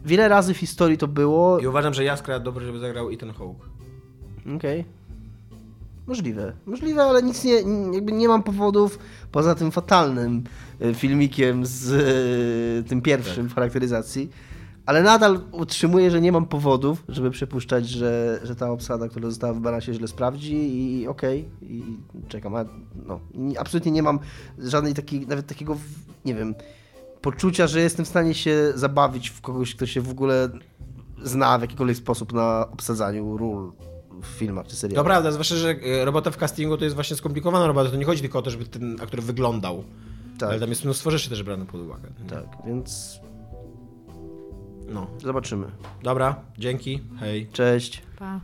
[SPEAKER 4] wiele razy w historii to było.
[SPEAKER 3] I uważam, że Jaskra dobrze, żeby zagrał Ethan Hawke.
[SPEAKER 4] Okej. Możliwe. Możliwe, ale nic nie, jakby nie mam powodów poza tym fatalnym e, filmikiem z e, tym pierwszym w charakteryzacji. Ale nadal utrzymuję, że nie mam powodów, żeby przypuszczać, że, że ta obsada, która została wybrana się źle sprawdzi i okej, i czekam. A, no, i absolutnie nie mam żadnej takiej, nawet takiego, nie wiem, poczucia, że jestem w stanie się zabawić w kogoś, kto się w ogóle zna w jakikolwiek sposób na obsadzaniu ról w filmach czy
[SPEAKER 3] To
[SPEAKER 4] serialach.
[SPEAKER 3] prawda, zwłaszcza, że e, robota w castingu to jest właśnie skomplikowana robota. To nie chodzi tylko o to, żeby ten aktor wyglądał.
[SPEAKER 4] Tak.
[SPEAKER 3] Ale tam jest mnóstwo rzeczy też brane pod uwagę.
[SPEAKER 4] Tak, więc
[SPEAKER 3] No.
[SPEAKER 4] zobaczymy.
[SPEAKER 3] Dobra, dzięki, hej.
[SPEAKER 4] Cześć.
[SPEAKER 2] Pa.